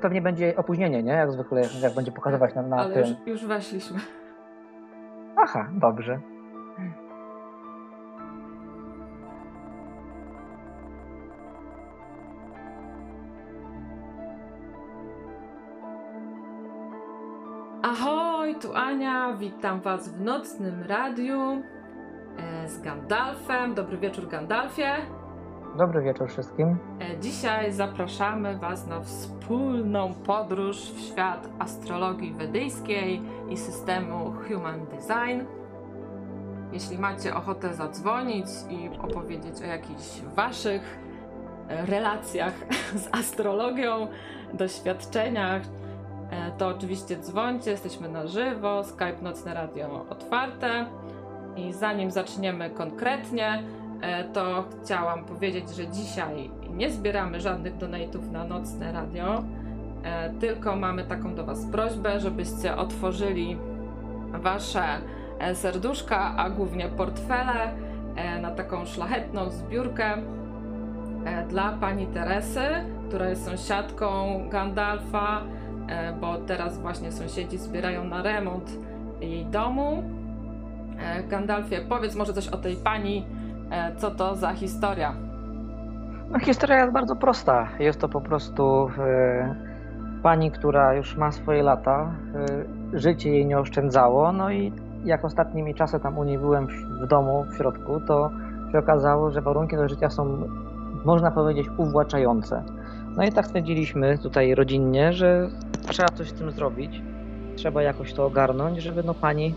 pewnie będzie opóźnienie, nie? Jak zwykle, jak będzie pokazywać na, na Ale tym. już, już weszliśmy. Aha, dobrze. Ahoj, tu Ania, witam Was w nocnym radiu e, z Gandalfem. Dobry wieczór, Gandalfie. Dobry wieczór wszystkim. E, Dzisiaj zapraszamy Was na wspólną podróż w świat astrologii wedyjskiej i systemu Human Design. Jeśli macie ochotę zadzwonić i opowiedzieć o jakichś Waszych e, relacjach z astrologią, doświadczeniach, e, to oczywiście dzwońcie, jesteśmy na żywo, Skype Nocne Radio otwarte. I zanim zaczniemy konkretnie, to chciałam powiedzieć, że dzisiaj nie zbieramy żadnych donate'ów na nocne radio, e, tylko mamy taką do Was prośbę, żebyście otworzyli Wasze e, serduszka, a głównie portfele e, na taką szlachetną zbiórkę e, dla pani Teresy, która jest sąsiadką Gandalfa, e, bo teraz właśnie sąsiedzi zbierają na remont jej domu. E, Gandalfie, powiedz może coś o tej pani, e, co to za historia? No, historia jest bardzo prosta. Jest to po prostu e, pani, która już ma swoje lata. E, życie jej nie oszczędzało. No i jak ostatnimi czasy tam u niej byłem w, domu, w środku, to się okazało, że warunki do życia są, można powiedzieć, uwłaczające. No i tak stwierdziliśmy tutaj rodzinnie, że trzeba coś z tym zrobić. Trzeba jakoś to ogarnąć, żeby no pani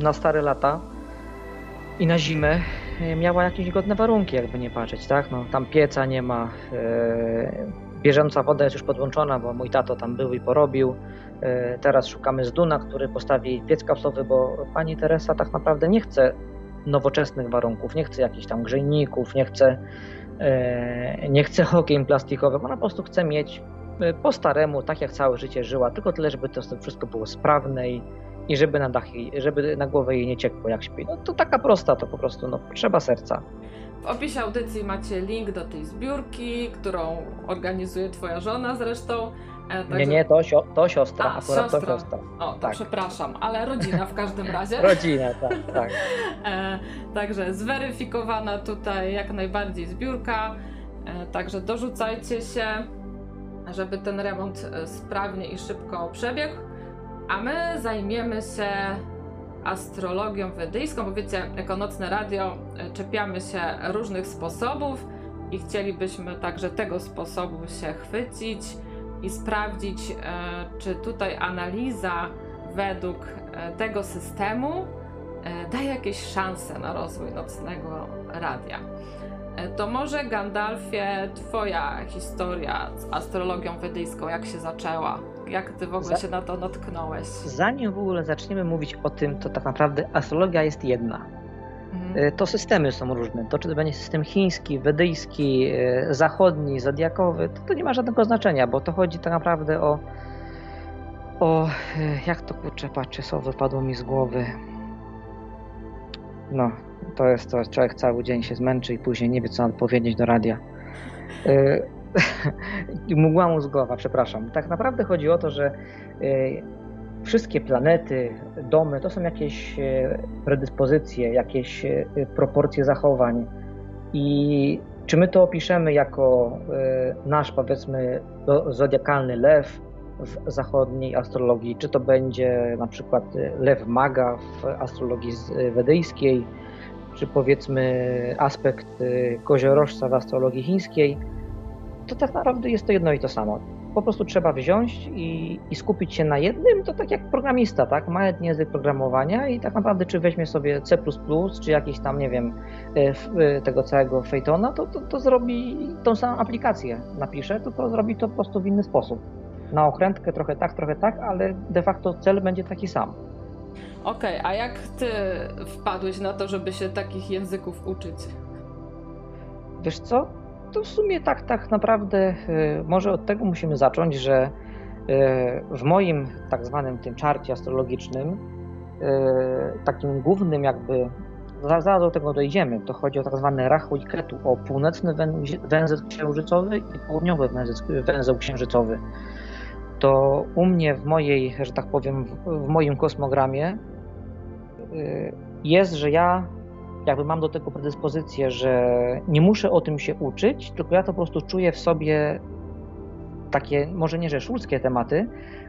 na stare lata i na zimę e, miała jakieś godne warunki, jakby nie patrzeć, tak? No, tam pieca nie ma, e, bieżąca woda jest już podłączona, bo mój tato tam był i porobił. E, teraz szukamy z Duna, który postawi piec kapsulowy, bo pani Teresa tak naprawdę nie chce nowoczesnych warunków, nie chce jakichś tam grzejników, nie chce, e, nie chce okien plastikowych, ona po prostu chce mieć e, po staremu, tak jak całe życie żyła, tylko tyle, żeby to wszystko było sprawne i, i żeby na dach, jej- żeby na głowę jej nie ciekło jak śpi. No to taka prosta, to po prostu no, potrzeba serca. W opisie audycji macie link do tej zbiórki, którą organizuje Twoja żona zresztą. E, Nie, także- nie, to, sio, to siostra, A, akurat siostra. to siostra. O, to tak. przepraszam, ale rodzina w każdym razie. Rodzina, tak, tak. E, także zweryfikowana tutaj jak najbardziej zbiórka. E, także dorzucajcie się, żeby ten remont e, sprawnie i szybko przebiegł. A my zajmiemy się astrologią wedyjską, bo wiecie, jako nocne radio e, czepiamy się różnych sposobów i chcielibyśmy także tego sposobu się chwycić i sprawdzić, e, czy tutaj analiza według e, tego systemu daje jakieś szanse na rozwój nocnego radia. To może Gandalfie, twoja historia z astrologią wedyjską, jak się zaczęła? Jak ty w ogóle się na to natknąłeś? Zanim w ogóle zaczniemy mówić o tym, to tak naprawdę astrologia jest jedna. Mhm. E, To systemy są różne. To czy to będzie system chiński, wedyjski, e, zachodni, zodiakowy, to, to nie ma żadnego znaczenia, bo to chodzi tak naprawdę o. O. e, Jak to kurczę, patrzę, co wypadło mi z głowy. No, to jest to, człowiek cały dzień się zmęczy i później nie wie, co odpowiedzieć do radia. Mgła mózgowa, przepraszam. Tak naprawdę chodzi o to, że e, wszystkie planety, domy to są jakieś e, predyspozycje, jakieś e, proporcje zachowań. I czy my to opiszemy jako nasz, powiedzmy, zo- zodiakalny lew w zachodniej astrologii, czy to będzie na przykład lew maga w astrologii wedyjskiej, czy powiedzmy aspekt koziorożca w astrologii chińskiej, to tak naprawdę jest to jedno i to samo po prostu trzeba wziąć i, i skupić się na jednym, to tak jak programista, tak? Ma jeden język programowania i tak naprawdę czy weźmie sobie C++, czy jakiś tam, nie wiem, e, e, tego całego Phaetona, to, to, to zrobi tą samą aplikację, napisze, tylko zrobi to po prostu w inny sposób. Na okrętkę trochę tak, trochę tak, ale de facto cel będzie taki sam. Okej, a jak ty wpadłeś na to, żeby się takich języków uczyć? Wiesz co? To w sumie tak, tak naprawdę e, może od tego musimy zacząć, że e, w moim tak zwanym tym czarcie astrologicznym e, takim głównym jakby za- zaraz do tego dojdziemy, to chodzi o tak zwany Rachu i o północny wę- węzeł księżycowy i południowy węzeł, księżycowy. to u mnie w mojej, że tak powiem, w moim kosmogramie y, jest, że ja jakby mam do tego predyspozycję, że nie muszę o tym się uczyć, tylko ja to po prostu czuję w sobie takie, może nie że szulskie tematy,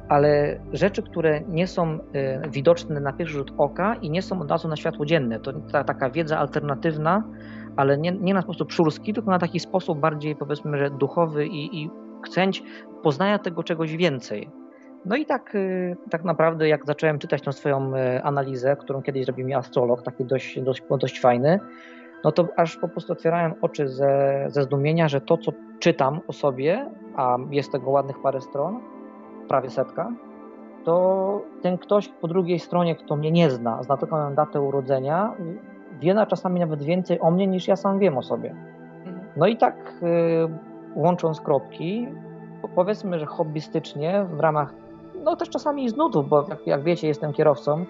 ale rzeczy, które nie są y, widoczne na pierwszy rzut oka i nie są od razu na światło dzienne. To ta, taka wiedza alternatywna, ale nie, nie na sposób szulski, tylko na taki sposób bardziej powiedzmy, że duchowy i, i chęć poznania tego czegoś więcej. No i tak, y, tak naprawdę, jak zacząłem czytać tą swoją y, analizę, którą kiedyś zrobił mi astrolog, taki dość, dość, dość fajny, no to aż po prostu otwierałem oczy ze, ze zdumienia, że to, co czytam o sobie, a jest tego ładnych parę stron, prawie setka, to ten ktoś po drugiej stronie, kto mnie nie zna, zna tylko moją datę urodzenia, wie na czasami nawet więcej o mnie niż ja sam wiem o sobie. No i tak y, łącząc kropki, powiedzmy, że hobbystycznie w ramach, no też czasami z nudów, bo jak, jak wiecie, jestem kierowcą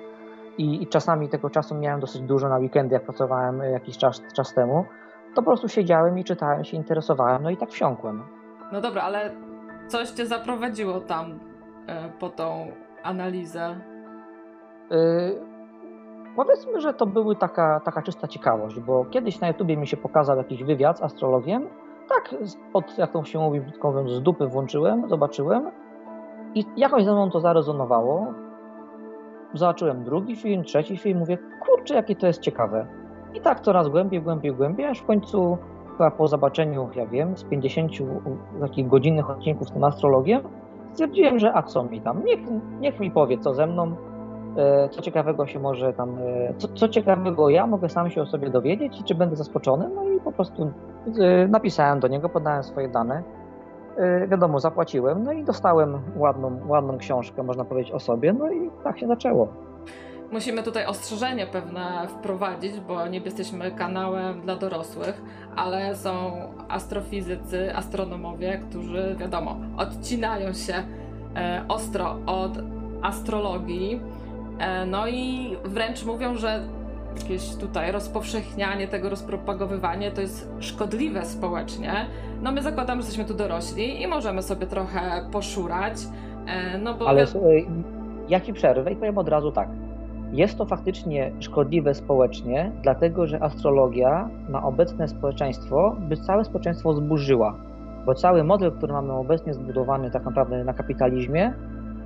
i, i, czasami tego czasu miałem dosyć dużo na weekendy, jak pracowałem jakiś czas, czas temu, to po prostu siedziałem i czytałem, się interesowałem, no i tak wsiąkłem. No dobra, ale coś cię zaprowadziło tam e, po tą analizę? Y, powiedzmy, że to były taka, taka czysta ciekawość, bo kiedyś na YouTubie mi się pokazał jakiś wywiad z astrologiem. Tak, od, jak to się mówi, brzydko mówiąc, z dupy włączyłem, zobaczyłem i jakoś ze mną to zarezonowało. Zobaczyłem drugi film, trzeci film, mówię, kurczę, jakie to jest ciekawe. I tak coraz głębiej, głębiej, głębiej, aż w końcu chyba po zobaczeniu, ja wiem, z 50 takich godzinnych odcinków z tym astrologiem, stwierdziłem, że a co mi tam, niech, niech mi powie, co ze mną, e, co ciekawego się może tam, e, co, co ciekawego ja mogę sam się o sobie dowiedzieć i czy będę zaskoczony, no i po prostu e, napisałem do niego, podałem swoje dane, wiadomo, zapłaciłem, no i dostałem ładną, ładną książkę, można powiedzieć, o sobie, no i tak się zaczęło musimy tutaj ostrzeżenie pewne wprowadzić, bo nie jesteśmy kanałem dla dorosłych, ale są astrofizycy, astronomowie, którzy, wiadomo, odcinają się e, ostro od astrologii. E, no i wręcz mówią, że jakieś tutaj rozpowszechnianie tego, rozpropagowywanie to jest szkodliwe społecznie. No my zakładamy, że jesteśmy tu dorośli i możemy sobie trochę poszurać. E, no bo... Ale ja ci przerwę i powiem od razu tak. Jest to faktycznie szkodliwe społecznie, dlatego że astrologia na obecne społeczeństwo by całe społeczeństwo zburzyła. Bo cały model, który mamy obecnie zbudowany tak naprawdę na kapitalizmie,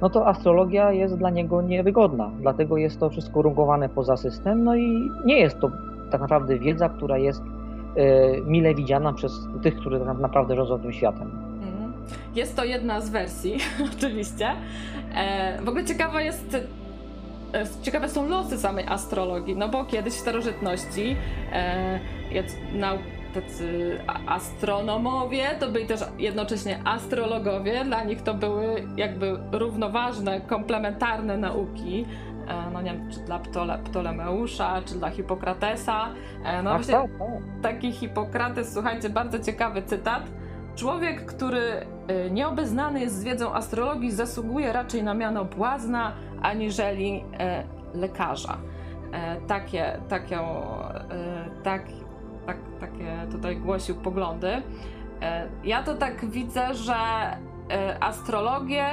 no to astrologia jest dla niego niewygodna. Dlatego jest to wszystko rungowane poza system, no i nie jest to tak naprawdę wiedza, która jest mile widziana przez tych, którzy tak naprawdę rządzą tym światem. Mhm. Jest to jedna z wersji, oczywiście. E, w ogóle ciekawa jest E, ciekawe są losy samej astrologii, no bo kiedyś w starożytności e, tacy astronomowie to byli też jednocześnie astrologowie, dla nich to były jakby równoważne, komplementarne nauki. E, no nie wiem, czy dla Ptole, Ptolemeusza, czy dla Hipokratesa. E, no tak, właśnie tak, tak. taki Hipokrates, słuchajcie, bardzo ciekawy cytat. Człowiek, który e, nieobeznany jest z wiedzą astrologii, zasługuje raczej na miano błazna, aniżeli lekarza. Takie, takie, tak, tak, takie tutaj głosił poglądy. Ja to tak widzę, że astrologię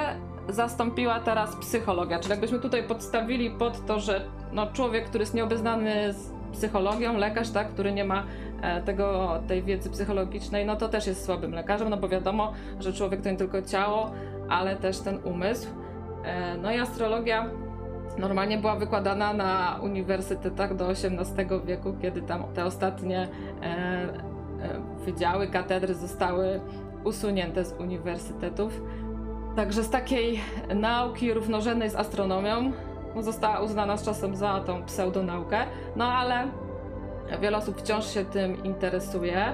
zastąpiła teraz psychologia. Czyli jakbyśmy tutaj podstawili pod to, że no, człowiek, który jest nieobeznany z psychologią, lekarz, tak, który nie ma e, tego, tej wiedzy psychologicznej, no to też jest słabym lekarzem, no bo wiadomo, że człowiek to nie tylko ciało, ale też ten umysł. E, no i astrologia normalnie była wykładana na uniwersytetach do XVIII wieku, kiedy tam te ostatnie e, wydziały, katedry zostały usunięte z uniwersytetów. Także z takiej nauki równorzędnej z astronomią no, została uznana z czasem za tą pseudonaukę, no ale wiele osób wciąż się tym interesuje.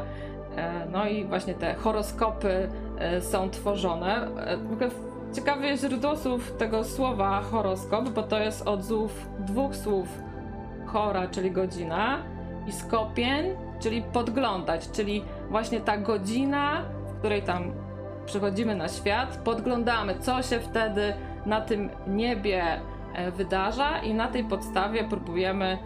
E, no i właśnie te horoskopy e, są tworzone. E, ciekawe jest źródło słów tego słowa horoskop, bo to jest od słów, dwóch słów chora, czyli godzina, i skopień, czyli podglądać, czyli właśnie ta godzina, w której tam przychodzimy na świat, podglądamy, co się wtedy na tym niebie E, wydarza i na tej podstawie próbujemy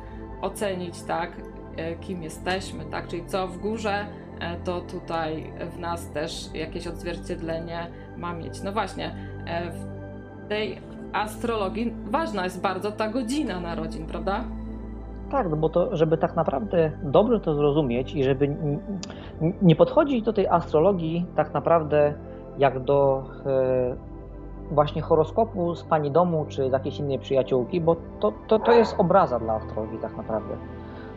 ocenić, tak, e, kim jesteśmy, tak, czyli co w górze, e, to tutaj w nas też jakieś odzwierciedlenie ma mieć. No właśnie, w tej astrologii ważna jest bardzo ta godzina narodzin, prawda? Tak, no bo to, żeby tak naprawdę dobrze to zrozumieć i żeby nie podchodzić do tej astrologii tak naprawdę jak do e, właśnie horoskopu z pani domu czy jakiejś innej przyjaciółki, bo to, to, to jest obraza dla astrologii tak naprawdę.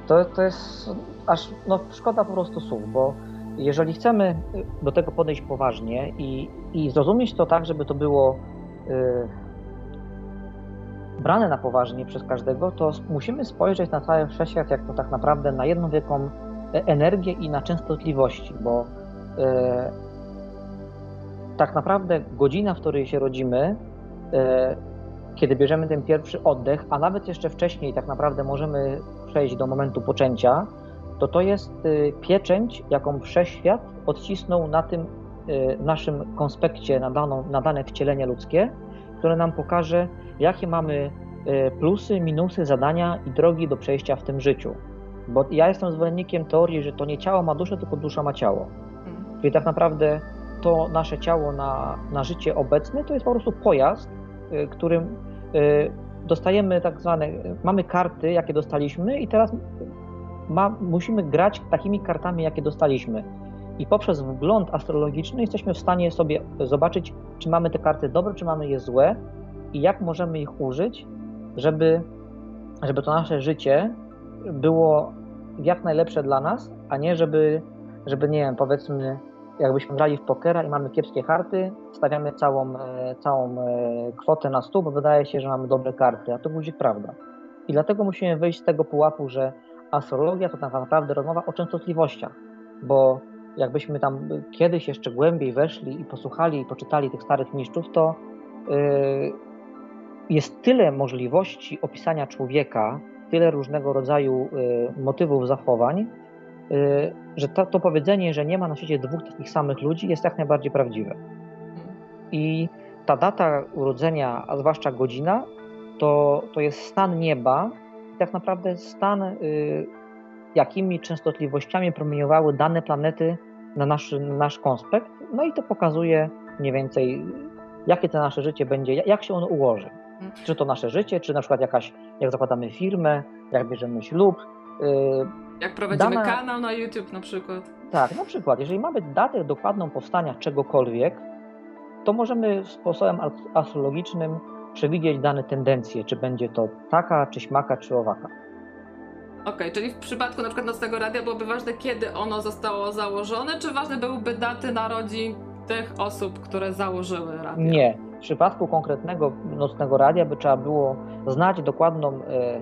To, to jest aż no, szkoda po prostu słów, bo jeżeli chcemy do tego podejść poważnie i, i zrozumieć to tak, żeby to było y, brane na poważnie przez każdego, to musimy spojrzeć na cały wszechświat jak to tak naprawdę na jedną wielką e, energię i na częstotliwości, bo y, tak naprawdę godzina, w której się rodzimy, y, kiedy bierzemy ten pierwszy oddech, a nawet jeszcze wcześniej tak naprawdę możemy przejść do momentu poczęcia, to to jest y, pieczęć, jaką wszechświat odcisnął na tym y, naszym konspekcie na, daną, na dane wcielenie ludzkie, które nam pokaże, jakie mamy plusy, minusy, zadania i drogi do przejścia w tym życiu. Bo ja jestem zwolennikiem teorii, że to nie ciało ma duszę, tylko dusza ma ciało. Mhm. Czyli tak naprawdę to nasze ciało na, na życie obecne to jest po prostu pojazd, którym dostajemy tak zwane, mamy karty, jakie dostaliśmy i teraz ma, musimy grać takimi kartami, jakie dostaliśmy. I poprzez wgląd astrologiczny jesteśmy w stanie sobie zobaczyć, czy mamy te karty dobre, czy mamy je złe i jak możemy ich użyć, żeby, żeby to nasze życie było jak najlepsze dla nas, a nie żeby, żeby nie wiem, powiedzmy, jakbyśmy grali w pokera i mamy kiepskie karty, stawiamy całą, e, całą e, kwotę na stół, bo wydaje się, że mamy dobre karty, a to guzik prawda. I dlatego musimy wyjść z tego pułapu, że astrologia to tak naprawdę rozmowa o częstotliwościach, bo jakbyśmy tam kiedyś jeszcze głębiej weszli i posłuchali i poczytali tych starych mistrzów, to yy, jest tyle możliwości opisania człowieka, tyle różnego rodzaju motywów zachowań, że to, to powiedzenie, że nie ma na świecie dwóch takich samych ludzi, jest jak najbardziej prawdziwe. I ta data urodzenia, a zwłaszcza godzina, to, to jest stan nieba, tak naprawdę stan, y, jakimi częstotliwościami promieniowały dane planety na nasz, nasz konspekt. No i to pokazuje mniej więcej, jakie to nasze życie będzie, jak się ono ułoży. Mhm. Czy to nasze życie, czy na przykład jakaś, jak zakładamy firmę, jak bierzemy ślub. Y, jak prowadzimy dana... kanał na YouTube na przykład. Tak, na przykład, jeżeli mamy datę dokładną powstania czegokolwiek, to możemy sposobem astrologicznym przewidzieć dane tendencje, czy będzie to taka, czy śmaka, czy owaka. Okej, okay, czyli w przypadku na przykład Nocnego Radia byłoby ważne, kiedy ono zostało założone, czy ważne byłyby daty narodzin tych osób, które założyły radio? Nie. W przypadku konkretnego Nocnego Radia by trzeba było znać dokładną e,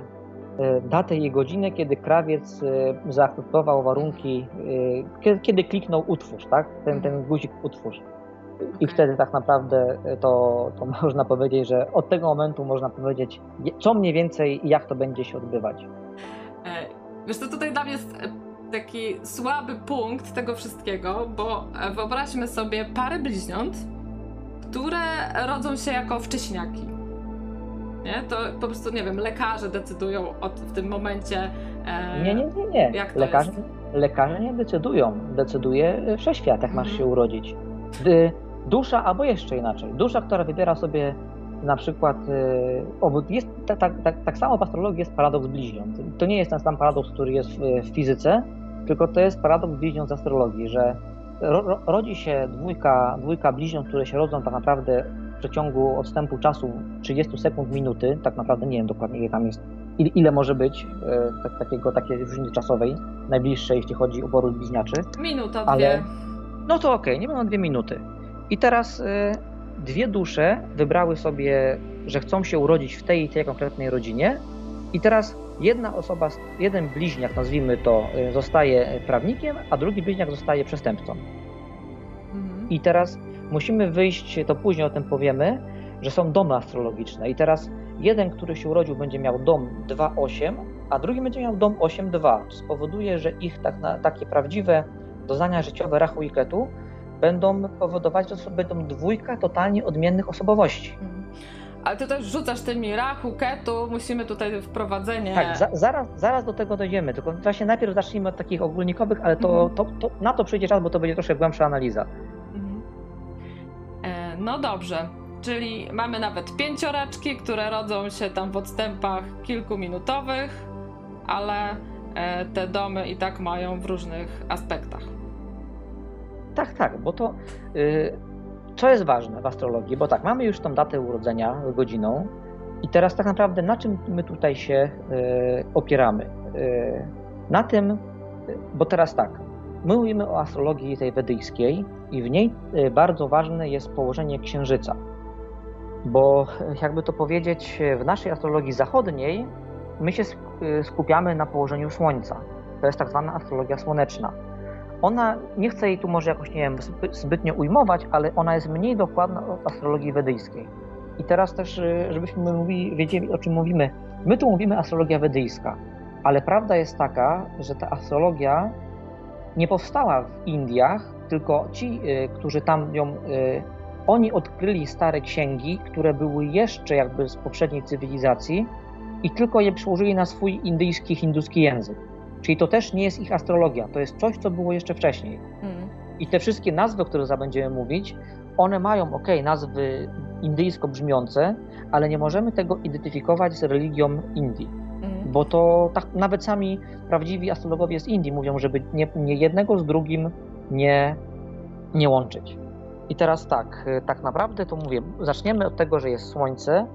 datę i godzinę, kiedy krawiec e, zaakceptował warunki, e, kiedy, kliknął utwórz, tak? Ten, ten guzik utwórz. I wtedy tak naprawdę to, to można powiedzieć, że od tego momentu można powiedzieć, co mniej więcej i jak to będzie się odbywać. E, wiesz, to tutaj dla mnie jest e, taki słaby punkt tego wszystkiego, bo e, wyobraźmy sobie parę bliźniąt, które rodzą się jako wcześniaki. Nie? To po prostu, nie wiem, lekarze decydują o, w tym momencie. E, nie, nie, nie, nie. Jak lekarze, lekarze nie decydują. Decyduje wszechświat, jak masz mhm. się urodzić. Gdy Dusza, albo jeszcze inaczej, dusza, która wybiera sobie na przykład, y, jest tak, tak, tak, tak samo w astrologii jest paradoks bliźniąt. To nie jest ten sam paradoks, który jest w, w fizyce, tylko to jest paradoks bliźniąt z astrologii, że ro, rodzi się dwójka, dwójka bliźniąt, które się rodzą tak naprawdę przeciągu odstępu czasu 30 sekund, minuty, tak naprawdę nie wiem dokładnie ile tam jest, ile, ile może być y, tak, takiego, takiej różnicy czasowej, najbliższej, jeśli chodzi o poród bliźniaczy. Minuta, ale, dwie. No to okej, okay, nie będą dwie minuty. I teraz y, dwie dusze wybrały sobie, że chcą się urodzić w tej i tej konkretnej rodzinie. I teraz jedna osoba, jeden bliźniak, nazwijmy to, y, zostaje prawnikiem, a drugi bliźniak zostaje przestępcą. Mhm. I teraz musimy wyjść, to później o tym powiemy, że są domy astrologiczne. I teraz jeden, który się urodził, będzie miał dom 2,8, a drugi będzie miał dom 8,2. To spowoduje, że ich tak na, takie prawdziwe doznania życiowe rachu i ketu będą powodować, że to będą dwójka totalnie odmiennych osobowości. Mhm. Ale ty też rzucasz tymi rachu, ketu, musimy tutaj wprowadzenie. Tak, za, zaraz, zaraz do tego dojdziemy, tylko właśnie najpierw zacznijmy od takich ogólnikowych, ale to, mhm. to, to, na to przyjdzie czas, bo to będzie troszkę głębsza analiza. No dobrze. Czyli mamy nawet pięcioraczki, które rodzą się tam w odstępach kilkuminutowych, ale e, te domy i tak mają w różnych aspektach. Tak, tak, bo to y, co jest ważne w astrologii, bo tak, mamy już tą datę urodzenia godziną i teraz tak naprawdę na czym my tutaj się y, opieramy? Y, na tym, bo teraz tak, my mówimy o astrologii tej wedyjskiej i w niej bardzo ważne jest położenie księżyca. Bo jakby to powiedzieć, w naszej astrologii zachodniej my się skupiamy na położeniu Słońca. To jest tak zwana astrologia słoneczna. Ona, nie chcę jej tu może jakoś, nie wiem, zbytnio ujmować, ale ona jest mniej dokładna od astrologii wedyjskiej. I teraz też, żebyśmy mówili, wiedzieli, o czym mówimy. My tu mówimy astrologia wedyjska, ale prawda jest taka, że ta astrologia nie powstała w Indiach, tylko ci, y, którzy tam ją, y, oni odkryli stare księgi, które były jeszcze jakby z poprzedniej cywilizacji i tylko je przełożyli na swój indyjski, hinduski język. Czyli to też nie jest ich astrologia, to jest coś, co było jeszcze wcześniej. Mm. I te wszystkie nazwy, o których będziemy mówić, one mają, ok, nazwy indyjsko brzmiące, ale nie możemy tego identyfikować z religią Indii. Bo to tak, nawet sami prawdziwi astrologowie z Indii mówią, żeby nie, nie jednego z drugim nie, nie łączyć. I teraz tak, tak naprawdę to mówię, zaczniemy od tego, że jest Słońce,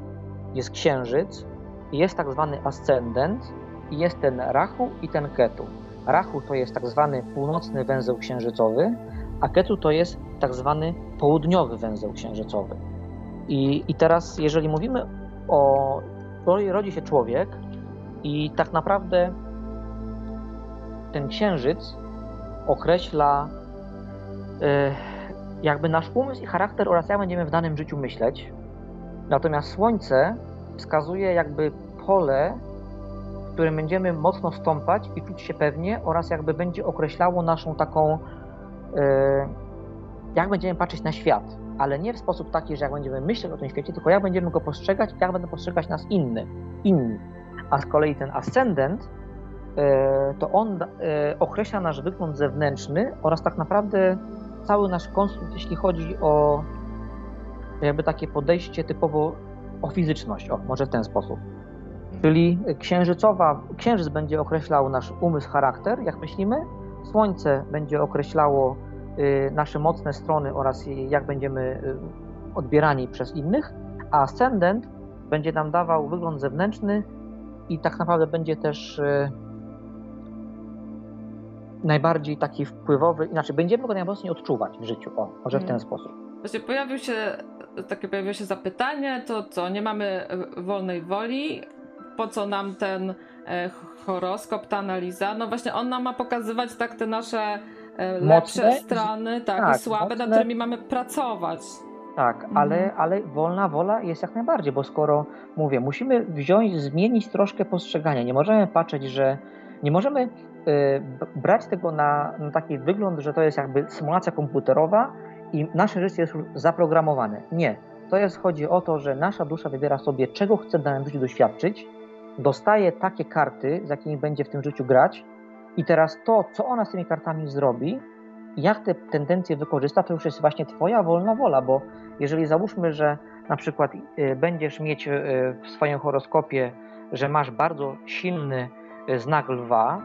jest Księżyc, jest tak zwany ascendent, i jest ten Rachu i ten Ketu. Rachu to jest tak zwany północny węzeł księżycowy, a Ketu to jest tak zwany południowy węzeł księżycowy. I, i teraz, jeżeli mówimy o. Rodzi się człowiek, i tak naprawdę ten księżyc określa e, jakby nasz umysł i charakter oraz jak będziemy w danym życiu myśleć. Natomiast Słońce wskazuje jakby pole którym będziemy mocno stąpać i czuć się pewnie oraz jakby będzie określało naszą taką, e, jak będziemy patrzeć na świat, ale nie w sposób taki, że jak będziemy myśleć o tym świecie, tylko jak będziemy go postrzegać, jak będą postrzegać nas inny, inni. A z kolei ten ascendent, e, to on e, określa nasz wygląd zewnętrzny oraz tak naprawdę cały nasz konstrukt, jeśli chodzi o jakby takie podejście typowo o fizyczność, o, może w ten sposób. Czyli księżycowa, księżyc będzie określał nasz umysł, charakter, jak myślimy, słońce będzie określało y, nasze mocne strony oraz jak będziemy y, odbierani przez innych, a ascendent będzie nam dawał wygląd zewnętrzny i tak naprawdę będzie też y, najbardziej taki wpływowy, inaczej będziemy go najmocniej odczuwać w życiu, o, może w ten mm. sposób. Właśnie pojawił się, takie pojawiło się zapytanie, to co, nie mamy wolnej woli, po co nam ten e, horoskop, ta analiza? No właśnie on nam ma pokazywać tak te nasze e, lepsze mocne, strony, tak, tak, i słabe, mocne. nad którymi mamy pracować. Tak, mhm. ale, ale wolna wola jest jak najbardziej, bo skoro mówię, musimy wziąć, zmienić troszkę postrzeganie. Nie możemy patrzeć, że nie możemy y, brać tego na, na taki wygląd, że to jest jakby symulacja komputerowa i nasze życie jest już zaprogramowane. Nie. To jest, chodzi o to, że nasza dusza wybiera sobie, czego chce w danym życiu doświadczyć dostaje takie karty, z jakimi będzie w tym życiu grać, i teraz to, co ona z tymi kartami zrobi, jak te tendencje wykorzysta, to już jest właśnie Twoja wolna wola, bo jeżeli załóżmy, że na przykład y, będziesz mieć y, w swoim horoskopie, że masz bardzo silny y, znak lwa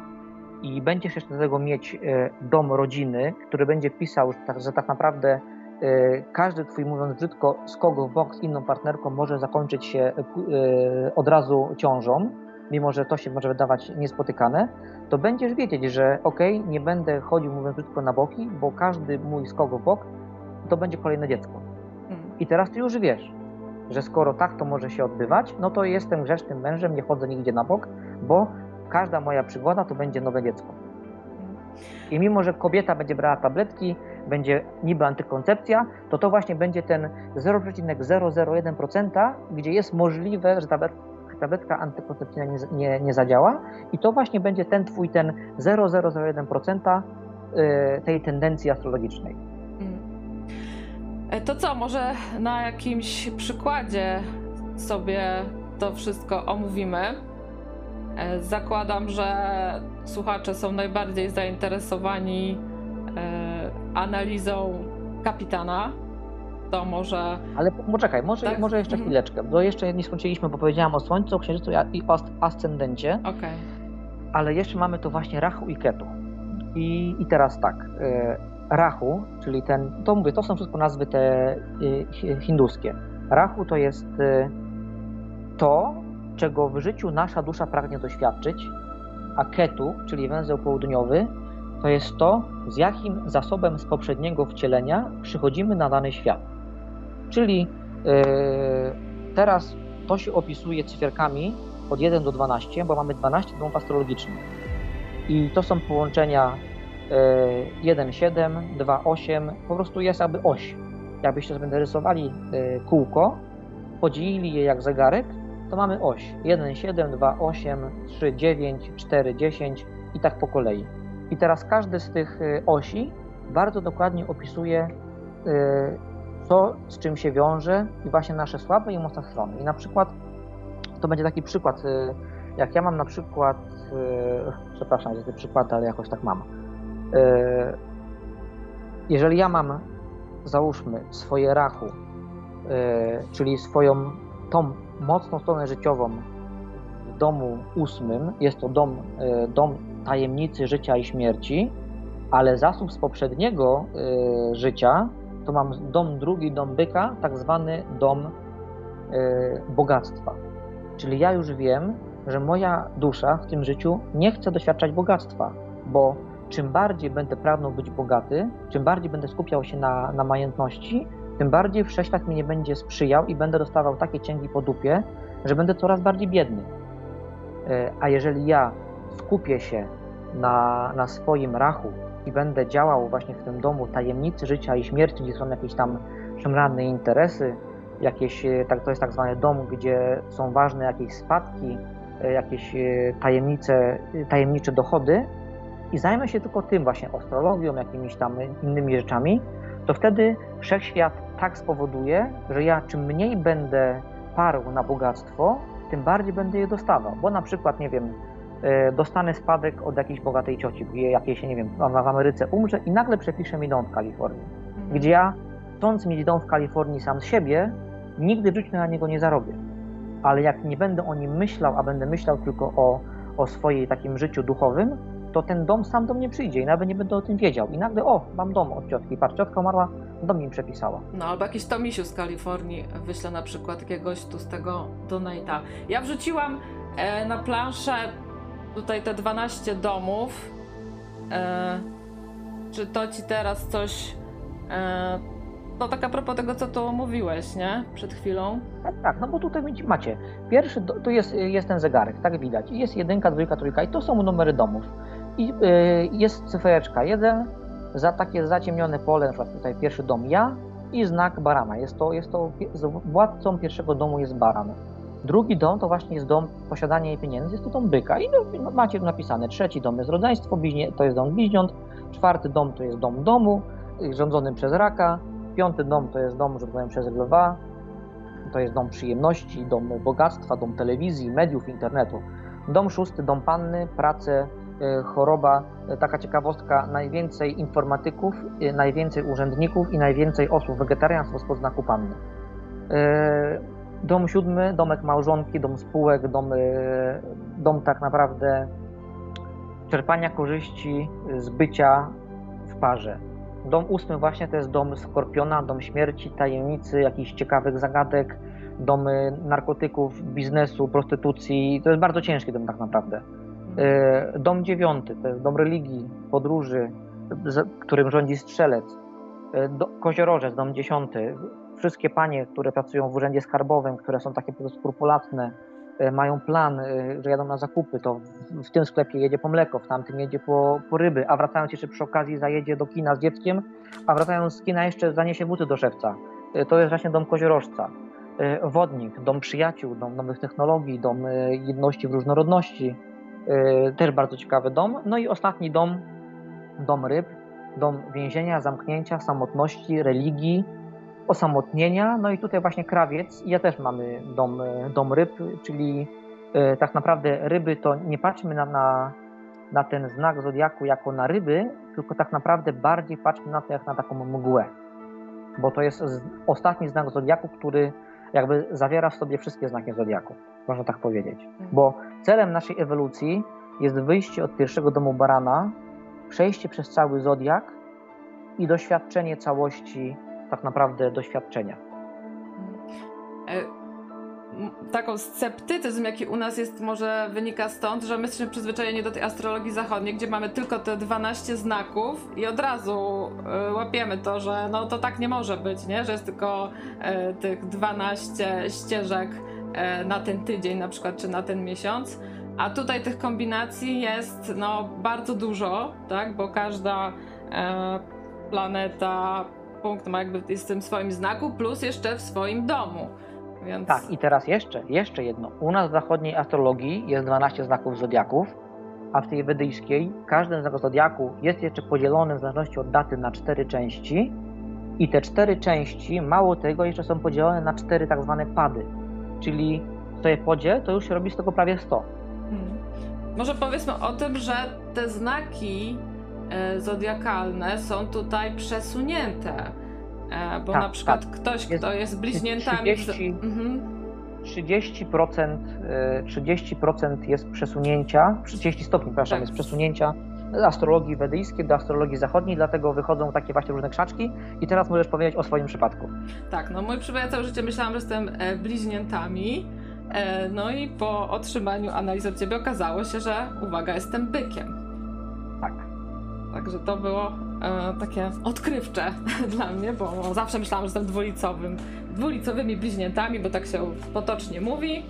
i będziesz jeszcze do tego mieć dom rodziny, który będzie pisał, że tak naprawdę E, każdy twój, mówiąc brzydko, skok w bok z inną partnerką może zakończyć się od razu ciążą, mimo że to się może wydawać niespotykane, to będziesz wiedzieć, że ok, nie będę chodził, mówiąc brzydko, na boki, bo każdy mój skok w bok to będzie kolejne dziecko. Hmm. I teraz ty już wiesz, że skoro tak to może się odbywać, no to jestem grzecznym mężem, nie chodzę nigdzie na bok, bo każda moja przygoda to będzie nowe dziecko. I mimo, że kobieta będzie brała tabletki, będzie niby antykoncepcja, to to właśnie będzie ten 0,001%, gdzie jest możliwe, że tabletka antykoncepcyjna nie, nie, nie zadziała i to właśnie będzie ten twój ten 0,001% y, tej tendencji astrologicznej. Mm. E, to co, może na jakimś przykładzie sobie to wszystko omówimy? E, zakładam, że słuchacze są najbardziej zainteresowani e, analizą kapitana. To może... Ale poczekaj, może, Tak? może jeszcze Mhm. chwileczkę, bo jeszcze nie skończyliśmy, bo powiedziałam o Słońcu, o Księżycu i o ascendencie, Okej. ale jeszcze mamy tu właśnie Rahu i Ketu. I, i teraz tak, e, Rahu, czyli ten, to mówię, to są wszystko nazwy te e, hi- hinduskie. Rahu to jest e, to, czego w życiu nasza dusza pragnie doświadczyć, a Ketu, czyli węzeł południowy, to jest to, z jakim zasobem z poprzedniego wcielenia przychodzimy na dany świat. Czyli e, teraz to się opisuje cyferkami od 1 do 12, bo mamy 12 domów astrologicznych. I to są połączenia e, 1, 7, 2, 8, po prostu jest jakby oś. Jakbyście sobie narysowali e, kółko, podzielili je jak zegarek, to mamy oś. 1, 7, 2, 8, 3, 9, 4, 10 i tak po kolei. I teraz każdy z tych e, osi bardzo dokładnie opisuje, co z czym się wiąże i właśnie nasze słabe i mocne strony. I na przykład to będzie taki przykład, e, jak ja mam na przykład, e, przepraszam za te przykłady, ale jakoś tak mam. E, Jeżeli ja mam, załóżmy, swoje rachu, czyli swoją tą mocną stronę życiową w domu ósmym, jest to dom, dom tajemnicy życia i śmierci, ale zasób z poprzedniego życia to mam dom drugi, dom byka, tak zwany dom e, bogactwa. Czyli ja już wiem, że moja dusza w tym życiu nie chce doświadczać bogactwa, bo czym bardziej będę pragnął być bogaty, czym bardziej będę skupiał się na, na majętności, tym bardziej wszechświat mi nie będzie sprzyjał i będę dostawał takie cięgi po dupie, że będę coraz bardziej biedny. E, A jeżeli ja skupię się na, na swoim rachu i będę działał właśnie w tym domu tajemnicy życia i śmierci, gdzie są jakieś tam szemrane interesy, jakieś, e, tak, to jest tak zwany dom, gdzie są ważne jakieś spadki, e, jakieś e, tajemnice, tajemnicze dochody i zajmę się tylko tym właśnie astrologią, jakimiś tam innymi rzeczami, to wtedy wszechświat tak spowoduje, że ja czym mniej będę parł na bogactwo, tym bardziej będę je dostawał. Bo na przykład, nie wiem, dostanę spadek od jakiejś bogatej cioci, gdzie jakiejś, nie wiem, w Ameryce umrze i nagle przepisze mi dom w Kalifornii Mhm. gdzie ja, chcąc mieć dom w Kalifornii sam z siebie, nigdy w życiu na niego nie zarobię. Ale jak nie będę o nim myślał, a będę myślał tylko o, o swojej takim życiu duchowym, to ten dom sam do mnie przyjdzie i nawet nie będę o tym wiedział. I nagle, o, mam dom od ciotki. Patrz, ciotka umarła, dom mi przepisała. No albo jakiś Tomisiu z Kalifornii wyśle na przykład jakiegoś tu z tego donate'a. Ja wrzuciłam e, na planszę tutaj te 12 domów. E, czy to ci teraz coś... E, no tak a propos tego, co tu mówiłeś, nie? Przed chwilą. Tak, tak, no bo tutaj macie. Pierwszy, tu jest, jest ten zegarek, tak widać. Jest jedynka, dwójka, trójka i to są numery domów. I yy, jest cyfereczka jeden, za takie zaciemnione pole, na przykład tutaj pierwszy dom ja i znak barana. Jest to, jest to, władcą pierwszego domu jest baran. Drugi dom to właśnie jest dom posiadania pieniędzy, jest to dom byka. I no, macie tu napisane, trzeci dom jest rodzeństwo, bliźnie, to jest dom bliźniąt, czwarty dom to jest dom domu, y, rządzony przez raka, piąty dom to jest dom rządzony przez lwa, to jest dom przyjemności, dom bogactwa, dom telewizji, mediów, internetu. Dom szósty, dom panny, prace, y, choroba. Y, Taka ciekawostka, najwięcej informatyków, najwięcej urzędników i najwięcej osób wegetarianstwo spod znaku panny. Dom siódmy, domek małżonki, dom spółek, dom, y, dom tak naprawdę czerpania korzyści z bycia w parze. Dom ósmy właśnie to jest dom skorpiona, dom śmierci, tajemnicy, jakichś ciekawych zagadek, dom y, narkotyków, biznesu, prostytucji. To jest bardzo ciężki dom tak naprawdę. Y, Dom dziewiąty to jest dom religii, podróży, którym rządzi strzelec. Koziorożec, dom dziesiąty. Wszystkie panie, które pracują w urzędzie skarbowym, które są takie skrupulatne, y, mają plan, y, że jadą na zakupy, to w, tym sklepie jedzie po mleko, w tamtym jedzie po, po ryby, a wracając jeszcze przy okazji zajedzie do kina z dzieckiem, a wracając z kina jeszcze zaniesie buty do szewca. Y, To jest właśnie dom koziorożca. Wodnik, dom przyjaciół, dom nowych technologii, dom jedności w różnorodności. Też bardzo ciekawy dom. No i ostatni dom, dom ryb, dom więzienia, zamknięcia, samotności, religii, osamotnienia. No i tutaj właśnie krawiec. I ja też mamy dom, dom ryb, czyli y, tak naprawdę ryby to nie patrzmy na, na, na ten znak zodiaku jako na ryby, tylko tak naprawdę bardziej patrzmy na to jak na taką mgłę. bo to jest ostatni znak zodiaku, który jakby zawiera w sobie wszystkie znaki zodiaku, można tak powiedzieć. Mhm. Bo celem naszej ewolucji jest wyjście od pierwszego domu barana, przejście przez cały zodiak i doświadczenie całości, tak naprawdę doświadczenia. E, taką sceptycyzm, jaki u nas jest, może wynika stąd, że my jesteśmy przyzwyczajeni do tej astrologii zachodniej, gdzie mamy tylko te 12 znaków i od razu y, łapiemy to, że no to tak nie może być, nie? że jest tylko y, tych 12 ścieżek na ten tydzień na przykład, czy na ten miesiąc. A tutaj tych kombinacji jest no, bardzo dużo, tak? bo każda planeta, punkt ma jakby jest w tym swoim znaku, plus jeszcze w swoim domu. Więc... Tak, i teraz jeszcze, jeszcze jedno. U nas w zachodniej astrologii jest 12 znaków zodiaków, a w tej wedyjskiej każdy znak zodiaku jest jeszcze podzielony w zależności od daty na cztery części i te cztery części, mało tego, jeszcze są podzielone na cztery tak zwane pady, czyli w tej podzie to już się robi z tego prawie 100. Hmm. Może powiedzmy o tym, że te znaki zodiakalne są tutaj przesunięte E, bo tak, na przykład tak. ktoś, jest, kto jest bliźniętami. 30, mhm. 30%, 30% jest przesunięcia, 30 stopni, przepraszam, tak. jest przesunięcia z astrologii wedyjskiej do astrologii zachodniej, dlatego wychodzą takie właśnie różne krzaczki. I teraz możesz powiedzieć o swoim przypadku. Tak, no mój przypadek całe życie myślałam, że jestem e, bliźniętami. E, no i po otrzymaniu analizy od ciebie okazało się, że uwaga, jestem bykiem. Tak. Także to było e, takie odkrywcze dla mnie, bo zawsze myślałam, że jestem dwulicowym, dwulicowymi bliźniętami, bo tak się potocznie mówi.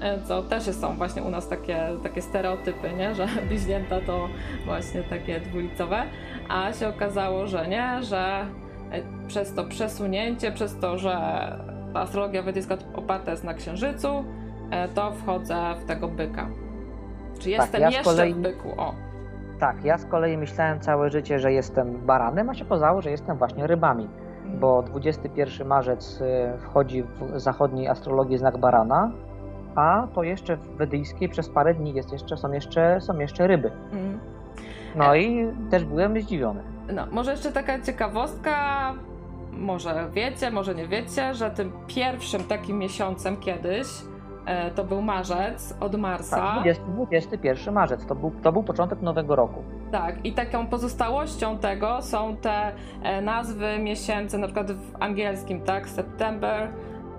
E, co też są właśnie u nas takie, takie stereotypy, nie? że bliźnięta to właśnie takie dwulicowe, a się okazało, że nie, że e, przez to przesunięcie, przez to, że ta astrologia wedyjska oparta jest na księżycu, e, to wchodzę w tego byka. Czy tak, jestem ja jeszcze kolei... w byku? O. Tak, ja z kolei myślałem całe życie, że jestem baranem, a się okazało, że jestem właśnie rybami, bo 21 marzec y, wchodzi w zachodniej astrologii znak barana, a to jeszcze w wedyjskiej przez parę dni jest jeszcze, są, jeszcze, są jeszcze ryby. Mhm. No i też byłem zdziwiony. No, może jeszcze taka ciekawostka, może wiecie, może nie wiecie, że tym pierwszym takim miesiącem kiedyś E, to był marzec od Marsa. Tak, 20, 21 marzec, to był, to był początek nowego roku. Tak, i taką pozostałością tego są te e, nazwy miesięcy, na przykład w angielskim, tak, September,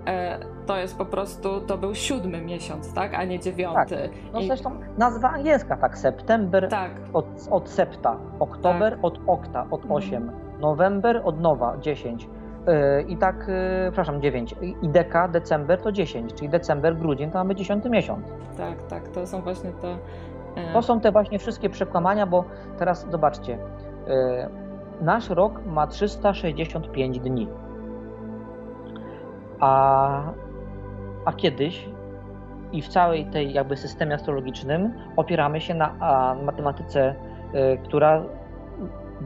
e, to jest po prostu, to był siódmy miesiąc, tak, a nie dziewiąty. Tak. No I... zresztą nazwa angielska, tak, September tak. Od, od septa, Oktober tak. od okta, od 8, mhm. November od nowa, 10, i tak, y, przepraszam, 9. I deka, december to 10, czyli december, grudzień to mamy 10 miesiąc. Tak, tak, to są właśnie te. E, to są te właśnie wszystkie przekłamania, bo teraz zobaczcie. Nasz rok ma 365 dni. A, a kiedyś i w całej tej jakby systemie astrologicznym opieramy się na matematyce, która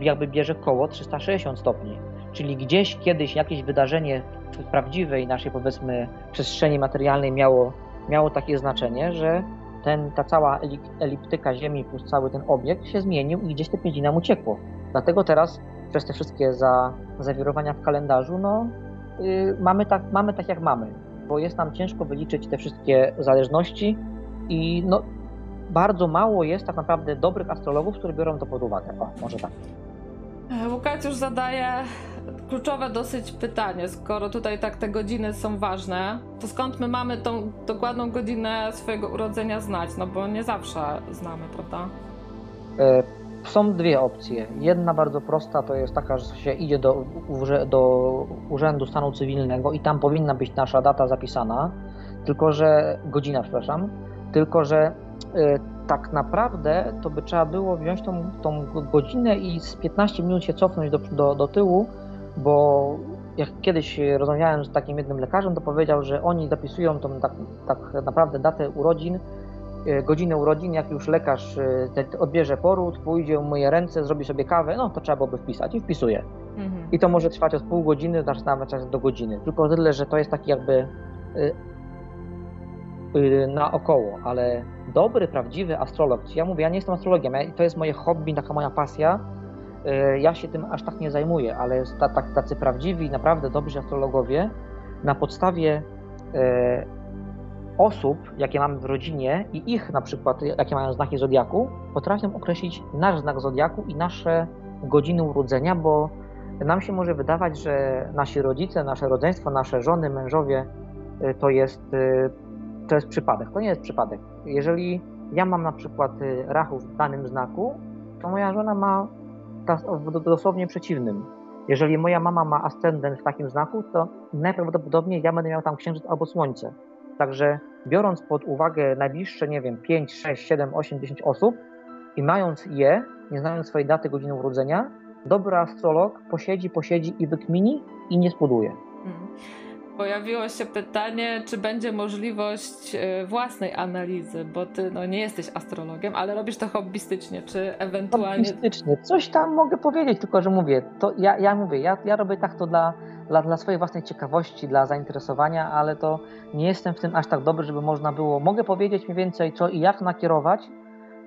jakby bierze koło 360 stopni. Czyli gdzieś kiedyś jakieś wydarzenie w prawdziwej naszej powiedzmy przestrzeni materialnej miało, miało takie znaczenie, że ten, ta cała eliptyka Ziemi plus cały ten obiekt się zmienił i gdzieś te pięć nam uciekło. Dlatego teraz przez te wszystkie za, zawirowania w kalendarzu, no yy, mamy, tak, mamy tak jak mamy, bo jest nam ciężko wyliczyć te wszystkie zależności i no, bardzo mało jest tak naprawdę dobrych astrologów, którzy biorą to pod uwagę. O, może tak. Łukasz już zadaje kluczowe dosyć pytanie. Skoro tutaj tak te godziny są ważne, to skąd my mamy tą dokładną godzinę swojego urodzenia znać? No bo nie zawsze znamy, prawda? E, są dwie opcje. Jedna bardzo prosta to jest taka, że się idzie do, do Urzędu Stanu Cywilnego i tam powinna być nasza data zapisana, tylko że godzina, przepraszam, tylko że e, tak naprawdę to by trzeba było wziąć tą, tą godzinę i z 15 minut się cofnąć do, do, do tyłu bo jak kiedyś rozmawiałem z takim jednym lekarzem, to powiedział, że oni zapisują tą tak, tak naprawdę datę urodzin, e, godzinę urodzin, jak już lekarz e, odbierze poród, pójdzie, umyje ręce, zrobi sobie kawę, no to trzeba byłoby wpisać i wpisuje. Mhm. I to może trwać od pół godziny, aż nawet czas do godziny. Tylko tyle, że to jest taki jakby e, naokoło, ale dobry, prawdziwy astrolog, ja mówię, ja nie jestem astrologiem, to jest moje hobby, taka moja pasja, ja się tym aż tak nie zajmuję, ale tacy prawdziwi, naprawdę dobrzy astrologowie na podstawie e, osób, jakie mamy w rodzinie i ich na przykład, jakie mają znaki zodiaku, potrafią określić nasz znak zodiaku i nasze godziny urodzenia, bo nam się może wydawać, że nasi rodzice, nasze rodzeństwo, nasze żony, mężowie y, to jest, to jest przypadek. To nie jest przypadek. Jeżeli ja mam na przykład rachu w danym znaku, to moja żona ma w dosłownie przeciwnym. Jeżeli moja mama ma ascendent w takim znaku, to najprawdopodobniej ja będę miał tam księżyc albo słońce. Także biorąc pod uwagę najbliższe, nie wiem, 5, 6, 7, 8, 10 osób i mając je, nie znając swojej daty, godziny urodzenia, dobry astrolog posiedzi, posiedzi i wykmini i nie spuduje. Mhm. Pojawiło się pytanie, czy będzie możliwość e, własnej analizy, bo ty no, nie jesteś astrologiem, ale robisz to hobbystycznie, czy ewentualnie... Hobbystycznie, coś tam mogę powiedzieć, tylko że mówię, to ja, ja mówię, ja, ja robię tak to dla, dla, dla swojej własnej ciekawości, dla zainteresowania, ale to nie jestem w tym aż tak dobry, żeby można było, mogę powiedzieć mniej więcej co i jak nakierować,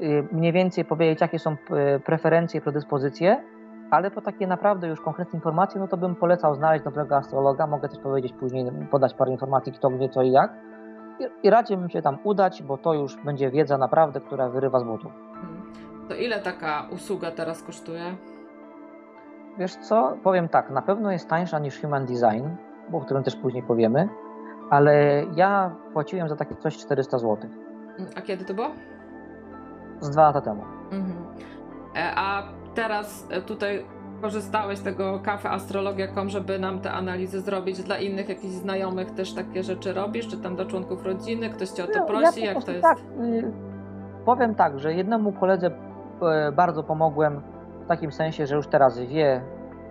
y, mniej więcej powiedzieć, jakie są y, preferencje, predyspozycje, ale po takie naprawdę już konkretne informacje, no to bym polecał znaleźć dobrego astrologa. Mogę też powiedzieć później, podać parę informacji, kto gdzie, co i jak. I, i raczej bym się tam udać, bo to już będzie wiedza naprawdę, która wyrywa z butów. Hmm. To ile taka usługa teraz kosztuje? Wiesz co, powiem tak, na pewno jest tańsza niż Human Design, bo o którym też później powiemy, ale ja płaciłem za takie coś 400 zł. A kiedy to było? Z dwa lata temu. Mhm. E, a teraz e, tutaj korzystałeś z tego kafe astrologia.com, żeby nam te analizy zrobić dla innych jakichś znajomych też takie rzeczy robisz, czy tam do członków rodziny, ktoś cię o to no, prosi, ja jak to jest? Tak, y, powiem tak, że jednemu koledze y, bardzo pomogłem w takim sensie, że już teraz wie,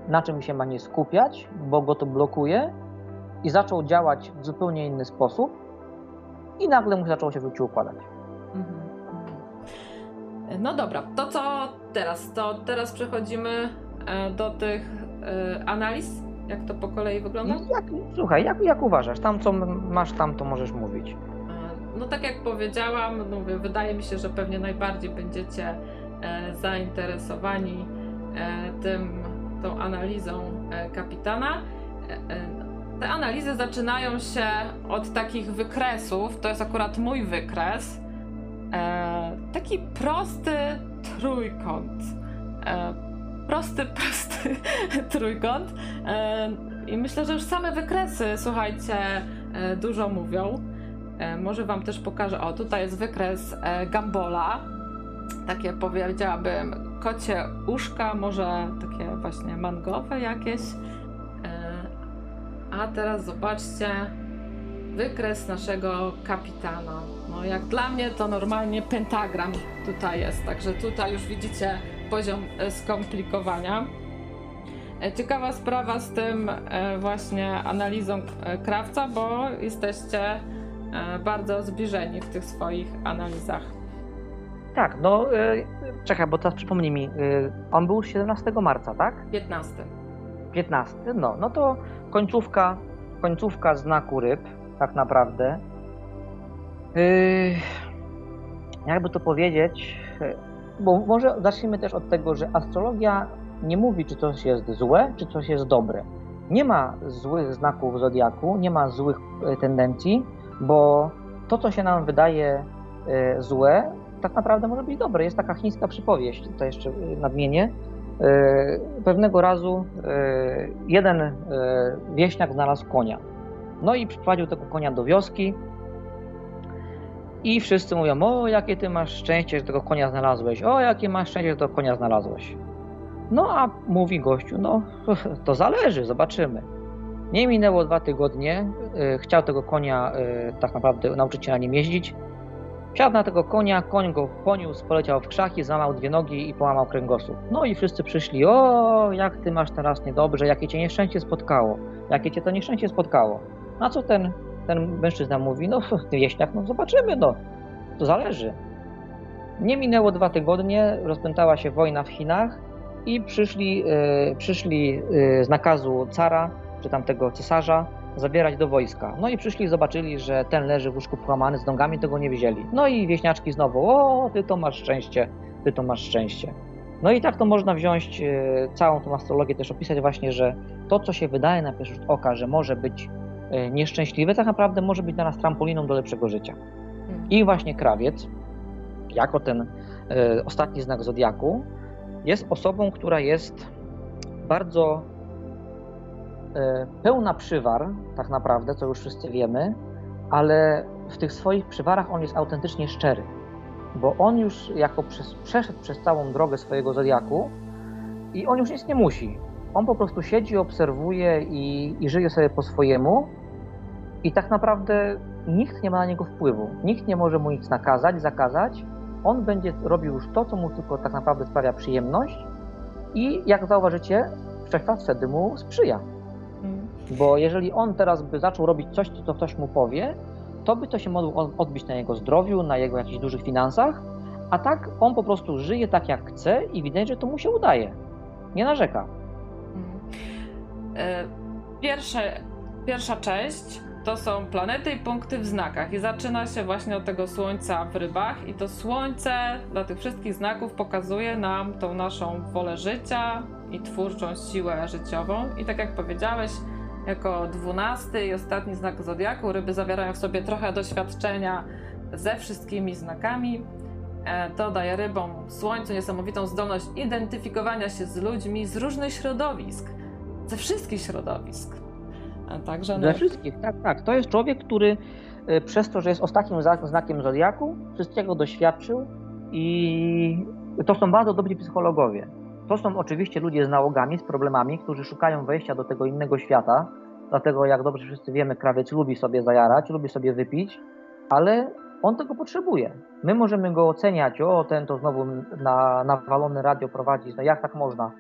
na czym się ma nie skupiać, bo go to blokuje i zaczął działać w zupełnie inny sposób i nagle mu zaczęło się w układać. Mhm. No dobra, to co teraz? To teraz przechodzimy e, do tych e, analiz, jak to po kolei wygląda? Jak, słuchaj, jak, jak uważasz? Tam co masz tam, to możesz mówić. E, no tak jak powiedziałam, mówię, wydaje mi się, że pewnie najbardziej będziecie zainteresowani tym, tą analizą kapitana. Te analizy zaczynają się od takich wykresów. To jest akurat mój wykres E, taki prosty trójkąt. E, prosty, prosty trójkąt. E, I myślę, że już same wykresy, słuchajcie, e, dużo mówią. E, może Wam też pokażę. O, tutaj jest wykres e, Gambola. Takie powiedziałabym kocie uszka, może takie właśnie mangowe jakieś. A teraz zobaczcie wykres naszego kapitana. No jak dla mnie to normalnie pentagram tutaj jest, także tutaj już widzicie poziom e, skomplikowania. E, ciekawa sprawa z tym e, właśnie analizą krawca, bo jesteście bardzo zbliżeni w tych swoich analizach. Tak, no czekaj, bo teraz przypomnij mi, on był 17 marca, tak? 15. 15, no, no to końcówka, końcówka znaku ryb, tak naprawdę. Yy, jakby to powiedzieć, bo może zacznijmy też od tego, że astrologia nie mówi, czy coś jest złe, czy coś jest dobre. Nie ma złych znaków zodiaku, nie ma złych e, tendencji, bo to, co się nam wydaje złe, tak naprawdę może być dobre. Jest taka chińska przypowieść, to jeszcze nadmienię. Pewnego razu jeden wieśniak znalazł konia. No i przyprowadził tego konia do wioski, i wszyscy mówią, o jakie ty masz szczęście, że tego konia znalazłeś, o jakie masz szczęście, że tego konia znalazłeś. No a mówi gościu, no to zależy, zobaczymy. Nie minęło dwa tygodnie, yy, chciał tego konia yy, tak naprawdę nauczyć się na nim jeździć. Wsiadł na tego konia, koń go poniósł, poleciał w krzaki, złamał dwie nogi i połamał kręgosłup. No i wszyscy przyszli, o jak ty masz teraz niedobrze, jakie cię nieszczęście spotkało, jakie cię to nieszczęście spotkało. Na co ten ten mężczyzna mówi, no wieśniak, no zobaczymy, no, to zależy. Nie minęło dwa tygodnie, rozpętała się wojna w Chinach i przyszli, e, przyszli e, z nakazu cara, czy tamtego cesarza, zabierać do wojska. No i przyszli zobaczyli, że ten leży w łóżku połamany, z nogami tego nie wzięli. No i wieśniaczki znowu, o, ty to masz szczęście, ty to masz szczęście. No i tak to można wziąć e, całą tą astrologię, też opisać właśnie, że to, co się wydaje na pierwszy rzut oka, że może być nieszczęśliwe, tak naprawdę może być dla nas trampoliną do lepszego życia. Mhm. I właśnie krawiec, jako ten e, ostatni znak zodiaku, jest osobą, która jest bardzo e, pełna przywar, tak naprawdę, co już wszyscy wiemy, ale w tych swoich przywarach on jest autentycznie szczery, bo on już jako przez, przeszedł przez całą drogę swojego zodiaku i on już nic nie musi. On po prostu siedzi, obserwuje i, i żyje sobie po swojemu i tak naprawdę nikt nie ma na niego wpływu. Nikt nie może mu nic nakazać, zakazać. On będzie robił już to, co mu tylko tak naprawdę sprawia przyjemność i jak zauważycie, wszechświat wtedy mu sprzyja. Mhm. Bo jeżeli on teraz by zaczął robić coś, co ktoś mu powie, to by to się mogło odbić na jego zdrowiu, na jego jakichś dużych finansach, a tak on po prostu żyje tak jak chce i widać, że to mu się udaje. Nie narzeka. Mhm. E, Pierwsze, pierwsza część to są planety i punkty w znakach. I zaczyna się właśnie od tego słońca w rybach. I to słońce dla tych wszystkich znaków pokazuje nam tą naszą wolę życia i twórczą siłę życiową. I tak jak powiedziałeś jako dwunasty i ostatni znak zodiaku ryby zawierają w sobie trochę doświadczenia ze wszystkimi znakami. E, to daje rybom słońcu niesamowitą zdolność identyfikowania się z ludźmi z różnych środowisk, ze wszystkich środowisk. Także Dla no, wszystkich, tak, tak. To jest człowiek, który y, przez to, że jest ostatnim znak- znakiem zodiaku, wszystkiego doświadczył i to są bardzo dobrzy psychologowie. To są oczywiście ludzie z nałogami, z problemami, którzy szukają wejścia do tego innego świata. Dlatego, jak dobrze wszyscy wiemy, krawiec lubi sobie zajarać, lubi sobie wypić, ale on tego potrzebuje. My możemy go oceniać, o ten to znowu na nawalony radio prowadzi, no jak tak można?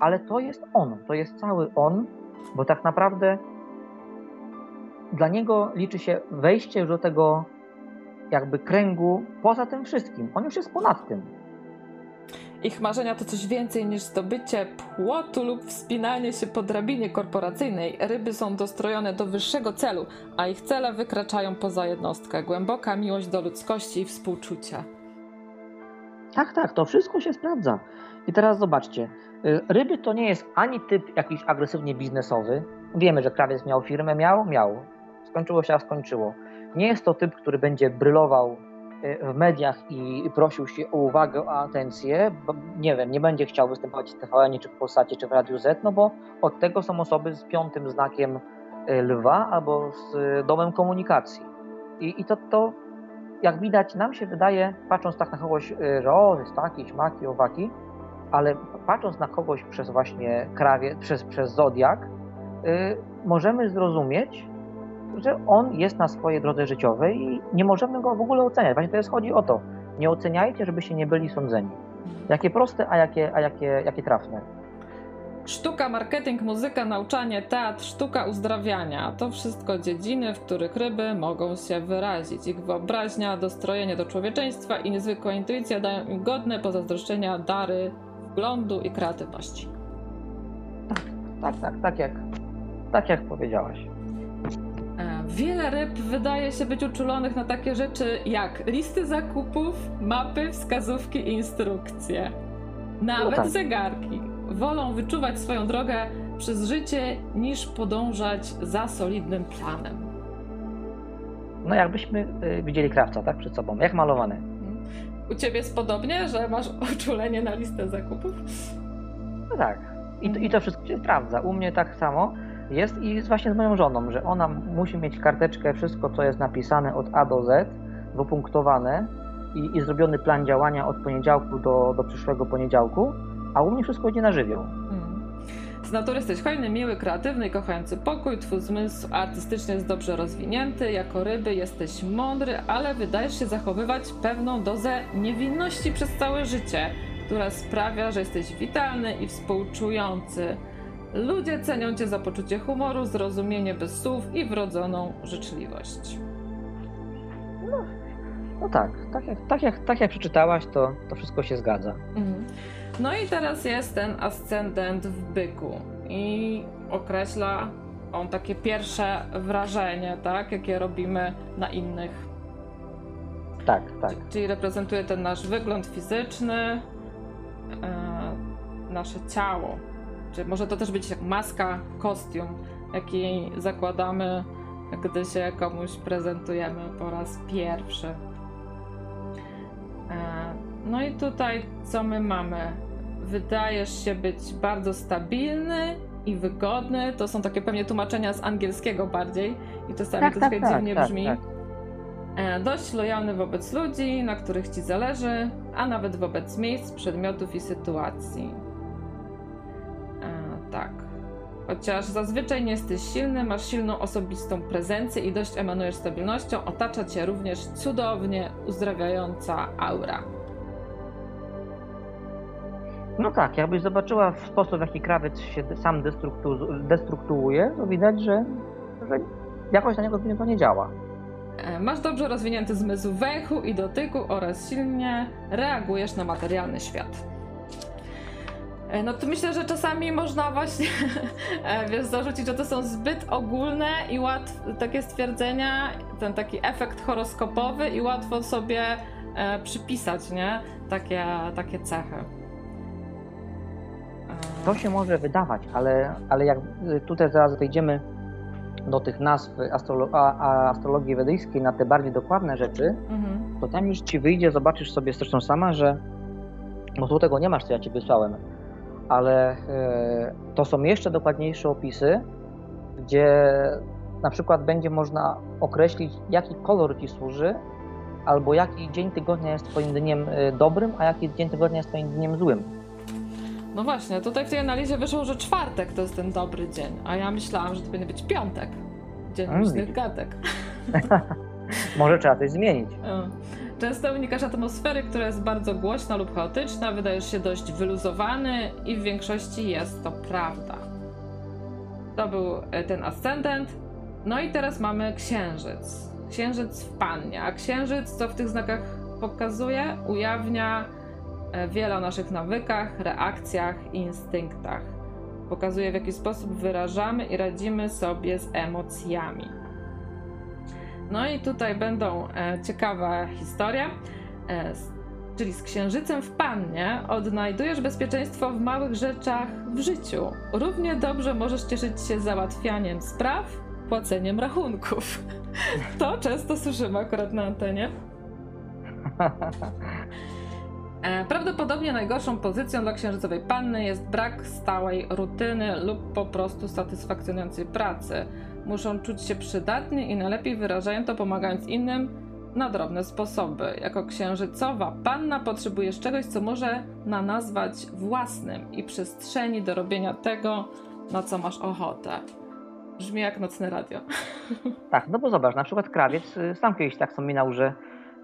Ale to jest on, to jest cały on, bo tak naprawdę dla niego liczy się wejście już do tego jakby kręgu poza tym wszystkim. On już jest ponad tym. ich marzenia to coś więcej niż zdobycie płotu lub wspinanie się po drabinie korporacyjnej. Ryby są dostrojone do wyższego celu, a ich cele wykraczają poza jednostkę. Głęboka miłość do ludzkości i współczucie. Tak, tak, to wszystko się sprawdza. I teraz zobaczcie, y, ryby to nie jest ani typ jakiś agresywnie biznesowy. Wiemy, że krawiec miał firmę, miał, miał. Skończyło się, a skończyło. Nie jest to typ, który będzie brylował y, w mediach i prosił się o uwagę, o atencję. Bo, nie wiem, nie będzie chciał występować w TVN, czy w Polsacie, czy w Radiu Z, no bo od tego są osoby z piątym znakiem y, lwa albo z y, domem komunikacji. I, i to, to jak widać, nam się wydaje, patrząc tak na kogoś, że o, jest taki, śmaki, owaki, ale patrząc na kogoś przez właśnie krawie, przez, przez zodiak, y, możemy zrozumieć, że on jest na swojej drodze życiowej i nie możemy go w ogóle oceniać. Właśnie to jest chodzi o to. Nie oceniajcie, żebyście nie byli sądzeni. Jakie proste, a jakie, a jakie, jakie trafne. Sztuka, marketing, muzyka, nauczanie, teatr, sztuka uzdrawiania to wszystko dziedziny, w których ryby mogą się wyrazić. Ich wyobraźnia, dostrojenie do człowieczeństwa i niezwykła intuicja dają im godne pozazdroszczenia dary wglądu i kreatywności. Tak, tak, tak jak, tak jak powiedziałaś. E, Wiele ryb wydaje się być uczulonych na takie rzeczy jak listy zakupów, mapy, wskazówki i instrukcje. Nawet No tak. zegarki. Wolą wyczuwać swoją drogę przez życie niż podążać za solidnym planem. No jakbyśmy y, widzieli krawca, tak, przed sobą, jak malowany. U ciebie jest podobnie, że masz uczulenie na listę zakupów? No tak. I to, I to wszystko się sprawdza. U mnie tak samo jest i z- właśnie z moją żoną, że ona musi mieć karteczkę, wszystko co jest napisane od A do Z, wypunktowane i, i zrobiony plan działania od poniedziałku do, do przyszłego poniedziałku, a u mnie wszystko idzie na żywioł. Mm. Z natury jesteś hojny, miły, kreatywny i kochający pokój. Twój zmysł artystyczny jest dobrze rozwinięty. Jako ryby jesteś mądry, ale wydajesz się zachowywać pewną dozę niewinności przez całe życie, która sprawia, że jesteś witalny i współczujący. Ludzie cenią cię za poczucie humoru, zrozumienie bez słów i wrodzoną życzliwość. No tak, tak jak, tak jak, tak jak przeczytałaś, to, to wszystko się zgadza. Mhm. No i teraz jest ten ascendent w byku i określa on takie pierwsze wrażenie, tak, jakie robimy na innych. Tak, tak. Czyli reprezentuje ten nasz wygląd fizyczny, e, nasze ciało. Czy może to też być jak maska, kostium, jaki zakładamy, gdy się komuś prezentujemy po raz pierwszy. E, no i tutaj co my mamy? Wydajesz się być bardzo stabilny i wygodny. To są takie pewnie tłumaczenia z angielskiego bardziej i czasami Tak, to tak, trochę tak, dziwnie tak, brzmi. tak. E, Dość lojalny wobec ludzi, na których ci zależy, a nawet wobec miejsc, przedmiotów i sytuacji. Chociaż zazwyczaj nie jesteś silny, masz silną osobistą prezencję i dość emanujesz stabilnością, otacza cię również cudownie uzdrawiająca aura. No tak, jakbyś zobaczyła w sposób, w jaki krawiec się sam destruktu- destruktuuje, to widać, że, że jakoś na niego to nie działa. E, Masz dobrze rozwinięty zmysł węchu i dotyku oraz silnie reagujesz na materialny świat. E, No to myślę, że czasami można właśnie e, wiesz, zarzucić, że to są zbyt ogólne i łatwe takie stwierdzenia, ten taki efekt horoskopowy i łatwo sobie e, przypisać, nie? Takie, takie cechy. To się może wydawać, ale, ale jak y, tutaj zaraz wejdziemy do tych nazw astrolo- a, a astrologii wedyjskiej na te bardziej dokładne rzeczy, Mhm. to tam już ci wyjdzie, zobaczysz sobie zresztą sama, że bo tu tego nie masz, co ja ci wysłałem, ale e, to są jeszcze dokładniejsze opisy, gdzie na przykład będzie można określić, jaki kolor ci służy, albo jaki dzień tygodnia jest twoim dniem e, dobrym, a jaki dzień tygodnia jest twoim dniem złym. No właśnie, tutaj w tej analizie wyszło, że czwartek to jest ten dobry dzień, a ja myślałam, że to powinien być piątek. Dzień różnych gadek. Może trzeba coś zmienić. Często unikasz atmosfery, która jest bardzo głośna lub chaotyczna, wydajesz się dość wyluzowany i w większości jest to prawda. To był e, ten ascendent. No i teraz mamy księżyc. Księżyc w pannie, a księżyc, co w tych znakach pokazuje, ujawnia e, wiele o naszych nawykach, reakcjach instynktach. Pokazuje, w jaki sposób wyrażamy i radzimy sobie z emocjami. No i tutaj będą e, ciekawe historie. Czyli z księżycem w pannie odnajdujesz bezpieczeństwo w małych rzeczach w życiu. Równie dobrze możesz cieszyć się załatwianiem spraw, płaceniem rachunków. To często słyszymy akurat na antenie. E, Prawdopodobnie najgorszą pozycją dla księżycowej panny jest brak stałej rutyny lub po prostu satysfakcjonującej pracy. Muszą czuć się przydatni i najlepiej wyrażają to pomagając innym na drobne sposoby. Jako księżycowa panna potrzebujesz czegoś, co może na nazwać własnym i przestrzeni do robienia tego, na co masz ochotę. Brzmi jak nocne radio. Tak, no bo zobacz, na przykład krawiec y, sam kiedyś tak wspominał, że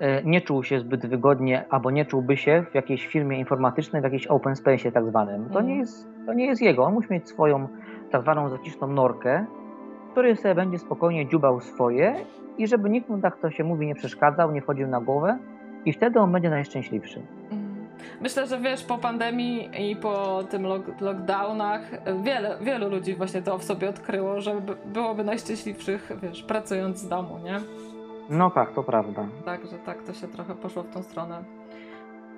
y, nie czuł się zbyt wygodnie, albo nie czułby się w jakiejś firmie informatycznej, w jakiejś open space tak zwanym. To, Mhm. nie jest, to nie jest jego. On musi mieć swoją tak zwaną zaciszną norkę, w której sobie będzie spokojnie dziubał swoje i żeby nikt mu, tak to się mówi, nie przeszkadzał, nie chodził na głowę i wtedy on będzie najszczęśliwszy. Mhm. Myślę, że wiesz, po pandemii i po tym lock- lockdownach wiele, wielu ludzi właśnie to w sobie odkryło, że by- byłoby najszczęśliwszych, wiesz, pracując z domu, nie? No tak, to prawda. Także tak to się trochę poszło w tą stronę.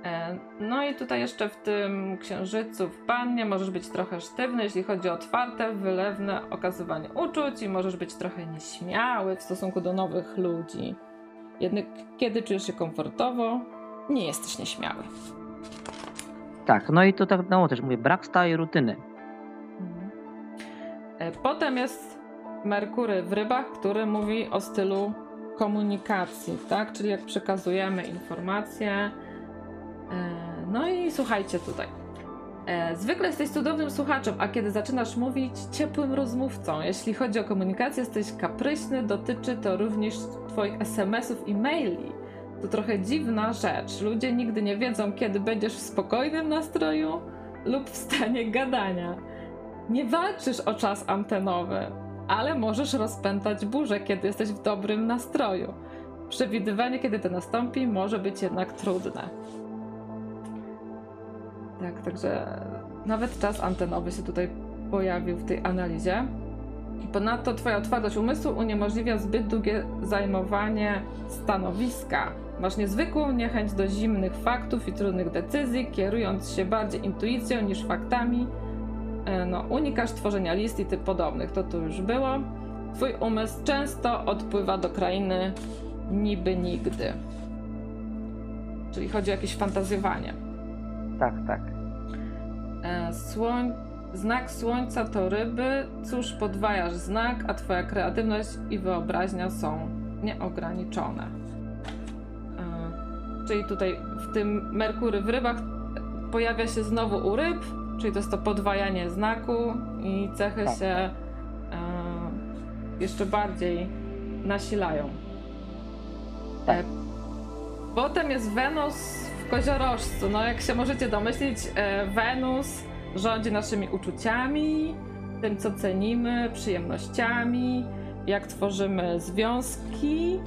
E, No i tutaj jeszcze w tym księżycu w pannie możesz być trochę sztywny, jeśli chodzi o otwarte, wylewne okazywanie uczuć i możesz być trochę nieśmiały w stosunku do nowych ludzi. Jednak kiedy czujesz się komfortowo, nie jesteś nieśmiały. Tak, no i to tak no, też mówię, brak stałej rutyny. E, Potem jest Merkury w rybach, który mówi o stylu komunikacji, tak? Czyli jak przekazujemy informacje. E, No i słuchajcie tutaj. E, Zwykle jesteś cudownym słuchaczem, a kiedy zaczynasz mówić, ciepłym rozmówcą. Jeśli chodzi o komunikację, jesteś kapryśny, dotyczy to również Twoich SMS-ów i maili. To trochę dziwna rzecz. Ludzie nigdy nie wiedzą, kiedy będziesz w spokojnym nastroju lub w stanie gadania. Nie walczysz o czas antenowy, ale możesz rozpętać burzę, kiedy jesteś w dobrym nastroju. Przewidywanie, kiedy to nastąpi, może być jednak trudne. Tak, także nawet czas antenowy się tutaj pojawił w tej analizie. Ponadto Twoja otwartość umysłu uniemożliwia zbyt długie zajmowanie stanowiska. Masz niezwykłą niechęć do zimnych faktów i trudnych decyzji, kierując się bardziej intuicją niż faktami. E, no, unikasz tworzenia list i tym podobnych, to tu już było. Twój umysł często odpływa do krainy niby nigdy. Czyli chodzi o jakieś fantazjowanie. Tak, tak. E, słoń... Znak słońca to ryby. Cóż, podwajasz znak, a twoja kreatywność i wyobraźnia są nieograniczone. E, czyli tutaj w tym Merkury w rybach pojawia się znowu u ryb, czyli to jest to podwajanie znaku i cechy Tak. się e, jeszcze bardziej nasilają. Tak. Potem jest Wenus koziorożcu. No, jak się możecie domyślić, e, Wenus rządzi naszymi uczuciami, tym, co cenimy, przyjemnościami, jak tworzymy związki.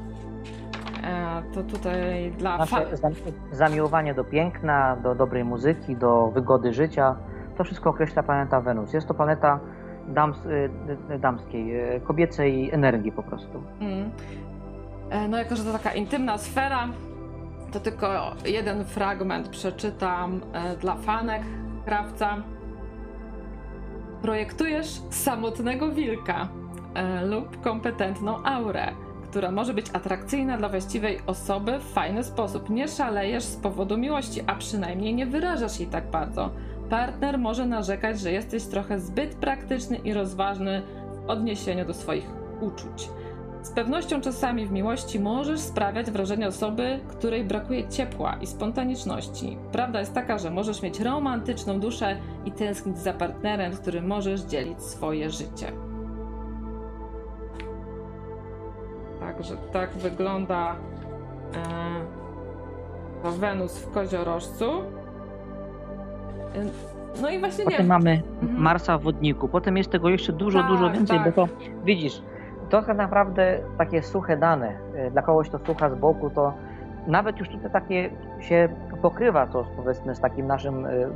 E, to tutaj dla Nasze zam- zamiłowanie do piękna, do dobrej muzyki, do wygody życia, to wszystko określa planeta Wenus. Jest to planeta dams, y, y, damskiej, y, kobiecej energii po prostu. Mm. E, No, jako że to taka intymna sfera, to tylko jeden fragment przeczytam e, dla fanek krawca. Projektujesz samotnego wilka e, lub kompetentną aurę, która może być atrakcyjna dla właściwej osoby w fajny sposób. Nie szalejesz z powodu miłości, a przynajmniej nie wyrażasz jej tak bardzo. Partner może narzekać, że jesteś trochę zbyt praktyczny i rozważny w odniesieniu do swoich uczuć. Z pewnością czasami w miłości możesz sprawiać wrażenie osoby, której brakuje ciepła i spontaniczności. Prawda jest taka, że możesz mieć romantyczną duszę i tęsknić za partnerem, z którym możesz dzielić swoje życie. Także tak wygląda e, Wenus w koziorożcu. E, No i właśnie nie. Potem mamy Mhm. Marsa w wodniku, potem jest tego jeszcze dużo, Tak, dużo więcej, tak. bo to widzisz, to tak naprawdę takie suche dane, y, dla kogoś to słucha z boku, to nawet już tutaj takie się pokrywa to powiedzmy z takim naszym y,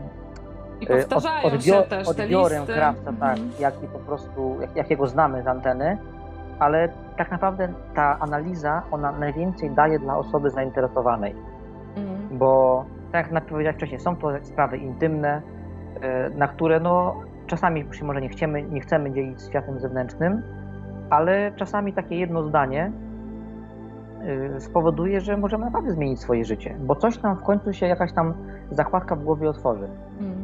I y, od- powtarzają odbior- się też te odbiorem listy. krawca, tak, Mhm. jaki po prostu, jak, jakiego znamy z anteny, ale tak naprawdę ta analiza, ona najwięcej daje dla osoby zainteresowanej, Mhm. bo tak jak powiedziałeś wcześniej, są to sprawy intymne, na które no, czasami się może nie chcemy, nie chcemy dzielić z światem zewnętrznym, ale czasami takie jedno zdanie e, spowoduje, że możemy naprawdę zmienić swoje życie, bo coś nam w końcu się jakaś tam zakładka w głowie otworzy. Mm.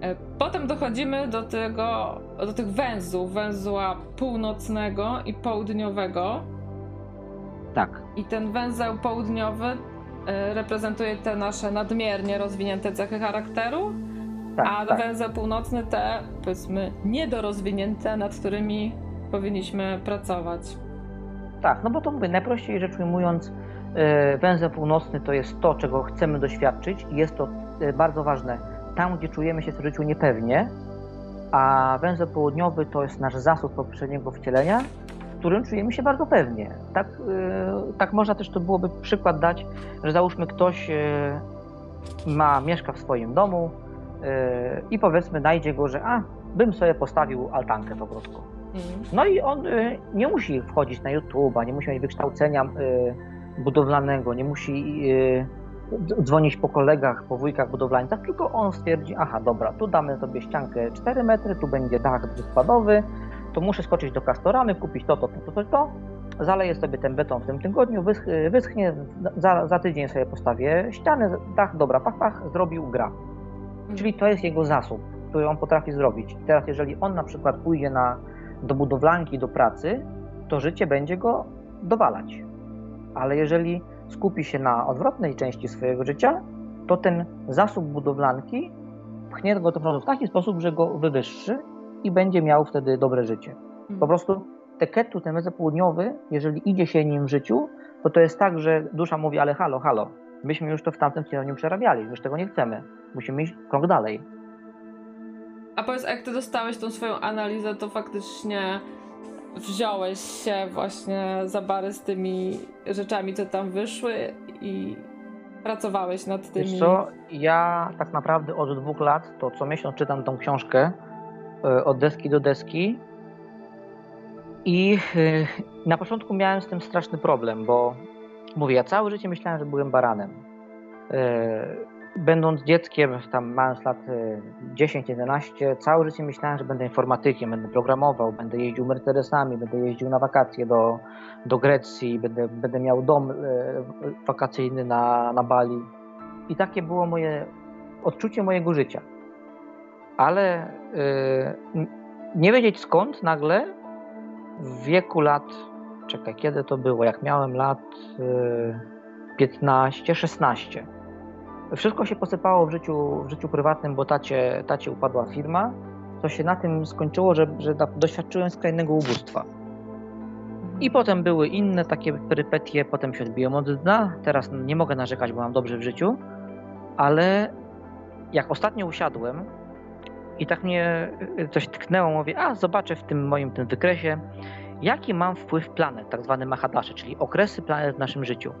E, Potem dochodzimy do tego, do tych węzłów, węzła północnego i południowego. Tak, I ten węzeł południowy e, reprezentuje te nasze nadmiernie rozwinięte cechy charakteru, tak, a tak. węzeł północny te, powiedzmy, niedorozwinięte, nad którymi powinniśmy pracować. Tak, no bo to mówię, najprościej rzecz ujmując, e, węzeł północny to jest to, czego chcemy doświadczyć i jest to e, bardzo ważne tam, gdzie czujemy się w życiu niepewnie, a węzeł południowy to jest nasz zasób poprzedniego wcielenia, w którym czujemy się bardzo pewnie. Tak, e, tak można też to byłoby przykład dać, że załóżmy ktoś ma, mieszka w swoim domu i powiedzmy najdzie go, że a, bym sobie postawił altankę po prostu. Mm. No i on y, nie musi wchodzić na YouTube'a, nie musi mieć wykształcenia y, budowlanego, nie musi y, dzwonić po kolegach, po wujkach budowlańcach, tylko on stwierdzi, aha, dobra, tu damy sobie ściankę 4 metry, tu będzie dach dwuskładowy, to muszę skoczyć do Castoramy, kupić to, to, to, to, to, to. zaleję sobie ten beton w tym tygodniu, wysch, wyschnie, za, za tydzień sobie postawię ścianę, dach, dobra, pach, pach, zrobił, gra. Mm. Czyli to jest jego zasób, który on potrafi zrobić. Teraz, jeżeli on na przykład pójdzie na, do budowlanki, do pracy, to życie będzie go dowalać. Ale jeżeli skupi się na odwrotnej części swojego życia, to ten zasób budowlanki pchnie go to w taki sposób, że go wywyższy i będzie miał wtedy dobre życie. Mm. Po prostu teketu, ten węzeł południowy, jeżeli idzie się nim w życiu, to to jest tak, że dusza mówi, ale halo, halo, myśmy już to w tamtym wcieleniu przerabiali, już tego nie chcemy. Musimy iść krok dalej. A powiedz, a jak ty dostałeś tą swoją analizę, to faktycznie wziąłeś się właśnie za bary z tymi rzeczami, co tam wyszły i pracowałeś nad tymi. Wiesz co, ja tak naprawdę od dwóch lat to co miesiąc czytam tą książkę e, od deski do deski i e, na początku miałem z tym straszny problem, bo mówię, ja całe życie myślałem, że byłem baranem. Będąc dzieckiem, tam mając lat 10-11, całe życie myślałem, że będę informatykiem, będę programował, będę jeździł Mercedesami, będę jeździł na wakacje do, do Grecji, będę, będę miał dom wakacyjny na, na Bali. I takie było moje odczucie mojego życia. Ale yy, nie wiedzieć skąd nagle w wieku lat, czekaj, kiedy to było, jak miałem lat yy, 15-16. Wszystko się posypało w życiu, w życiu prywatnym, bo tacie, tacie upadła firma. To się na tym skończyło, że, że doświadczyłem skrajnego ubóstwa. I potem były inne takie perypetie, potem się odbiłem od dna. Teraz nie mogę narzekać, bo mam dobrze w życiu, ale jak ostatnio usiadłem i tak mnie y, coś tknęło, mówię, a zobaczę w tym moim tym wykresie, jaki mam wpływ planet, tak zwany Mahadasze, czyli okresy planet w naszym życiu.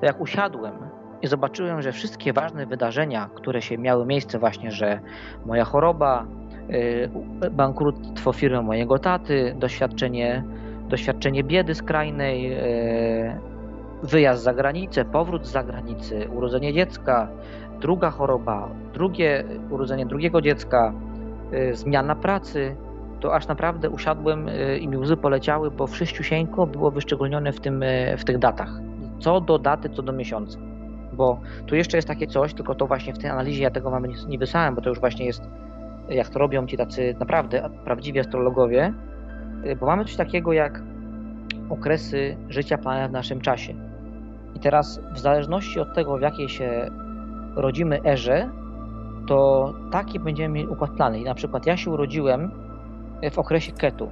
To jak usiadłem i zobaczyłem, że wszystkie ważne wydarzenia, które się miały miejsce właśnie, że moja choroba, y, bankructwo firmy mojego taty, doświadczenie, doświadczenie biedy skrajnej, y, wyjazd za granicę, powrót z zagranicy, urodzenie dziecka, druga choroba, drugie urodzenie drugiego dziecka, y, zmiana pracy, to aż naprawdę usiadłem i mi łzy poleciały, bo wszyściusieńko było wyszczególnione w, tym, w tych datach. Co do daty, co do miesiąca. Bo tu jeszcze jest takie coś, tylko to właśnie w tej analizie ja tego nie, nie wysłałem, bo to już właśnie jest, jak to robią ci tacy naprawdę prawdziwi astrologowie, bo mamy coś takiego jak okresy życia planet w naszym czasie. I teraz w zależności od tego, w jakiej się rodzimy erze, to taki będziemy mieli układ plany. I na przykład ja się urodziłem w okresie ketu,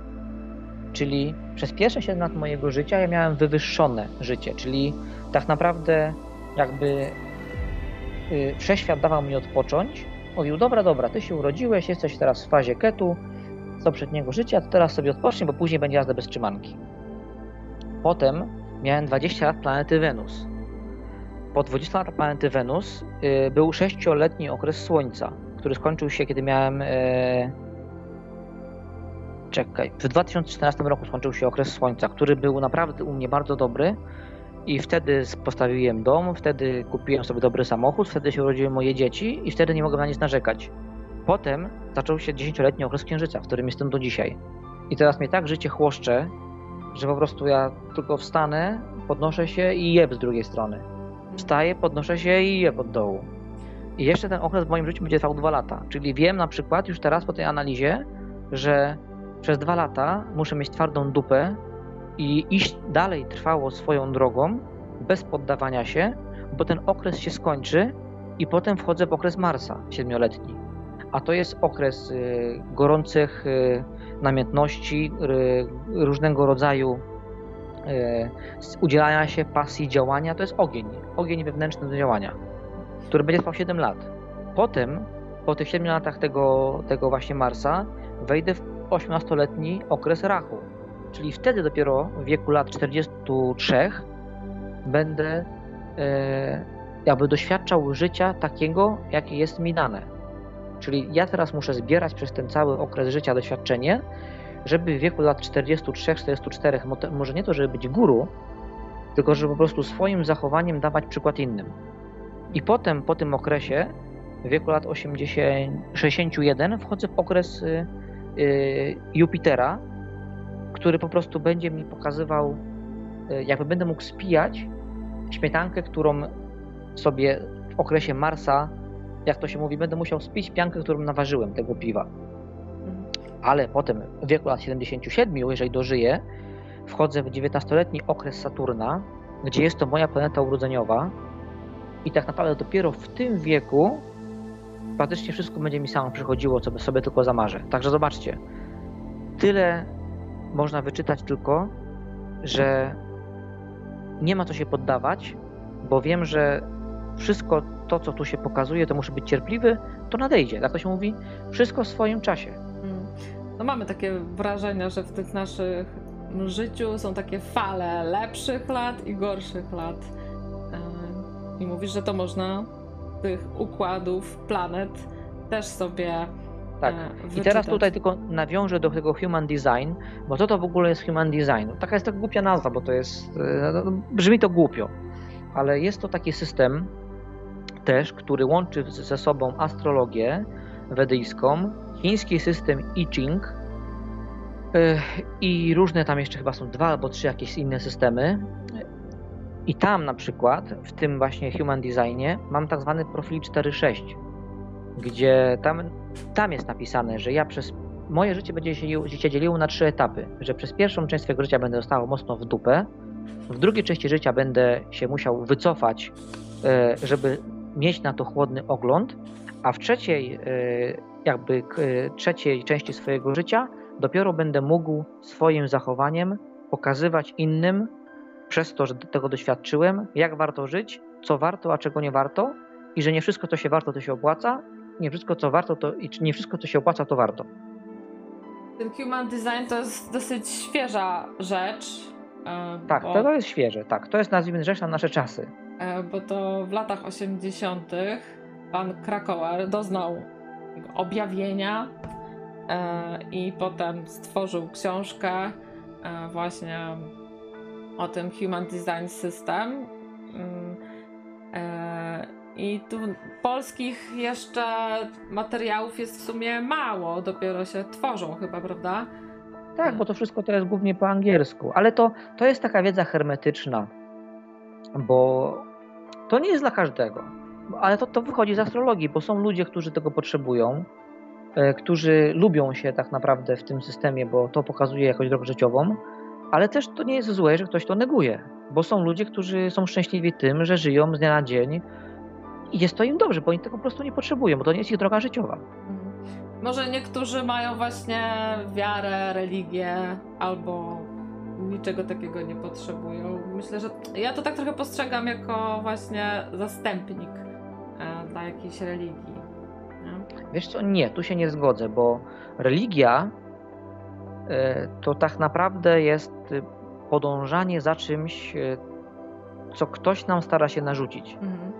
czyli przez pierwsze 7 lat mojego życia ja miałem wywyższone życie, czyli tak naprawdę jakby y, wszechświat dawał mi odpocząć, mówił, dobra, dobra, ty się urodziłeś, jesteś teraz w fazie ketu, z poprzedniego życia, to teraz sobie odpocznij, bo później będzie jazda bez trzymanki. Potem miałem 20 lat planety Wenus po 20 latach planety Wenus y, był sześcioletni okres Słońca, który skończył się, kiedy miałem. Y, czekaj, w 2014 roku skończył się okres Słońca, który był naprawdę u mnie bardzo dobry. I wtedy postawiłem dom, wtedy kupiłem sobie dobry samochód, wtedy się urodziły moje dzieci i wtedy nie mogłem na nic narzekać. Potem zaczął się dziesięcioletni okres księżyca, w którym jestem do dzisiaj. I teraz mnie tak życie chłoszcze, że po prostu ja tylko wstanę, podnoszę się i jeb z drugiej strony. Wstaję, podnoszę się i je pod dołu. I jeszcze ten okres w moim życiu będzie trwał dwa lata. Czyli wiem na przykład już teraz po tej analizie, że przez dwa lata muszę mieć twardą dupę i iść dalej trwało swoją drogą, bez poddawania się, bo ten okres się skończy i potem wchodzę w okres Marsa siedmioletni. A to jest okres y, gorących y, namiętności, y, różnego rodzaju E, udzielania się pasji działania, to jest ogień, ogień wewnętrzny do działania, który będzie trwał 7 lat. Potem, po tych 7 latach tego, tego właśnie Marsa, wejdę w 18-letni okres Rachu, czyli wtedy dopiero w wieku lat 43 będę e, jakby doświadczał życia takiego, jakie jest mi dane. Czyli ja teraz muszę zbierać przez ten cały okres życia doświadczenie, żeby w wieku lat 43-44, może nie to, żeby być guru, tylko żeby po prostu swoim zachowaniem dawać przykład innym. I potem, po tym okresie, w wieku lat 80, 61, wchodzę w okres y, y, Jupitera, który po prostu będzie mi pokazywał, y, jakby będę mógł spijać śmietankę, którą sobie w okresie Marsa, jak to się mówi, będę musiał spić piankę, którą naważyłem tego piwa ale potem w wieku lat 77, jeżeli dożyję, wchodzę w 19-letni okres Saturna, gdzie jest to moja planeta urodzeniowa i tak naprawdę dopiero w tym wieku praktycznie wszystko będzie mi samo przychodziło, co by sobie tylko zamarzę. Także zobaczcie, tyle można wyczytać tylko, że nie ma co się poddawać, bo wiem, że wszystko to, co tu się pokazuje, to muszę być cierpliwy, to nadejdzie. Tak to się mówi, wszystko w swoim czasie no mamy takie wrażenie, że w tych naszych życiu są takie fale lepszych lat i gorszych lat. E, I mówisz, że to można tych układów, planet też sobie tak. I teraz tutaj tylko nawiążę do tego human design, bo co to w ogóle jest human design? Taka jest to głupia nazwa, bo to jest, e, no, no, brzmi to głupio. ale jest to taki system też, który łączy ze sobą astrologię wedyjską, chiński system I Ching e, i różne tam jeszcze chyba są dwa albo trzy jakieś inne systemy. I tam na przykład, w tym właśnie Human Designie, mam tak zwany profil 4.6, gdzie tam, tam jest napisane, że ja przez moje życie będzie się, dzieliło na trzy etapy, że przez pierwszą część swojego życia będę dostawał mocno w dupę, w drugiej części życia będę się musiał wycofać, e, żeby mieć na to chłodny ogląd, a w trzeciej, e, jakby trzeciej części swojego życia dopiero będę mógł swoim zachowaniem pokazywać innym, przez to, że tego doświadczyłem, jak warto żyć, co warto, a czego nie warto. I że nie wszystko, co się warto, to się opłaca, nie wszystko, co warto, to i nie wszystko, co się opłaca, to warto. Ten human design to jest dosyć świeża rzecz. E, tak, bo, to, jest świeże, tak. To jest nazwijmy rzecz na nasze czasy. E, bo to w latach 80. pan Krakauer doznał objawienia e, i potem stworzył książkę właśnie o tym Human Design System. I tu polskich jeszcze materiałów jest w sumie mało, dopiero się tworzą chyba, prawda? Tak, bo to wszystko jest głównie po angielsku, ale to, to jest taka wiedza hermetyczna, bo to nie jest dla każdego. Ale to, to wychodzi z astrologii, bo są ludzie, którzy tego potrzebują, e, którzy lubią się tak naprawdę w tym systemie, bo to pokazuje jakąś drogę życiową, ale też to nie jest złe, że ktoś to neguje, bo są ludzie, którzy są szczęśliwi tym, że żyją z dnia na dzień i jest to im dobrze, bo oni tego po prostu nie potrzebują, bo to nie jest ich droga życiowa. Mhm. Może niektórzy mają właśnie wiarę, religię albo niczego takiego nie potrzebują. Myślę, że ja to tak trochę postrzegam jako właśnie zastępnik e, dla jakiejś religii. Nie? Wiesz co, nie, tu się nie zgodzę, bo religia e, to tak naprawdę jest podążanie za czymś, e, co ktoś nam stara się narzucić. Mhm.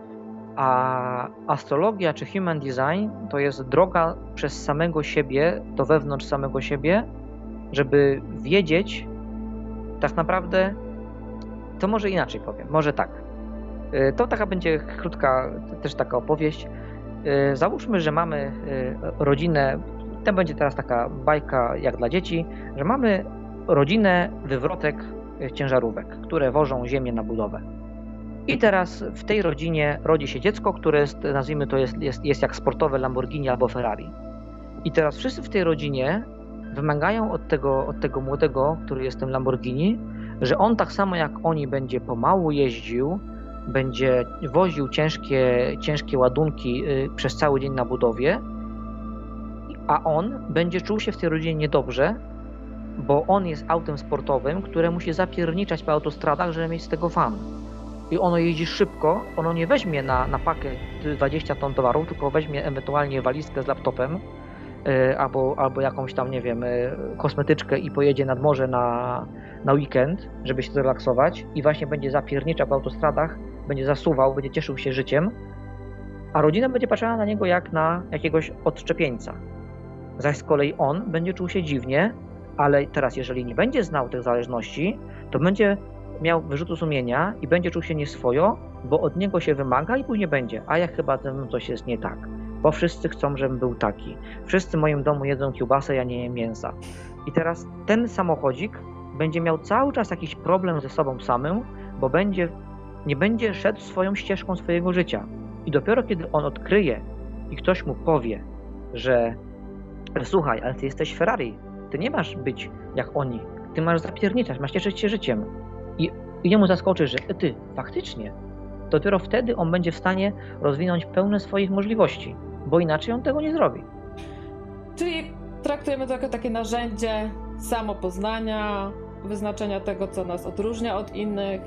A astrologia czy human design to jest droga przez samego siebie, do wewnątrz samego siebie, żeby wiedzieć, tak naprawdę, to może inaczej powiem, może tak. Y, to taka będzie krótka też taka opowieść. Y, załóżmy, że mamy y, rodzinę, to będzie teraz taka bajka jak dla dzieci, że mamy rodzinę wywrotek ciężarówek, które wożą ziemię na budowę. I teraz w tej rodzinie rodzi się dziecko, które jest, nazwijmy to, jest, jest, jest jak sportowe Lamborghini albo Ferrari. I teraz wszyscy w tej rodzinie wymagają od tego, od tego młodego, który jest tym Lamborghini, że on tak samo jak oni będzie pomału jeździł, będzie woził ciężkie, ciężkie ładunki y, przez cały dzień na budowie, a on będzie czuł się w tej rodzinie niedobrze, bo on jest autem sportowym, które musi zapierniczać po autostradach, żeby mieć z tego fan i ono jeździ szybko, ono nie weźmie na, na pakę 20 ton towaru, tylko weźmie ewentualnie walizkę z laptopem yy, albo, albo jakąś tam, nie wiem, yy, kosmetyczkę i pojedzie nad morze na, na weekend, żeby się zrelaksować. I właśnie będzie zapierniczał w autostradach, będzie zasuwał, będzie cieszył się życiem, a rodzina będzie patrzyła na niego jak na jakiegoś odczepieńca. Zaś z kolei on będzie czuł się dziwnie, ale teraz jeżeli nie będzie znał tych zależności, to będzie miał wyrzutu sumienia i będzie czuł się nieswojo, bo od niego się wymaga i później będzie, a ja chyba ze mną coś jest nie tak, bo wszyscy chcą, żebym był taki. Wszyscy w moim domu jedzą kiełbasę, ja nie jem mięsa. I teraz ten samochodzik będzie miał cały czas jakiś problem ze sobą samym, bo będzie, nie będzie szedł swoją ścieżką swojego życia. I dopiero kiedy on odkryje i ktoś mu powie, że słuchaj, ale ty jesteś Ferrari, ty nie masz być jak oni, ty masz zapierniczać, masz cieszyć się życiem. I, jemu zaskoczy, że ty, faktycznie, dopiero wtedy on będzie w stanie rozwinąć pełne swoich możliwości, bo inaczej on tego nie zrobi. Czyli traktujemy to jako takie narzędzie samopoznania, wyznaczenia tego, co nas odróżnia od innych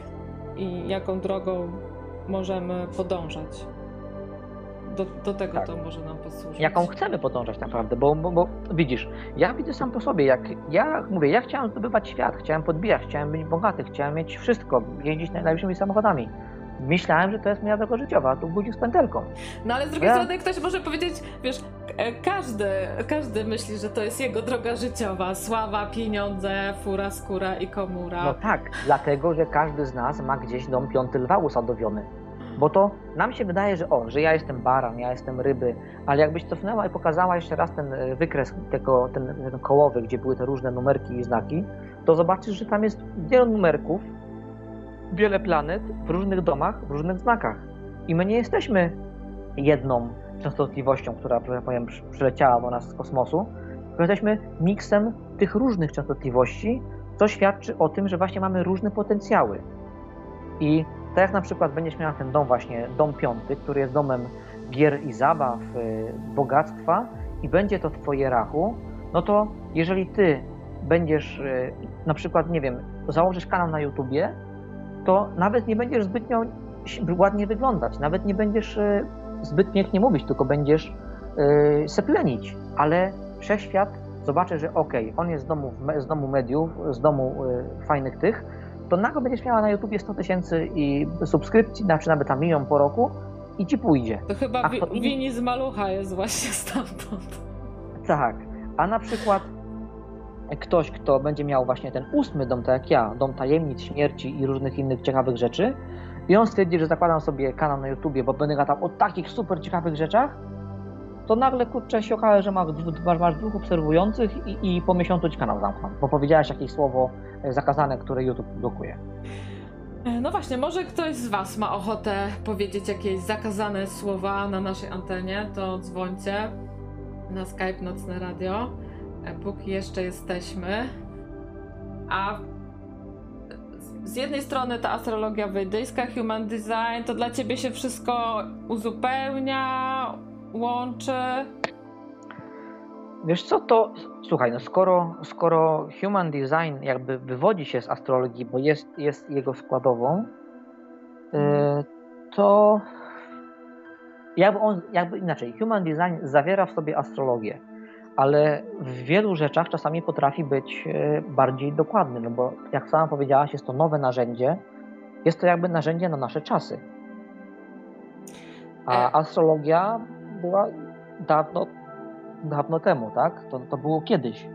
i jaką drogą możemy podążać do, do tego tak. to może nam posłużyć. Jaką chcemy podążać naprawdę, bo, bo, bo, widzisz, ja widzę sam po sobie, jak ja mówię, ja chciałem zdobywać świat, chciałem podbijać, chciałem być bogaty, chciałem mieć wszystko, jeździć najlepszymi samochodami. myślałem, że to jest moja droga życiowa, tu budził z pętelką. No ale z drugiej Ja- strony ktoś może powiedzieć, wiesz, e, każdy, każdy myśli, że to jest jego droga życiowa. Sława, pieniądze, fura, skóra i komura. No tak, dlatego, że każdy z nas ma gdzieś dom piąty lwa usadowiony. Bo to nam się wydaje, że o, że ja jestem baran, ja jestem ryby, ale jakbyś cofnęła i pokazała jeszcze raz ten e, wykres tego, ten, ten kołowy, gdzie były te różne numerki i znaki, to zobaczysz, że tam jest wiele numerków, wiele planet w różnych domach, w różnych znakach. I my nie jesteśmy jedną częstotliwością, która, że tak powiem, przy- przyleciała do nas z kosmosu, tylko jesteśmy miksem tych różnych częstotliwości, co świadczy o tym, że właśnie mamy różne potencjały. I tak jak na przykład będziesz miała ten dom właśnie, dom piąty, który jest domem gier i zabaw, y, bogactwa i będzie to twoje rachu, no to jeżeli ty będziesz y, na przykład, nie wiem, założysz kanał na YouTubie, to nawet nie będziesz zbytnio ładnie wyglądać, nawet nie będziesz y, zbyt pięknie mówić, tylko będziesz seplenić, ale wszechświat zobaczy, że okej, on jest z domu, z domu mediów, z domu fajnych tych, to nagle będziesz miała na YouTubie 100 tysięcy i subskrypcji, znaczy nawet tam milion po roku i ci pójdzie. To chyba wi-? Wini z Malucha jest właśnie stamtąd. Tak. A na przykład ktoś, kto będzie miał właśnie ten ósmy dom, tak jak ja, dom tajemnic, śmierci i różnych innych ciekawych rzeczy, i on stwierdzi, że zakładam sobie kanał na YouTubie, bo będę gadał o takich super ciekawych rzeczach, to nagle kurczę się okaże, że ma, masz, masz dwóch obserwujących i, i po miesiącu ci kanał zamkną, bo powiedziałeś jakieś słowo zakazane, które YouTube blokuje. E, No właśnie, może ktoś z Was ma ochotę powiedzieć jakieś zakazane słowa na naszej antenie, to dzwońcie na Skype Nocne Radio, e, póki jeszcze jesteśmy. A z jednej strony ta astrologia wedyjska, human design, to dla Ciebie się wszystko uzupełnia, łączy. Wiesz co, to słuchaj, no skoro, skoro human design jakby wywodzi się z astrologii, bo jest, jest jego składową, yy, to jakby on, jakby inaczej, human design zawiera w sobie astrologię, ale w wielu rzeczach czasami potrafi być yy, bardziej dokładny, no bo jak sama powiedziałaś, jest to nowe narzędzie, jest to jakby narzędzie na nasze czasy. A E. astrologia była dawno dawno temu, tak? To, to było kiedyś.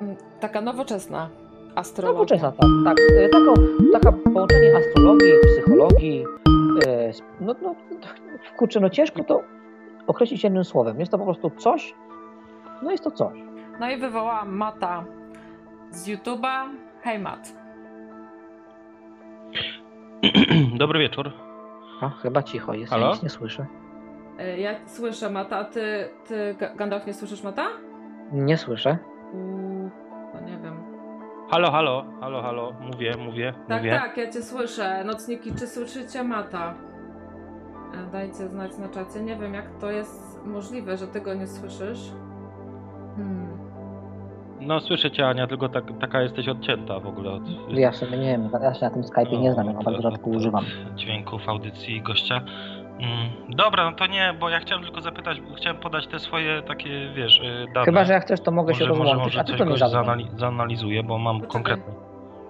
Mm, Taka nowoczesna astrologia. Nowoczesna, tak. tak. E, Tako, taka połączenie astrologii, psychologii. E, no, no, kurczę, no ciężko to określić jednym słowem. Jest to po prostu coś, no jest to coś. No i wywołałam Mata z YouTube'a. Hej Mat. Dobry wieczór. A, chyba cicho jest, Halo? nic nie słyszę. E, Ja słyszę Mata, a ty, ty Ga- Gandalf nie słyszysz Mata? Nie słyszę. Uuu, no nie wiem. Halo, halo, halo, halo. Mówię, mówię, Tak, mówię. tak, ja cię słyszę. Nocniki, czy słyszycie Mata? E, Dajcie znać na czacie. Nie wiem, jak to jest możliwe, że ty go nie słyszysz. Hmm. No słyszę cię Ania, tylko tak, taka jesteś odcięta w ogóle od, Ja sobie nie wiem, ja się na tym Skype'ie nie znam, ja bardzo rzadko używam. dźwięków audycji gościa. Mm, dobra, no to nie, bo ja chciałem tylko zapytać, chciałem podać te swoje takie, wiesz, y, dane. Chyba, że jak chcesz, to mogę może, się może, rozłączyć, może a ty coś to mi gość zadzwoń. zaanali- zanalizuję, bo mam Poczekaj. konkretne.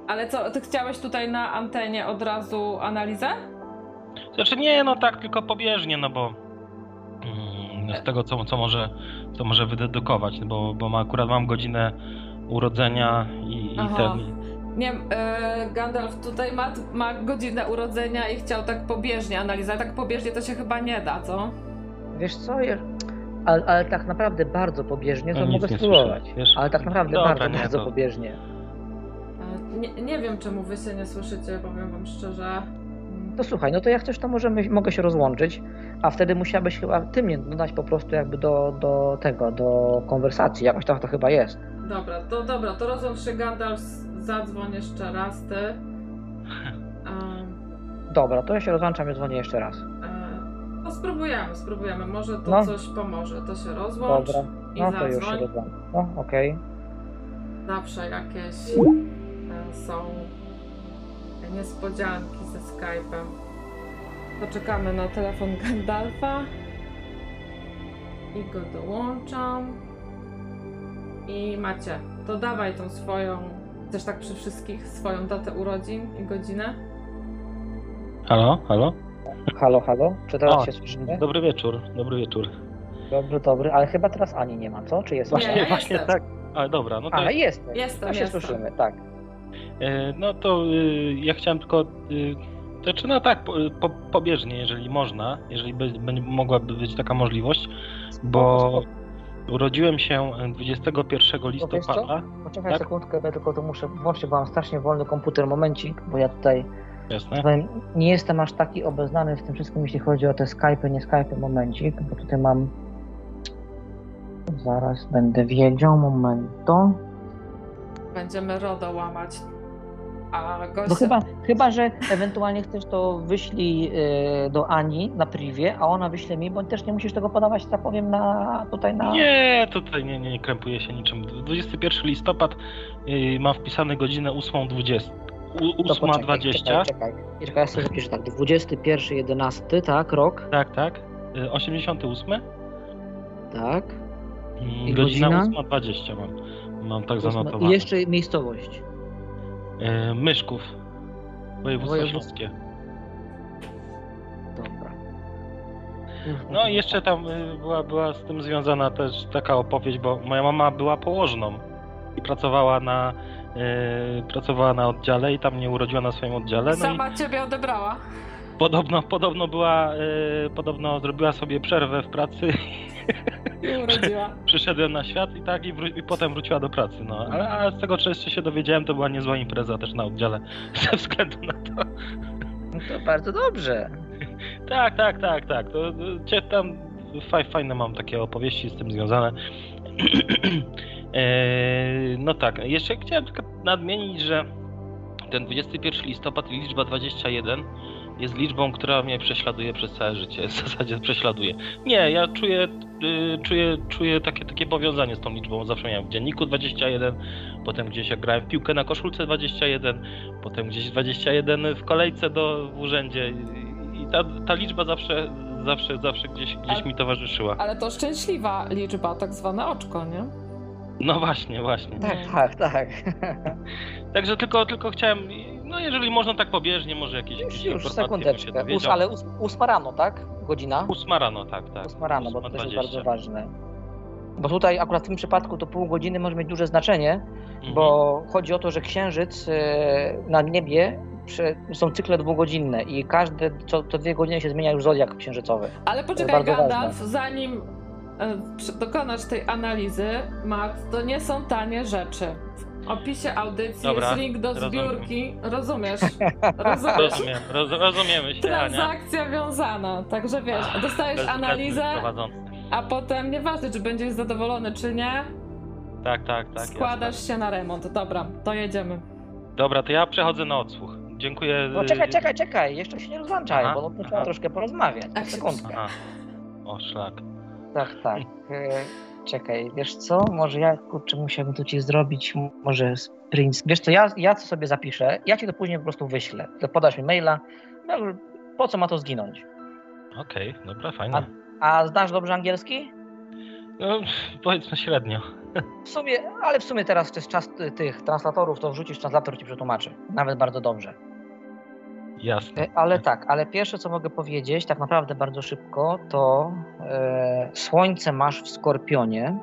Ale co, ty chciałeś tutaj na antenie od razu analizę? Znaczy nie, no tak, tylko pobieżnie, no bo mm, z tego, co, co, może, co może wydedukować, no bo, bo ma, akurat mam godzinę urodzenia i, i ten... Nie wiem, e, Gandalf tutaj ma, ma godzinę urodzenia i chciał tak pobieżnie analizować. Tak pobieżnie to się chyba nie da, co? Wiesz co, je- ale, ale tak naprawdę bardzo pobieżnie, to mogę spróbować. słyszę? Ale tak naprawdę Dobra, bardzo, nie, bardzo to- pobieżnie. E, Nie, nie wiem, czemu wy się nie słyszycie, powiem wam szczerze. To słuchaj, no to jak chcesz, to możemy, mogę się rozłączyć, a wtedy musiałabyś chyba ty mnie dodać po prostu jakby do, do tego, do konwersacji. Jakoś tak to chyba jest. Dobra, to dobra, to rozłącz się Gandalf, zadzwoń jeszcze raz ty. Dobra, to ja się rozłączam i dzwonię jeszcze raz. e, no spróbujemy, spróbujemy, może to No. coś pomoże. To się rozłącz Dobra, i no to już się zadzwoń. No, okej. Zawsze jakieś e, są niespodzianki ze Skype'em. Poczekamy na telefon Gandalfa i go dołączam. I macie, to dawaj tą swoją, też tak przy wszystkich, swoją datę urodzin i godzinę. Halo, halo? Halo, halo? Czy teraz O, się słyszymy? Dobry wieczór, dobry wieczór. Dobry, dobry, ale chyba teraz Ani nie ma, co? Czy jest? Nie, Właśnie, ja właśnie jestem. tak. A dobra, no to A, jest. Jestem, To się jestem. słyszymy, tak. e, no to e, ja chciałem tylko e, znaczy no tak, po, po, pobieżnie, jeżeli można, jeżeli by, by, mogłaby być taka możliwość, bo Spoko, urodziłem się 21 wiesz co? listopada. Poczekaj Tak? sekundkę, ja tylko to muszę włączyć, bo mam strasznie wolny komputer, momencik, bo ja tutaj Jasne. powiem, nie jestem aż taki obeznany w tym wszystkim, jeśli chodzi o te Skype, nie Skype, momencik, bo tutaj mam zaraz będę wiedział, momento. Będziemy RODO łamać. A gościa... No chyba, chyba, że ewentualnie chcesz to wyślij y, do Ani na privie, a ona wyśle mi, bo też nie musisz tego podawać, tak powiem, na tutaj na... Nie, tutaj nie, nie, nie krępuje się niczym. 21 listopad y, mam wpisane godzinę 8.20. u- To poczekaj, 8.20. Czekaj, czekaj. Czekaj, ja sobie zapiszę tak, 21.11, tak, rok, Tak, tak. Y, 88. tak. Mm, I Godzina godzina? 8.20 mam. Mam tak I zanotowane. jeszcze miejscowość. Y, Myszków. Województwo Województwo. śląskie. Dobra. No i jeszcze tam y, była, była z tym związana też taka opowieść, bo moja mama była położną i pracowała na y, pracowała na oddziale i tam mnie urodziła na swoim oddziale. No Sama ciebie odebrała. podobno, podobno była, y, podobno zrobiła sobie przerwę w pracy I urodziła. przyszedłem na świat i tak i, wró- i potem wróciła do pracy, no. Ale, ale z tego, co jeszcze się dowiedziałem, to była niezła impreza też na oddziale ze względu na to. No to bardzo dobrze. Tak, tak, tak, tak. To, to cię tam faj, fajne mam takie opowieści z tym związane. Eee, no tak, jeszcze chciałem tylko nadmienić, że ten 21 listopad i liczba 21 jest liczbą, która mnie prześladuje przez całe życie. W zasadzie prześladuje. Nie, ja czuję, y, czuję, czuję takie, takie powiązanie z tą liczbą. Zawsze miałem w dzienniku 21, potem gdzieś jak grałem w piłkę na koszulce 21, potem gdzieś 21 w kolejce do, w urzędzie. I- I ta, ta liczba zawsze, zawsze, zawsze gdzieś, gdzieś Ale- mi towarzyszyła. Ale to szczęśliwa liczba, tak zwane oczko, nie? No właśnie, właśnie. Tak, tak, tak. Także tylko, tylko chciałem, no jeżeli można tak pobieżnie, może jakieś, Już, jakieś już, sekundeczkę. Dowiedział. ale ósma rano, tak? Godzina? Ósma rano, tak, tak. Ósma rano, bo to też jest 8.20. bardzo ważne. Bo tutaj akurat w tym przypadku to pół godziny może mieć duże znaczenie, Mhm. bo chodzi o to, że księżyc e, na niebie są cykle dwugodzinne i każde co, co dwie godziny się zmienia już zodiak księżycowy. Ale poczekaj, Gandalf, zanim e, dokonasz tej analizy, Matt, to nie są tanie rzeczy. Opisie audycji Dobra, jest link do zbiórki. Rozumiesz? Rozumiesz? Rozumiem, roz, rozumiemy się, Ania. Transakcja wiązana. Także wiesz, dostajesz analizę, a potem nieważne, czy będziesz zadowolony, czy nie, Tak, tak, tak. składasz jasne. się na remont. Dobra, to jedziemy. Dobra, to ja przechodzę na odsłuch. Dziękuję. No czekaj, czekaj, czekaj, jeszcze się nie rozłączaj, Aha, bo no, trzeba troszkę porozmawiać. Ach, Sekundkę. Aha. O, szlak. Tak, tak. Czekaj, wiesz co? Może ja kurczę musiałbym tu ci zrobić może sprint. Wiesz co, ja, ja co sobie zapiszę, ja ci to później po prostu wyślę. To podasz mi maila. No, po co ma to zginąć? Okej, dobra, fajnie. A znasz dobrze angielski? No, powiedzmy średnio. W sumie, ale w sumie teraz to jest czas ty- tych translatorów, to wrzucisz translator ci przetłumaczy. Nawet bardzo dobrze. Jasne. E, Ale tak, ale pierwsze co mogę powiedzieć, tak naprawdę bardzo szybko, to e, słońce masz w skorpionie.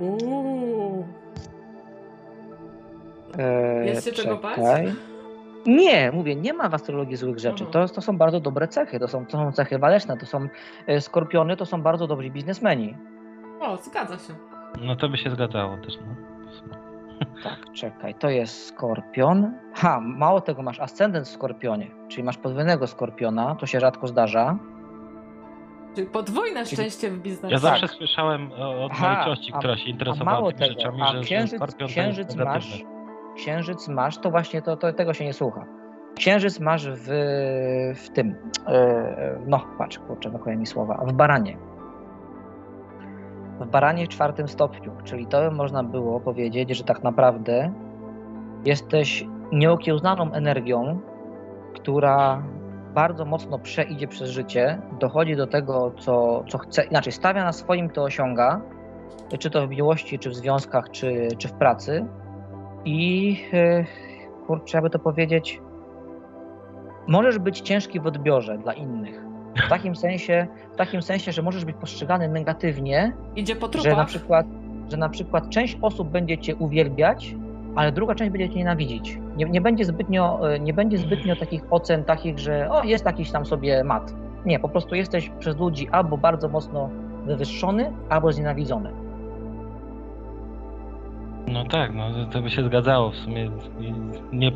Uuu. E, Jest się czego bać? Nie, mówię, nie ma w astrologii złych rzeczy. Mhm. To, to są bardzo dobre cechy, to są, to są cechy waleczne, to są e, skorpiony, to są bardzo dobrzy biznesmeni. O, zgadza się. No to by się zgadzało też, no. Tak, czekaj, to jest skorpion. Ha, mało tego, masz ascendent w skorpionie, czyli masz podwójnego skorpiona, to się rzadko zdarza. Czyli podwójne Czyli- szczęście w biznesie. Ja Tak. zawsze słyszałem e, od mojej a- która się interesowała mało tymi tego, rzeczami, a że, że księżyc, skorpion księżyc to masz, księżyc masz, to właśnie to, to, tego się nie słucha. Księżyc masz w, w tym, e, no patrz, kurczę, brakuje mi słowa, w baranie. W baranie w czwartym stopniu, czyli to można było powiedzieć, że tak naprawdę jesteś nieokiełznaną energią, która bardzo mocno przeidzie przez życie, dochodzi do tego, co, co chce, inaczej stawia na swoim, to osiąga, czy to w miłości, czy w związkach, czy, czy w pracy. I e, kurczę, jakby to powiedzieć, możesz być ciężki w odbiorze dla innych. W takim sensie, w takim sensie, że możesz być postrzegany negatywnie, Idzie po że na trupach. przykład, że na przykład część osób będzie cię uwielbiać, ale druga część będzie cię nienawidzić. Nie, nie, będzie zbytnio, e, nie będzie zbytnio takich ocen takich, że o, jest jakiś tam sobie mat. Nie, po prostu jesteś przez ludzi albo bardzo mocno wywyższony, albo znienawidzony. No tak, no to- to by się zgadzało w sumie. Nie,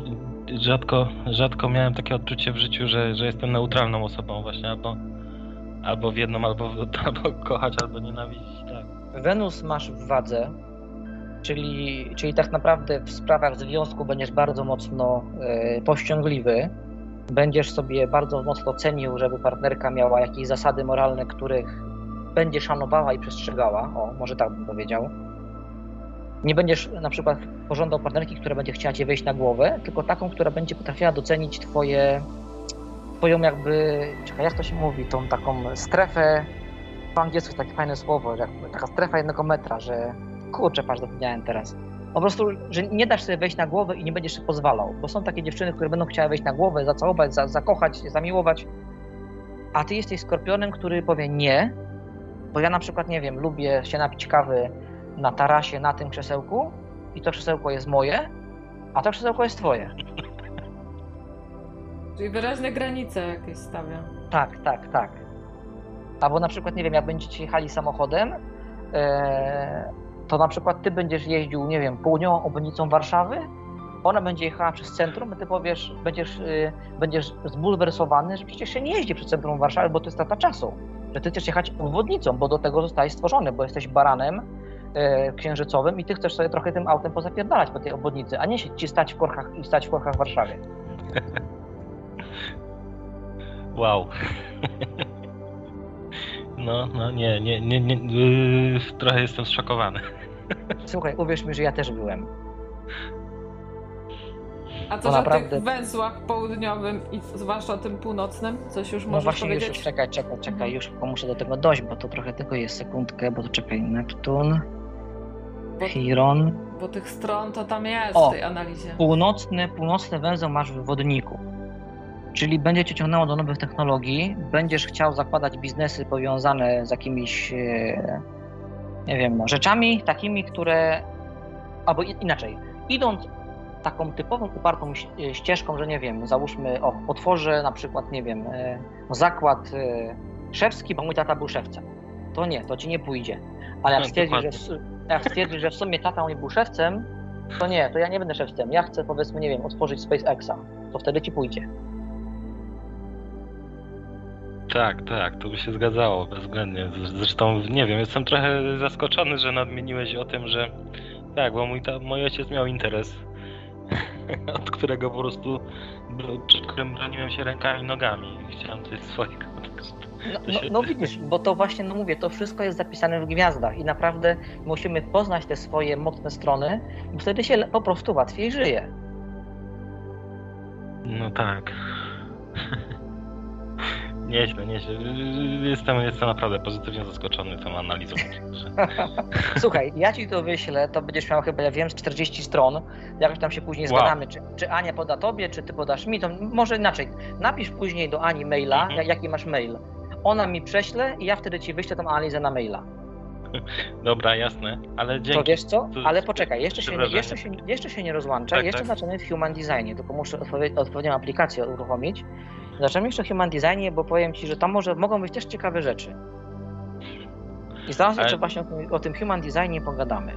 rzadko, rzadko miałem takie odczucie w życiu, że, że jestem neutralną osobą właśnie, albo, albo w jedną, albo, albo kochać, albo nienawidzić, tak. Wenus masz w wadze, czyli, czyli tak naprawdę w sprawach związku będziesz bardzo mocno e, powściągliwy. Będziesz sobie bardzo mocno cenił, żeby partnerka miała jakieś zasady moralne, których będzie szanowała i przestrzegała. O, może tak bym powiedział. Nie będziesz na przykład pożądał partnerki, która będzie chciała cię wejść na głowę, tylko taką, która będzie potrafiła docenić twoje, twoją jakby, czekaj, jak to się mówi, tą taką strefę po angielsku jest takie fajne słowo, taka strefa jednego metra, że kurczę, patrz, zapomniałem teraz. Po prostu, że nie dasz sobie wejść na głowę i nie będziesz się pozwalał, bo są takie dziewczyny, które będą chciały wejść na głowę, zacałować, za, zakochać, zamiłować, a ty jesteś skorpionem, który powie nie, bo ja na przykład, nie wiem, lubię się napić kawy na tarasie, na tym krzesełku i to krzesełko jest moje, a to krzesełko jest twoje. Czyli wyraźne granice jakieś stawia. Tak, tak, tak. Albo na przykład, nie wiem, jak będziecie jechali samochodem, e, to na przykład ty będziesz jeździł, nie wiem, południową obwodnicą Warszawy, ona będzie jechała przez centrum, a ty powiesz, będziesz, y, będziesz zbulwersowany, że przecież się nie jeździ przez centrum Warszawy, bo to jest strata czasu. Że ty chcesz jechać obwodnicą, bo do tego zostałeś stworzony, bo jesteś baranem e, księżycowym i ty chcesz sobie trochę tym autem pozapierdalać po tej obwodnicy, a nie się ci stać w korkach i stać w korkach w Warszawie. Wow. No, no nie, nie, nie, nie yy, trochę jestem zszokowany. Słuchaj, uwierz mi, że ja też byłem. A co, że naprawdę- tych węzłach południowym i zwłaszcza tym północnym? Coś już No możesz właśnie, już, powiedzieć? już czekaj, czekaj, czekaj, Mhm. już muszę do tego dojść, bo to trochę tylko jest sekundkę, bo to czekaj, Neptun, Bo, Chiron, bo tych stron to tam jest O! w tej analizie. północny, północny węzeł masz w wodniku, czyli będzie cię ciągnęło do nowych technologii, będziesz chciał zakładać biznesy powiązane z jakimiś, e, nie wiem, no, rzeczami takimi, które, albo inaczej, idąc taką typową, upartą e, ścieżką, że nie wiem, załóżmy, o, otworzę na przykład, nie wiem, e, zakład szewski, bo mój tata był szewcem. To nie, to ci nie pójdzie. Ale jak No, stwierdzisz, że, jak stwierdzisz, że w sumie tata mój był szewcem, to nie, to ja nie będę szewcem. Ja chcę, powiedzmy, nie wiem, otworzyć SpaceXa. To wtedy ci pójdzie. Tak, tak, to by się zgadzało bezwzględnie. Zresztą, nie wiem, jestem trochę zaskoczony, że nadmieniłeś o tym, że tak, bo mój, ta, mój ojciec miał interes, od którego po prostu, przed którym broniłem się rękami i nogami. Chciałem coś swojego. No, no, no widzisz, bo to właśnie, no mówię, to wszystko jest zapisane w gwiazdach i naprawdę musimy poznać te swoje mocne strony, bo wtedy się po prostu łatwiej żyje. No tak. Nieźle, nieźle. Jestem, jestem naprawdę pozytywnie zaskoczony tą analizą. Słuchaj, ja ci to wyślę, to będziesz miał chyba, ja wiem, z 40 stron. Jakoś tam się później Wow. zgadamy, czy, czy Ania poda tobie, czy ty podasz mi. To może inaczej. Napisz później do Ani maila, Mhm. ja- jaki masz mail. Ona mi prześle i ja wtedy ci wyślę tą analizę na maila. Dobra, jasne, ale dzięki. To wiesz co? Ale poczekaj, jeszcze się, jeszcze, się, jeszcze się nie rozłączaj, Tak, jeszcze tak. zaczynamy w Human Designie, tylko muszę odpowie- odpowiednią aplikację uruchomić. Zaczniemy jeszcze w Human Designie, bo powiem Ci, że tam może mogą być też ciekawe rzeczy. I zaraz Ale- jeszcze właśnie o tym, o tym Human Designie pogadamy.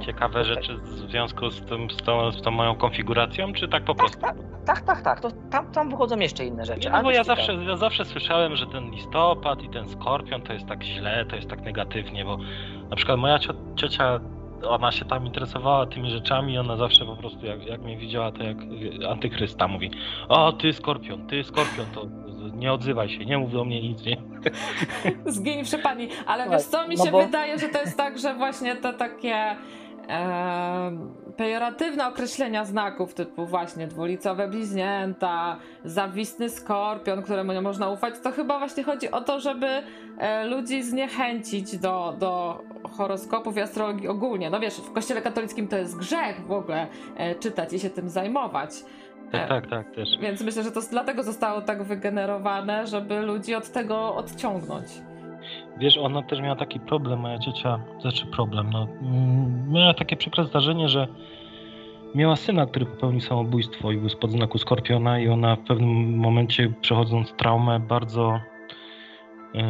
Ciekawe rzeczy w związku z, tym, z, tą, z tą moją konfiguracją, czy tak po prostu? Tak, tak, tak, tak. To tam, tam wychodzą jeszcze inne rzeczy. No bo ja zawsze, ja zawsze słyszałem, że ten listopad i ten skorpion to jest tak źle, to jest tak negatywnie, bo na przykład moja cio, ciocia, ona się tam interesowała tymi rzeczami i ona zawsze po prostu jak, jak mnie widziała, to jak antychrysta mówi o ty skorpion, ty skorpion, to nie odzywaj się, nie mów do mnie nic, nie? Zgiń przy pani. Ale Słuchaj, wiesz co, mi no się bo- wydaje, że to jest tak, że właśnie te takie e, pejoratywne określenia znaków typu właśnie dwulicowe bliźnięta, zawistny skorpion, któremu nie można ufać, to chyba właśnie chodzi o to, żeby e, ludzi zniechęcić do, do horoskopów i astrologii ogólnie. No wiesz, w kościele katolickim to jest grzech w ogóle e, czytać i się tym zajmować. Tak, tak, tak, też. Więc myślę, że to dlatego zostało tak wygenerowane, żeby ludzi od tego odciągnąć. Wiesz, ona też miała taki problem, moja ciocia, znaczy problem, no, mm, miała takie przykre zdarzenie, że miała syna, który popełnił samobójstwo i był spod znaku Skorpiona i ona w pewnym momencie, przechodząc traumę, bardzo, yy,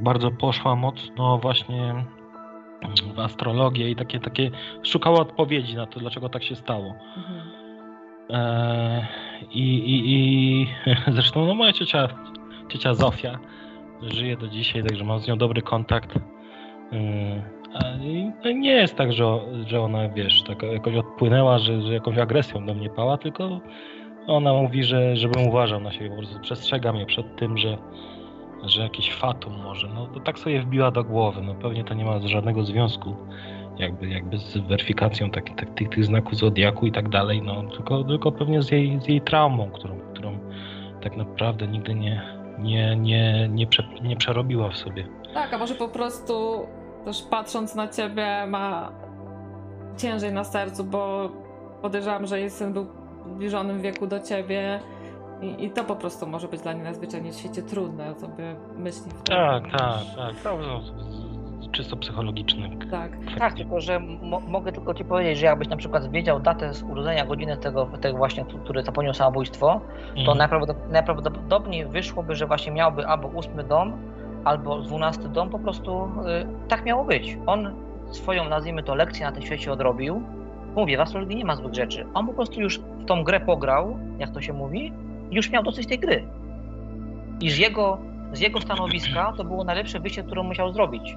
bardzo poszła mocno właśnie w astrologię i takie, takie szukała odpowiedzi na to, dlaczego tak się stało. Mhm. E, I, i, I zresztą no moja ciocia, ciocia Zofia żyje do dzisiaj, także mam z nią dobry kontakt. E, nie jest tak, że, że ona, wiesz, tak jakoś odpłynęła, że, że jakąś agresją do mnie pała, tylko ona mówi, że żebym uważał na siebie, po prostu przestrzega mnie przed tym, że, że jakiś fatum może. No to tak sobie wbiła do głowy. No pewnie to nie ma żadnego związku jakby, jakby z weryfikacją tak, tak, tych, tych znaków zodiaku i tak dalej, no tylko, tylko pewnie z jej, z jej traumą, którą, którą tak naprawdę nigdy nie, nie, nie, nie, prze, nie przerobiła w sobie. Tak, a może po prostu też patrząc na ciebie ma ciężej na sercu, bo podejrzewam, że jej syn był w zbliżonym wieku do ciebie i, i to po prostu może być dla niej najzwyczajniej w świecie trudne, sobie myśli w Tak, tak, tak. Czysto psychologiczny. Tak, tak tylko że mo mogę tylko ci powiedzieć, że jakbyś na przykład wiedział datę z urodzenia, godzinę tego, tego właśnie, który popełnił samobójstwo, to mhm. najprawdopodobniej, najprawdopodobniej wyszłoby, że właśnie miałby albo ósmy dom, albo dwunasty dom, po prostu y, tak miało być. On swoją, nazwijmy to, lekcję na tym świecie odrobił. Mówię, w astrologii nie ma złych rzeczy. On po prostu już w tą grę pograł, jak to się mówi, i już miał dosyć tej gry. Iż jego, z jego stanowiska to było najlepsze wyjście, które musiał zrobić.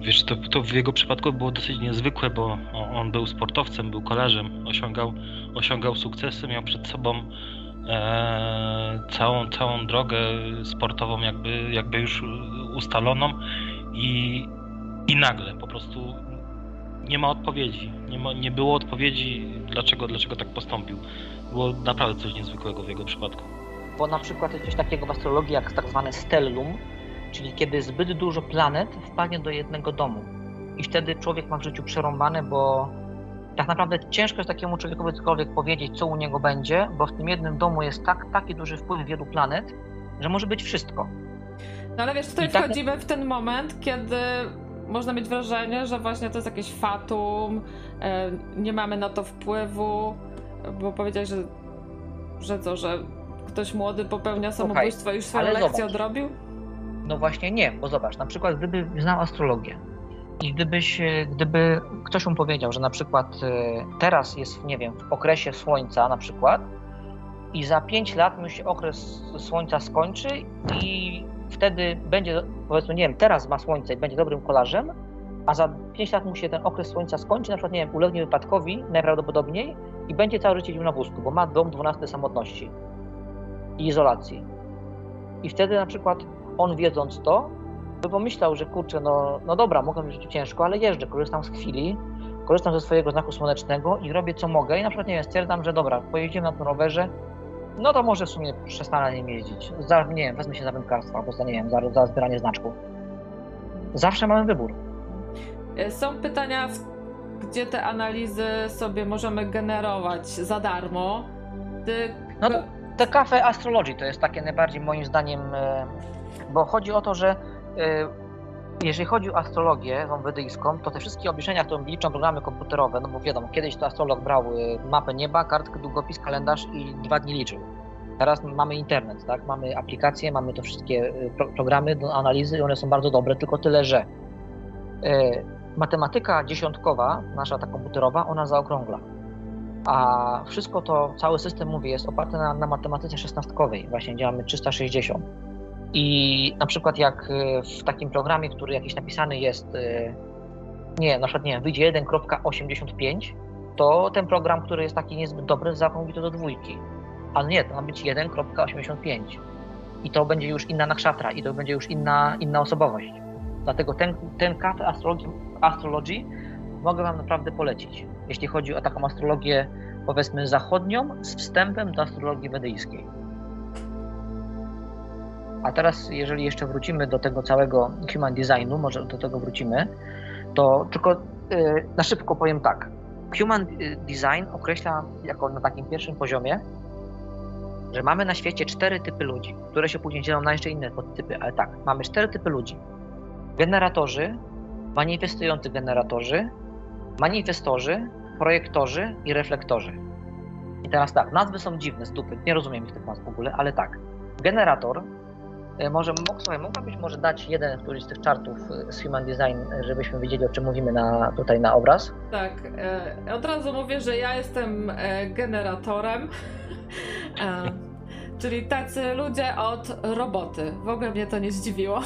Wiesz, to, to w jego przypadku było dosyć niezwykłe, bo on był sportowcem, był kolarzem, osiągał, osiągał sukcesy, miał przed sobą e, całą, całą drogę sportową jakby, jakby już ustaloną i, i nagle po prostu nie ma odpowiedzi. Nie, ma, nie było odpowiedzi, dlaczego, dlaczego tak postąpił. Było naprawdę coś niezwykłego w jego przypadku. Bo na przykład coś takiego w astrologii jak tak zwane stellum, czyli kiedy zbyt dużo planet wpadnie do jednego domu. I wtedy człowiek ma w życiu przerąbane, bo tak naprawdę ciężko jest takiemu człowiekowi cokolwiek powiedzieć, co u niego będzie, bo w tym jednym domu jest tak, taki duży wpływ wielu planet, że może być wszystko. No ale wiesz, tutaj tak... wchodzimy w ten moment, kiedy można mieć wrażenie, że właśnie to jest jakieś fatum, e, nie mamy na to wpływu, bo powiedziałeś, że, że co, że ktoś młody popełnia samobójstwo i już swoją lekcję odrobił? No właśnie nie, bo zobacz, na przykład gdyby znał astrologię i gdybyś, e, gdyby ktoś mu powiedział, że na przykład e, teraz jest, nie wiem, w okresie słońca na przykład i za 5 lat mu się okres słońca skończy i wtedy będzie, powiedzmy, nie wiem, teraz ma słońce i będzie dobrym kolarzem, a za 5 lat mu się ten okres słońca skończy, na przykład, nie wiem, ulegnie wypadkowi najprawdopodobniej i będzie cały życie na wózku, bo ma dom 12 samotności i izolacji. I wtedy na przykład on wiedząc to, by pomyślał, że kurczę, no, no dobra, mogę mieć ciężko, ale jeżdżę, korzystam z chwili, korzystam ze swojego znaku słonecznego i robię co mogę i na przykład, nie wiem, stwierdzam, że dobra, pojeździmy na tym rowerze, no to może w sumie przestanę nim jeździć. Za, nie wiem, wezmę się za wędkarstwo albo za, nie wiem, za, za zbieranie znaczków. Zawsze mamy wybór. E, są pytania, gdzie te analizy sobie możemy generować za darmo. Ty... No to te kafe Astrology to jest takie najbardziej moim zdaniem e, bo chodzi o to, że y, jeżeli chodzi o astrologię tą wedyjską, to te wszystkie obliczenia, które liczą programy komputerowe, no bo wiadomo, kiedyś to astrolog brał y, mapę nieba, kartkę, długopis, kalendarz i dwa dni liczył. Teraz mamy internet, tak? Mamy aplikacje, mamy to wszystkie y, programy do analizy i one są bardzo dobre, tylko tyle, że matematyka dziesiątkowa, nasza ta komputerowa, ona zaokrągla. A wszystko to, cały system, mówię, jest oparty na, na matematyce szesnastkowej. Właśnie działamy 360. I na przykład jak y, w takim programie, który jakiś napisany jest, y, nie, na przykład nie wyjdzie 1.85, to ten program, który jest taki niezbyt dobry, zaokrągli to do dwójki. Ale nie, to ma być 1.85. I to będzie już inna nakrzatra i to będzie już inna, inna osobowość. Dlatego ten, ten kafe Astrology, Astrology mogę Wam naprawdę polecić, jeśli chodzi o taką astrologię, powiedzmy, zachodnią z wstępem do astrologii wedyjskiej. A teraz, jeżeli jeszcze wrócimy do tego całego human designu, może do tego wrócimy, to tylko yy, na szybko powiem tak. Human design określa jako na takim pierwszym poziomie, że mamy na świecie cztery typy ludzi, które się później dzielą na jeszcze inne podtypy, ale tak, mamy cztery typy ludzi. Generatorzy, manifestujący generatorzy, manifestorzy, projektorzy i reflektorzy. I teraz tak, nazwy są dziwne z dupy, nie rozumiem ich tych nazw w ogóle, ale tak. Generator, może, słuchaj, mogłabyś może dać jeden któryś z tych chartów e, z Human Design, e, żebyśmy wiedzieli o czym mówimy na, tutaj na obraz? Tak, e, od razu mówię, że ja jestem e, generatorem, e, czyli tacy ludzie od roboty. W ogóle mnie to nie zdziwiło.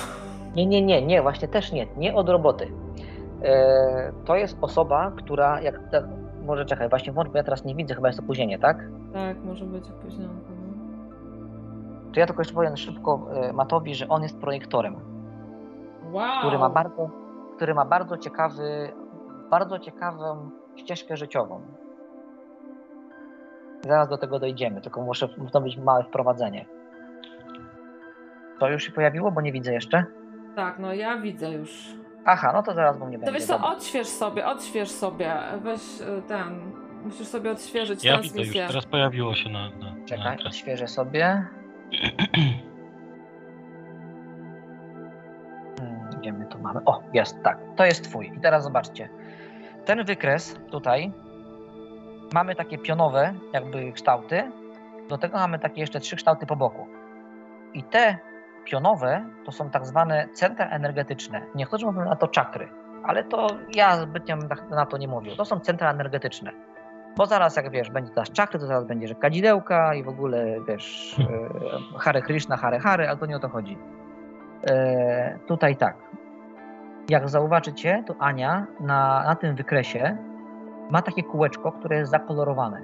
Nie, nie, nie, nie, właśnie też nie, nie od roboty. E, to jest osoba, która, jak te, może czekaj, właśnie włącz, bo ja teraz nie widzę, chyba jest opóźnienie, tak? Tak, może być opóźnione. To ja tylko jeszcze powiem szybko e, Matowi, że on jest projektorem, Wow! który ma bardzo, który ma bardzo ciekawy, bardzo ciekawą ścieżkę życiową. Zaraz do tego dojdziemy, tylko muszę to być małe wprowadzenie. To już się pojawiło, bo nie widzę jeszcze. Tak, no ja widzę już. Aha, no to zaraz bo mnie To będzie. wiesz co, dobra. odśwież sobie, odśwież sobie. Weź y, ten. Musisz sobie odświeżyć Ja widzę już, transmisję. teraz pojawiło się na, na, na Czekaj, ekran. odświeżę sobie. Hmm, Gdzie my tu mamy? O, jest, tak. To jest twój. I teraz zobaczcie. Ten wykres tutaj mamy takie pionowe jakby kształty. Do tego mamy takie jeszcze trzy kształty po boku. I te pionowe to są tak zwane centra energetyczne. Niektórzy mówią na to czakry, ale to ja zbytnio tak na to nie mówił. To są centra energetyczne. Bo zaraz, jak wiesz, będzie teraz czakry, to zaraz będzie, że kadzidełka i w ogóle, wiesz, e, Hare Krishna, Hare Hare, ale to nie o to chodzi. E, tutaj tak. Jak zauważycie, to Ania na, na tym wykresie ma takie kółeczko, które jest zakolorowane.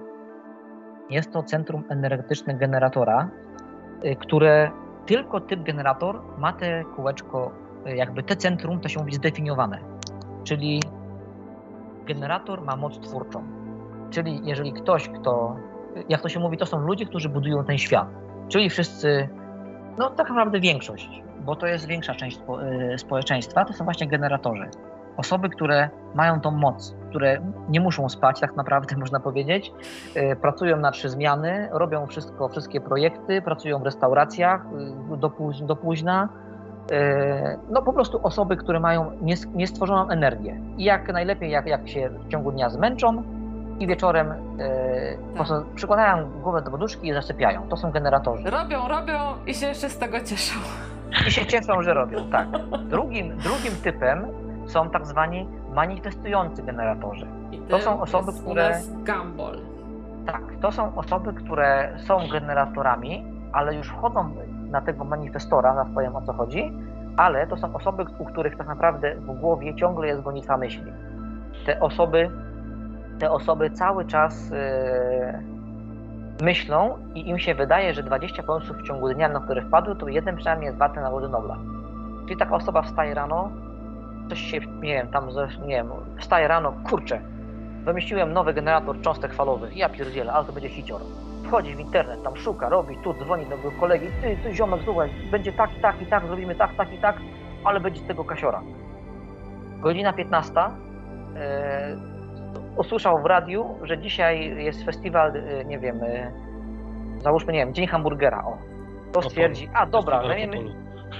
Jest to centrum energetyczne generatora, y, które tylko typ generator ma te kółeczko, y, jakby te centrum to się mówi zdefiniowane. Czyli generator ma moc twórczą. Czyli jeżeli ktoś, kto, jak to się mówi, to są ludzie, którzy budują ten świat. Czyli wszyscy, no tak naprawdę większość, bo to jest większa część spo, y, społeczeństwa, to są właśnie generatorzy. Osoby, które mają tą moc, które nie muszą spać, tak naprawdę można powiedzieć, y, pracują na trzy zmiany, robią wszystko, wszystkie projekty, pracują w restauracjach y, do, póź, do późna. No po prostu osoby, które mają nies- niestworzoną energię. I jak najlepiej, jak, jak się w ciągu dnia zmęczą i wieczorem y, po prostu przykładają głowę do poduszki i zasypiają. To są generatorzy. Robią, robią i się jeszcze z tego cieszą. I się cieszą, że robią, tak. Drugim, drugim typem są tak zwani manifestujący generatorzy. To są osoby, jest które- Gumball. Tak, to są osoby, które są generatorami, ale już wchodzą na tego manifestora, na powiem o co chodzi, ale to są osoby, u których tak naprawdę w głowie ciągle jest gonitwa myśli. Te osoby, te osoby cały czas e, myślą i im się wydaje, że 20 pomysłów w ciągu dnia, na które wpadły, to jeden przynajmniej jest warty nagrody Nobla. Czyli taka osoba wstaje rano, coś się, nie wiem, tam, nie wiem, wstaje rano, kurczę, wymyśliłem nowy generator cząstek falowych, ja pierdzielę, ale to będzie hicior. Wchodzi w internet, tam szuka, robi, tu dzwoni do kolegi, ty, ty ziomek, słuchaj, będzie tak i tak i tak, zrobimy tak, tak i tak, ale będzie z tego kasiora. Godzina 15. Usłyszał w radiu, że dzisiaj jest festiwal, e, nie wiem, e, załóżmy, nie wiem, Dzień Hamburgera, o. To stwierdzi, a dobra, zajmiemy,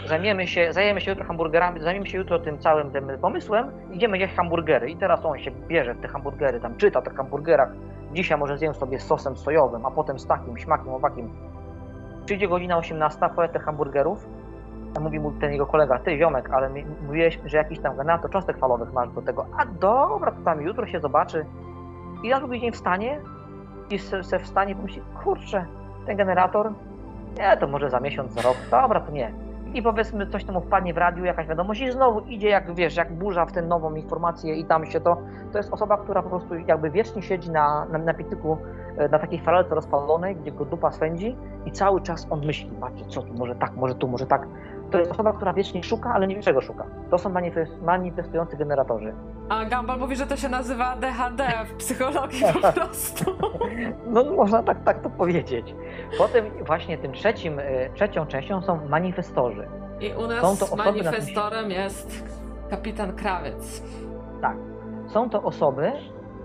zajmiemy się, zajmiemy się jutro hamburgerami, zajmiemy się jutro tym całym tym pomysłem, idziemy jeść hamburgery i teraz on się bierze w te hamburgery, tam czyta o tych hamburgerach, dzisiaj może zjem sobie z sosem sojowym, a potem z takim śmakiem, owakim. Przyjdzie godzina 18, poje tych hamburgerów, mówi mu ten jego kolega, ty ziomek, ale mówiłeś, że jakiś tam generator cząstek falowych masz do tego, a dobra, to tam jutro się zobaczy. I na drugi dzień wstanie i se, se wstanie i pomyśli, kurczę, ten generator, nie, to może za miesiąc, za rok, dobra, to nie. I powiedzmy coś tam wpadnie w radiu, jakaś wiadomość i znowu idzie jak wiesz, jak burza w tę nową informację i tam się to, to jest osoba, która po prostu jakby wiecznie siedzi na, na, na pityku, e, na takiej farelce rozpalonej, gdzie go dupa swędzi i cały czas on myśli, patrzcie, co tu, może tak, może tu, może tak. To jest osoba, która wiecznie szuka, ale nie wie czego szuka. To są manifest, manifestujący generatorzy. A Gumball mówi, że to się nazywa DHD w psychologii po prostu. No można tak, tak to powiedzieć. Potem właśnie tym trzecim, e, trzecią częścią są manifestorzy. I u Są nas to osoby na manifestorem jest kapitan Krawiec. Tak. Są to osoby,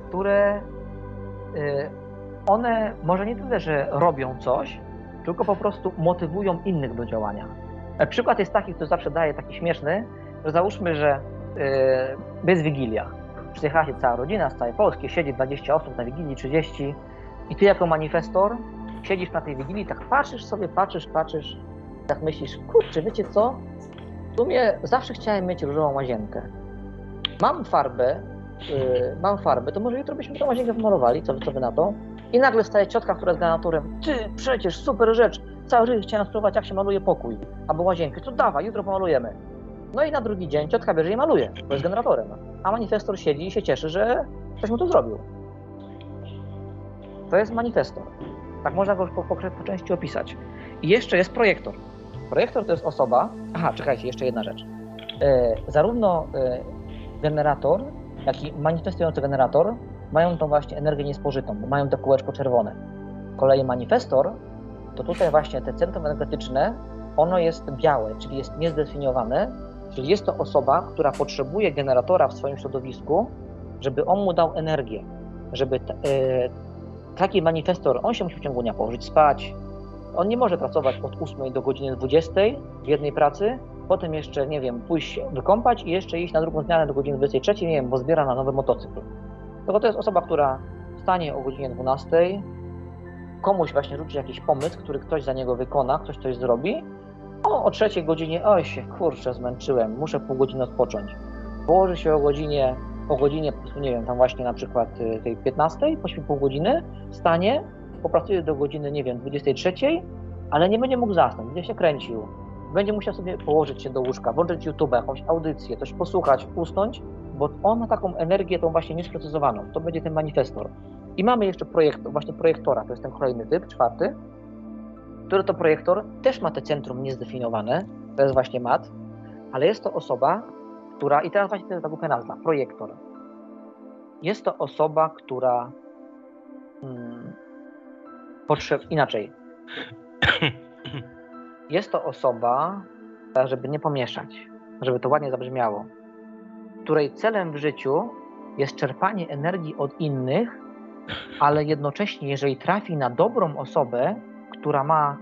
które y, one może nie tyle, że robią coś, tylko po prostu motywują innych do działania. E, Przykład jest taki, który zawsze daje taki śmieszny, że załóżmy, że y, jest Wigilia. Przyjechała się cała rodzina z całej Polski, siedzi 20 osób na Wigilii, 30 i ty jako manifestor siedzisz na tej Wigilii, tak patrzysz sobie, patrzysz, patrzysz, tak myślisz, kurczę, wiecie co? W sumie zawsze chciałem mieć różową łazienkę. Mam farbę, yy, mam farbę, to może jutro byśmy tę łazienkę pomalowali, co, co wy na to? I nagle wstaje ciotka, która jest granatorem. Ty, przecież super rzecz, cały życie chciałem spróbować, jak się maluje pokój albo łazienkę, to dawaj, jutro pomalujemy. No i na drugi dzień ciotka bierze i maluje, bo jest generatorem. A manifestor siedzi i się cieszy, że ktoś mu to zrobił. To jest manifestor. Tak można go po, po, po części opisać. I jeszcze jest projektor. Projektor to jest osoba. Aha, czekajcie, jeszcze jedna rzecz. E, zarówno e, generator, jak i manifestujący generator mają tą właśnie energię niespożytą, bo mają to kółeczko czerwone. Z kolei manifestor, to tutaj właśnie te centrum energetyczne, ono jest białe, czyli jest niezdefiniowane, czyli jest to osoba, która potrzebuje generatora w swoim środowisku, żeby on mu dał energię, żeby t- e, taki manifestor, on się musi w ciągu dnia położyć spać, on nie może pracować od 8 do godziny 20 w jednej pracy, potem jeszcze, nie wiem, pójść wykąpać i jeszcze iść na drugą zmianę do godziny 23, nie wiem, bo zbiera na nowy motocykl. Tylko to jest osoba, która wstanie o godzinie 12, komuś właśnie rzuci jakiś pomysł, który ktoś za niego wykona, ktoś coś zrobi, o, o trzeciej godzinie, oj się, kurczę, zmęczyłem, muszę pół godziny odpocząć. Położy się o godzinie, o godzinie, nie wiem, tam właśnie na przykład y, tej 15, pośpi pół godziny, wstanie, popracuje do godziny, nie wiem, 23, ale nie będzie mógł zasnąć, będzie się kręcił. Będzie musiał sobie położyć się do łóżka, włączyć YouTube, jakąś audycję, coś posłuchać, usnąć, bo on ma taką energię, tą właśnie niesprecyzowaną. To będzie ten manifestor. I mamy jeszcze projektor, właśnie projektora, to jest ten kolejny typ, czwarty, który to projektor też ma te centrum niezdefiniowane, to jest właśnie mat, ale jest to osoba, która, i teraz właśnie ta głupia nazwa, projektor. Jest to osoba, która hmm, potrzeb, inaczej. Jest to osoba, żeby nie pomieszać, żeby to ładnie zabrzmiało, której celem w życiu jest czerpanie energii od innych, ale jednocześnie, jeżeli trafi na dobrą osobę, która ma,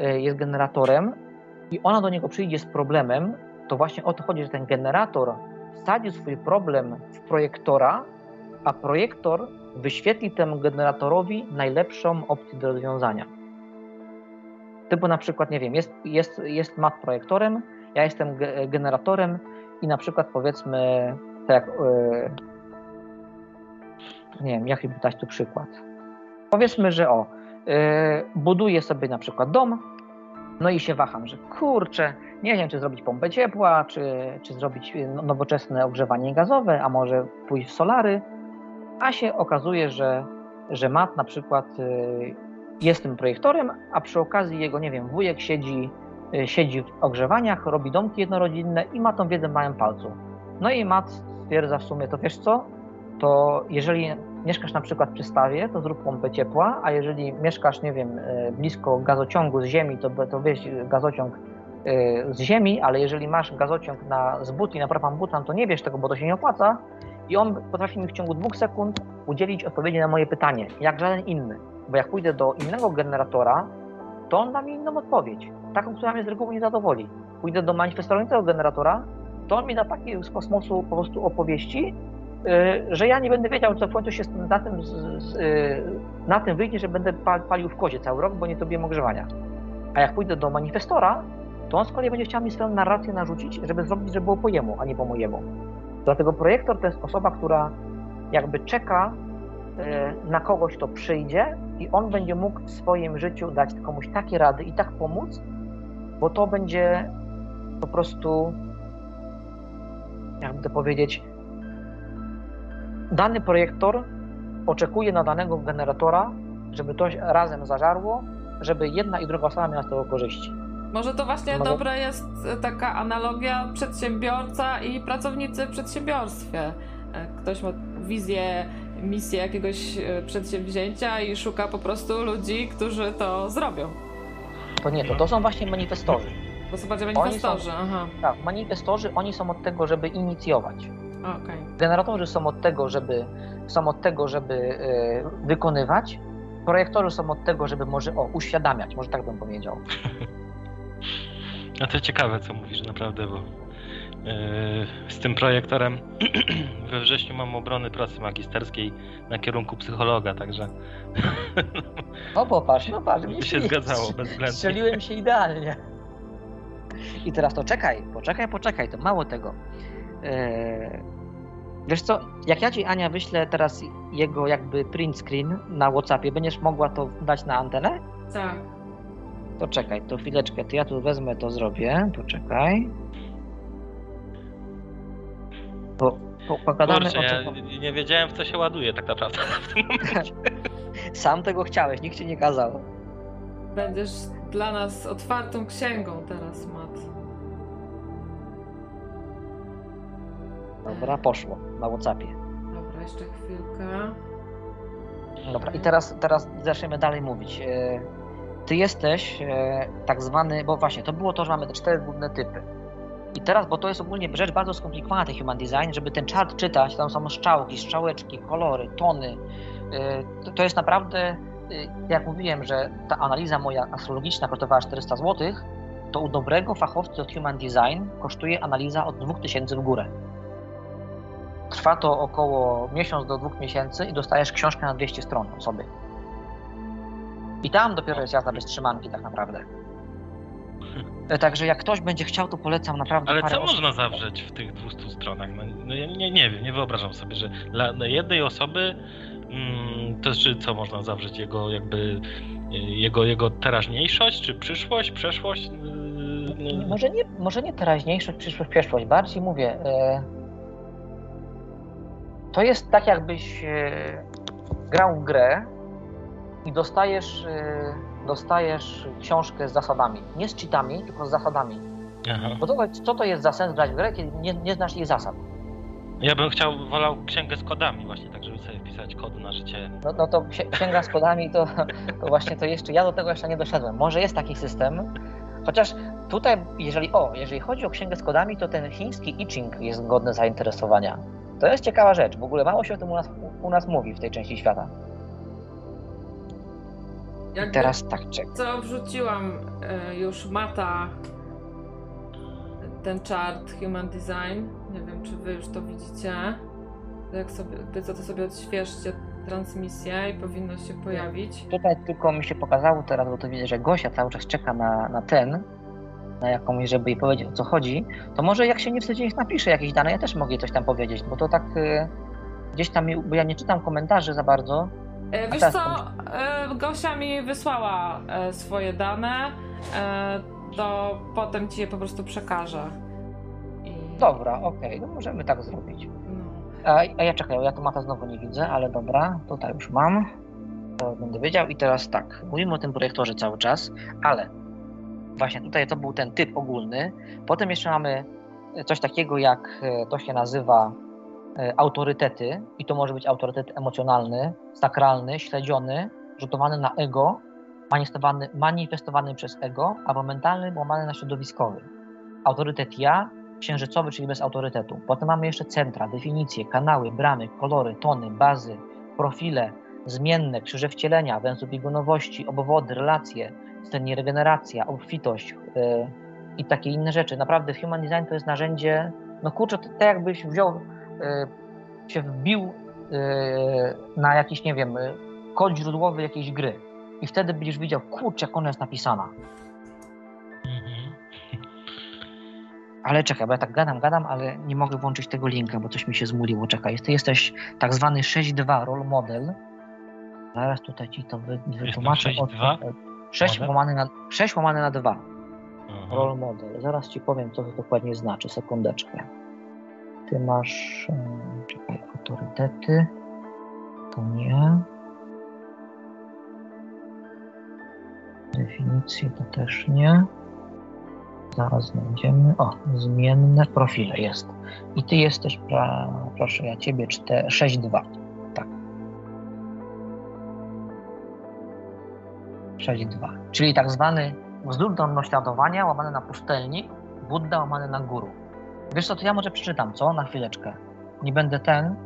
y, jest generatorem i ona do niego przyjdzie z problemem, to właśnie o to chodzi, że ten generator wsadzi swój problem w projektora, a projektor wyświetli temu generatorowi najlepszą opcję do rozwiązania. Typu na przykład, nie wiem, jest, jest, jest mat projektorem, ja jestem ge- generatorem i na przykład powiedzmy, tak jak, yy, nie wiem, jaki dać tu przykład. Powiedzmy, że o, yy, buduję sobie na przykład dom, no i się waham, że kurczę, nie wiem, czy zrobić pompę ciepła, czy, czy zrobić nowoczesne ogrzewanie gazowe, a może pójść w solary, a się okazuje, że, że Matt na przykład y, jest tym projektorem, a przy okazji jego, nie wiem, wujek siedzi, y, siedzi w ogrzewaniach, robi domki jednorodzinne i ma tą wiedzę w małym palcu. No i Matt stwierdza w sumie, to wiesz co, to jeżeli mieszkasz na przykład przy stawie, to zrób pompę ciepła, a jeżeli mieszkasz, nie wiem, y, blisko gazociągu z ziemi, to, to weź gazociąg z ziemi, ale jeżeli masz gazociąg na, z but i naprawam butan, to nie bierz tego, bo to się nie opłaca, i on potrafi mi w ciągu dwóch sekund udzielić odpowiedzi na moje pytanie, jak żaden inny. Bo jak pójdę do innego generatora, to on da mi inną odpowiedź, taką, która mnie z reguły nie zadowoli. Pójdę do manifestującego generatora, to on mi da takie z kosmosu po prostu opowieści, że ja nie będę wiedział, co w końcu się na tym, yy, na tym wyjdzie, że będę palił w kozie cały rok, bo nie zrobiłem ogrzewania. A jak pójdę do manifestora, to on z kolei będzie chciał mi swoją narrację narzucić, żeby zrobić, żeby było po jemu, a nie po mojemu. Dlatego projektor to jest osoba, która jakby czeka na kogoś, kto przyjdzie i on będzie mógł w swoim życiu dać komuś takie rady i tak pomóc, bo to będzie po prostu, jakby to powiedzieć, dany projektor oczekuje na danego generatora, żeby to razem zażarło, żeby jedna i druga osoba miała z tego korzyści. Może to właśnie Mogę? dobra jest taka analogia przedsiębiorca i pracownicy w przedsiębiorstwie. E, Ktoś ma wizję, misję jakiegoś e, przedsięwzięcia i szuka po prostu ludzi, którzy to zrobią. To nie, to, to są właśnie manifestorzy. To są bardziej Oni są- manifestorzy, aha. Tak, manifestorzy, oni są od tego, żeby inicjować. Okej. Generatorzy są od tego, żeby, są od tego, żeby e, wykonywać. Projektorzy są od tego, żeby może o, uświadamiać, może tak bym powiedział. No to ciekawe, co mówisz naprawdę, bo yy, z tym projektorem we wrześniu mam obrony pracy magisterskiej na kierunku psychologa, także No popatrz, no patrz, widzisz, się zgadzało bezwzględnie. Strzeliłem się idealnie. I teraz to czekaj, poczekaj, poczekaj, to mało tego. Eee, wiesz co, jak ja ci Ania wyślę teraz jego jakby print screen na Whatsappie, będziesz mogła to dać na antenę? Tak. To czekaj, to chwileczkę, to ja tu wezmę, to zrobię, poczekaj. Bo po, pogadamy Kurczę, o ja tym. nie wiedziałem w co się ładuje tak naprawdę w tym momencie. Sam tego chciałeś, nikt ci nie kazał. Będziesz dla nas otwartą księgą teraz, Mat. Dobra, poszło na Whatsappie. Dobra, jeszcze chwilkę. Dobra, i teraz, teraz zaczniemy dalej mówić. E, Ty jesteś e, tak zwany, bo właśnie to było to, że mamy te cztery główne typy. I teraz, bo to jest ogólnie rzecz bardzo skomplikowana, ten human design, żeby ten chart czytać, tam są strzałki, strzałeczki, kolory, tony. E, To, jest naprawdę, jak mówiłem, że ta analiza moja astrologiczna kosztowała 400 zł, to u dobrego fachowca od human design kosztuje analiza od 2000 w górę. Trwa to około miesiąc do dwóch miesięcy i dostajesz książkę na 200 stron od sobie. I tam dopiero jest jazda bez trzymanki tak naprawdę. E, Także jak ktoś będzie chciał, to polecam naprawdę Ale co osób. można zawrzeć w tych 200 stronach? No, no ja nie, nie wiem, nie wyobrażam sobie, że dla, jednej osoby mm, to znaczy co można zawrzeć? Jego jakby e, jego, jego teraźniejszość, czy przyszłość, przeszłość? Yy, Może nie, może nie teraźniejszość, przyszłość, przeszłość. Bardziej mówię, e, to jest tak jakbyś e, grał w grę i dostajesz, e, dostajesz książkę z zasadami. Nie z cheatami, tylko z zasadami. Aha. Bo to, co to jest za sens grać w grę, kiedy nie, nie znasz jej zasad? Ja bym chciał, wolał księgę z kodami właśnie, tak żeby sobie wpisać kody na życie. No, no to ksi- księga z kodami, to, to właśnie to jeszcze, ja do tego jeszcze nie doszedłem. Może jest taki system, chociaż tutaj, jeżeli, o, jeżeli chodzi o księgę z kodami, to ten chiński I Ching jest godny zainteresowania. To jest ciekawa rzecz, w ogóle mało się o tym u nas, u nas mówi w tej części świata. Jakby teraz tak, czek. co wrzuciłam e, już Mata ten chart Human Design. Nie wiem, czy wy już to widzicie. Jak sobie, wy co to sobie odświeżcie transmisję i powinno się pojawić. Tutaj tylko mi się pokazało teraz, bo to widzę, że Gosia cały czas czeka na, na ten, na jakąś, żeby jej powiedzieć o co chodzi, to może jak się nie wstydzi, niech napisze jakieś dane, ja też mogę coś tam powiedzieć, bo to tak y, gdzieś tam, bo ja nie czytam komentarzy za bardzo, E, Wiesz co, e, Gosia mi wysłała e, swoje dane, to potem ci je po prostu przekażę. I, Dobra, okej, no możemy tak zrobić. No. A, a ja czekaj, ja tu mata znowu nie widzę, ale dobra, tutaj już mam. To będę wiedział. I teraz tak, mówimy o tym projektorze cały czas, ale właśnie tutaj to był ten typ ogólny. Potem jeszcze mamy coś takiego jak e, to się nazywa e, autorytety i to może być autorytet emocjonalny, sakralny, śledziony, rzutowany na ego, manifestowany, manifestowany przez ego, albo mentalny, łamany na środowiskowy. Autorytet ja, księżycowy, czyli bez autorytetu. Potem mamy jeszcze centra, definicje, kanały, bramy, kolory, tony, bazy, profile, zmienne, krzyże wcielenia, węzły biegunowości, obwody, relacje, scenie regeneracja, obfitość yy, i takie inne rzeczy. Naprawdę Human Design to jest narzędzie, no kurczę, to tak jakbyś wziął, yy, się wbił yy, na jakiś, nie wiem, kod źródłowy jakiejś gry i wtedy będziesz widział, kurczę, jak ona jest napisana. Mhm. Ale czekaj, bo ja tak gadam, gadam, ale nie mogę włączyć tego linka, bo coś mi się zmuliło. Czekaj, ty jesteś tak zwany 6.2 role model. Zaraz tutaj ci to wy, wytłumaczę. 6.2? 6 Model? łamane na, 6 łamane na 2. Aha. Role model. Zaraz ci powiem, co to dokładnie znaczy. Sekundeczkę. Ty masz. Czekaj, autorytety. To nie. Definicje to też nie. Zaraz znajdziemy. O, zmienne profile jest. I ty jesteś, pra, proszę ja ciebie, 4, 6-2. 6-2. Czyli tak zwany wzór do naśladowania łamany na pustelnik, Buddha łamany na guru. Wiesz co, to ja może przeczytam, co? Na chwileczkę. nie będę ten.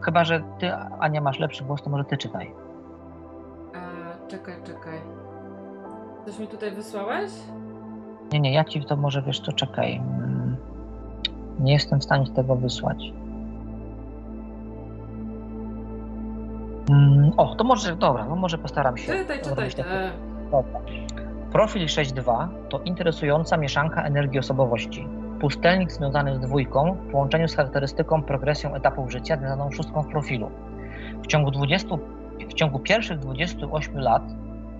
Chyba, że ty, Ania, masz lepszy głos, to może ty czytaj. E, czekaj, czekaj. Coś mi tutaj wysłałeś? Nie, nie, ja ci to może wiesz, to czekaj. Mm, Nie jestem w stanie tego wysłać. Mm, O, to może, dobra, no może postaram się. Czytaj, czytaj. takie- E, Dobra. Profil 6.2 to interesująca mieszanka energii osobowości. Pustelnik związany z dwójką w połączeniu z charakterystyką progresją etapów życia związaną z szóstką w profilu. W ciągu, 20, w ciągu pierwszych 28 lat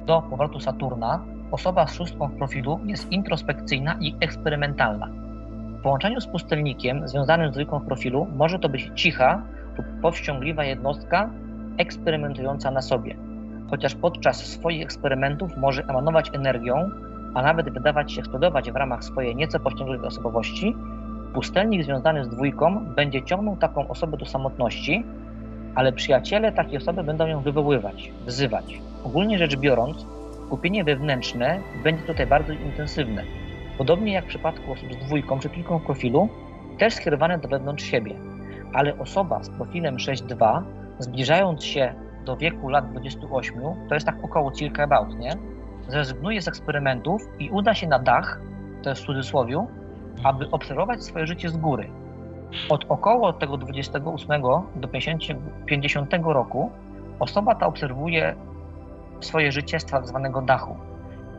do powrotu Saturna osoba z szóstką w profilu jest introspekcyjna i eksperymentalna. W połączeniu z pustelnikiem związanym z dwójką w profilu może to być cicha lub powściągliwa jednostka eksperymentująca na sobie chociaż podczas swoich eksperymentów może emanować energią, a nawet wydawać się eksplodować w ramach swojej nieco powściągliwej osobowości, pustelnik związany z dwójką będzie ciągnął taką osobę do samotności, ale przyjaciele takiej osoby będą ją wywoływać, wzywać. Ogólnie rzecz biorąc, kupienie wewnętrzne będzie tutaj bardzo intensywne. Podobnie jak w przypadku osób z dwójką czy trójką profilu, też skierowane do wewnątrz siebie. Ale osoba z profilem 6.2, zbliżając się do wieku lat 28, to jest tak około circa about, nie? Zrezygnuje z eksperymentów i uda się na dach, to jest w cudzysłowiu, aby obserwować swoje życie z góry. Od około tego 28 do 50, 50 roku osoba ta obserwuje swoje życie z tak zwanego dachu.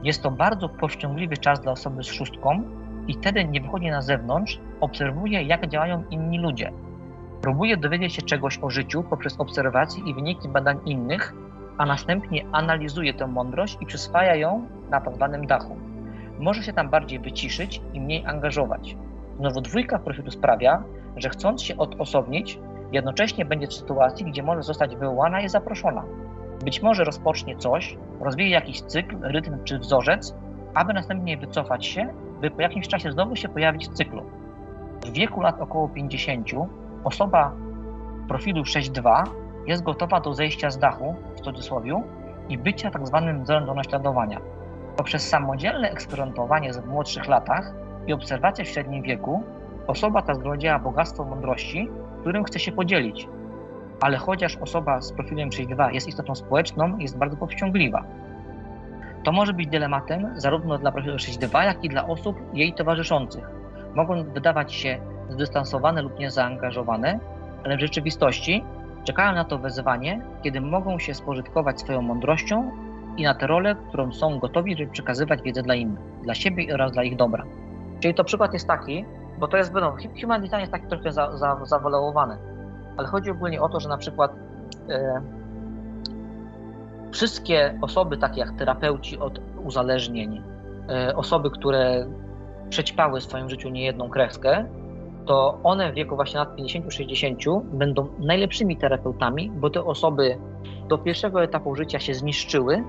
Jest to bardzo powściągliwy czas dla osoby z szóstką i wtedy nie wychodzi na zewnątrz, obserwuje jak działają inni ludzie. Próbuje dowiedzieć się czegoś o życiu poprzez obserwacje i wyniki badań innych, a następnie analizuje tę mądrość i przyswaja ją na tak zwanym dachu. Może się tam bardziej wyciszyć i mniej angażować. Znowu dwójka profilu sprawia, że chcąc się odosobnić, jednocześnie będzie w sytuacji, gdzie może zostać wywołana i zaproszona. Być może rozpocznie coś, rozwije jakiś cykl, rytm czy wzorzec, aby następnie wycofać się, by po jakimś czasie znowu się pojawić w cyklu. W wieku lat około 50 osoba profilu 6.2 jest gotowa do zejścia z dachu, w cudzysłowie, i bycia tak zwanym wzorem do naśladowania. Poprzez samodzielne eksperymentowanie w młodszych latach i obserwacje w średnim wieku, osoba ta zgromadziła bogactwo mądrości, którym chce się podzielić. Ale chociaż osoba z profilem 6.2 jest istotą społeczną, jest bardzo powściągliwa. To może być dylematem zarówno dla profilu 6.2, jak i dla osób jej towarzyszących. Mogą wydawać się zdystansowane lub niezaangażowane, ale w rzeczywistości czekają na to wezwanie, kiedy mogą się spożytkować swoją mądrością i na tę rolę, którą są gotowi, żeby przekazywać wiedzę dla innych, dla siebie oraz dla ich dobra. Czyli to przykład jest taki, bo to jest, no, human design jest taki trochę za, za, zawolałowany, ale chodzi ogólnie o to, że na przykład e, wszystkie osoby, takie jak terapeuci od uzależnień, e, osoby, które przećpały w swoim życiu niejedną kreskę, to one w wieku właśnie lat 50-60 będą najlepszymi terapeutami, bo te osoby do pierwszego etapu życia się zniszczyły,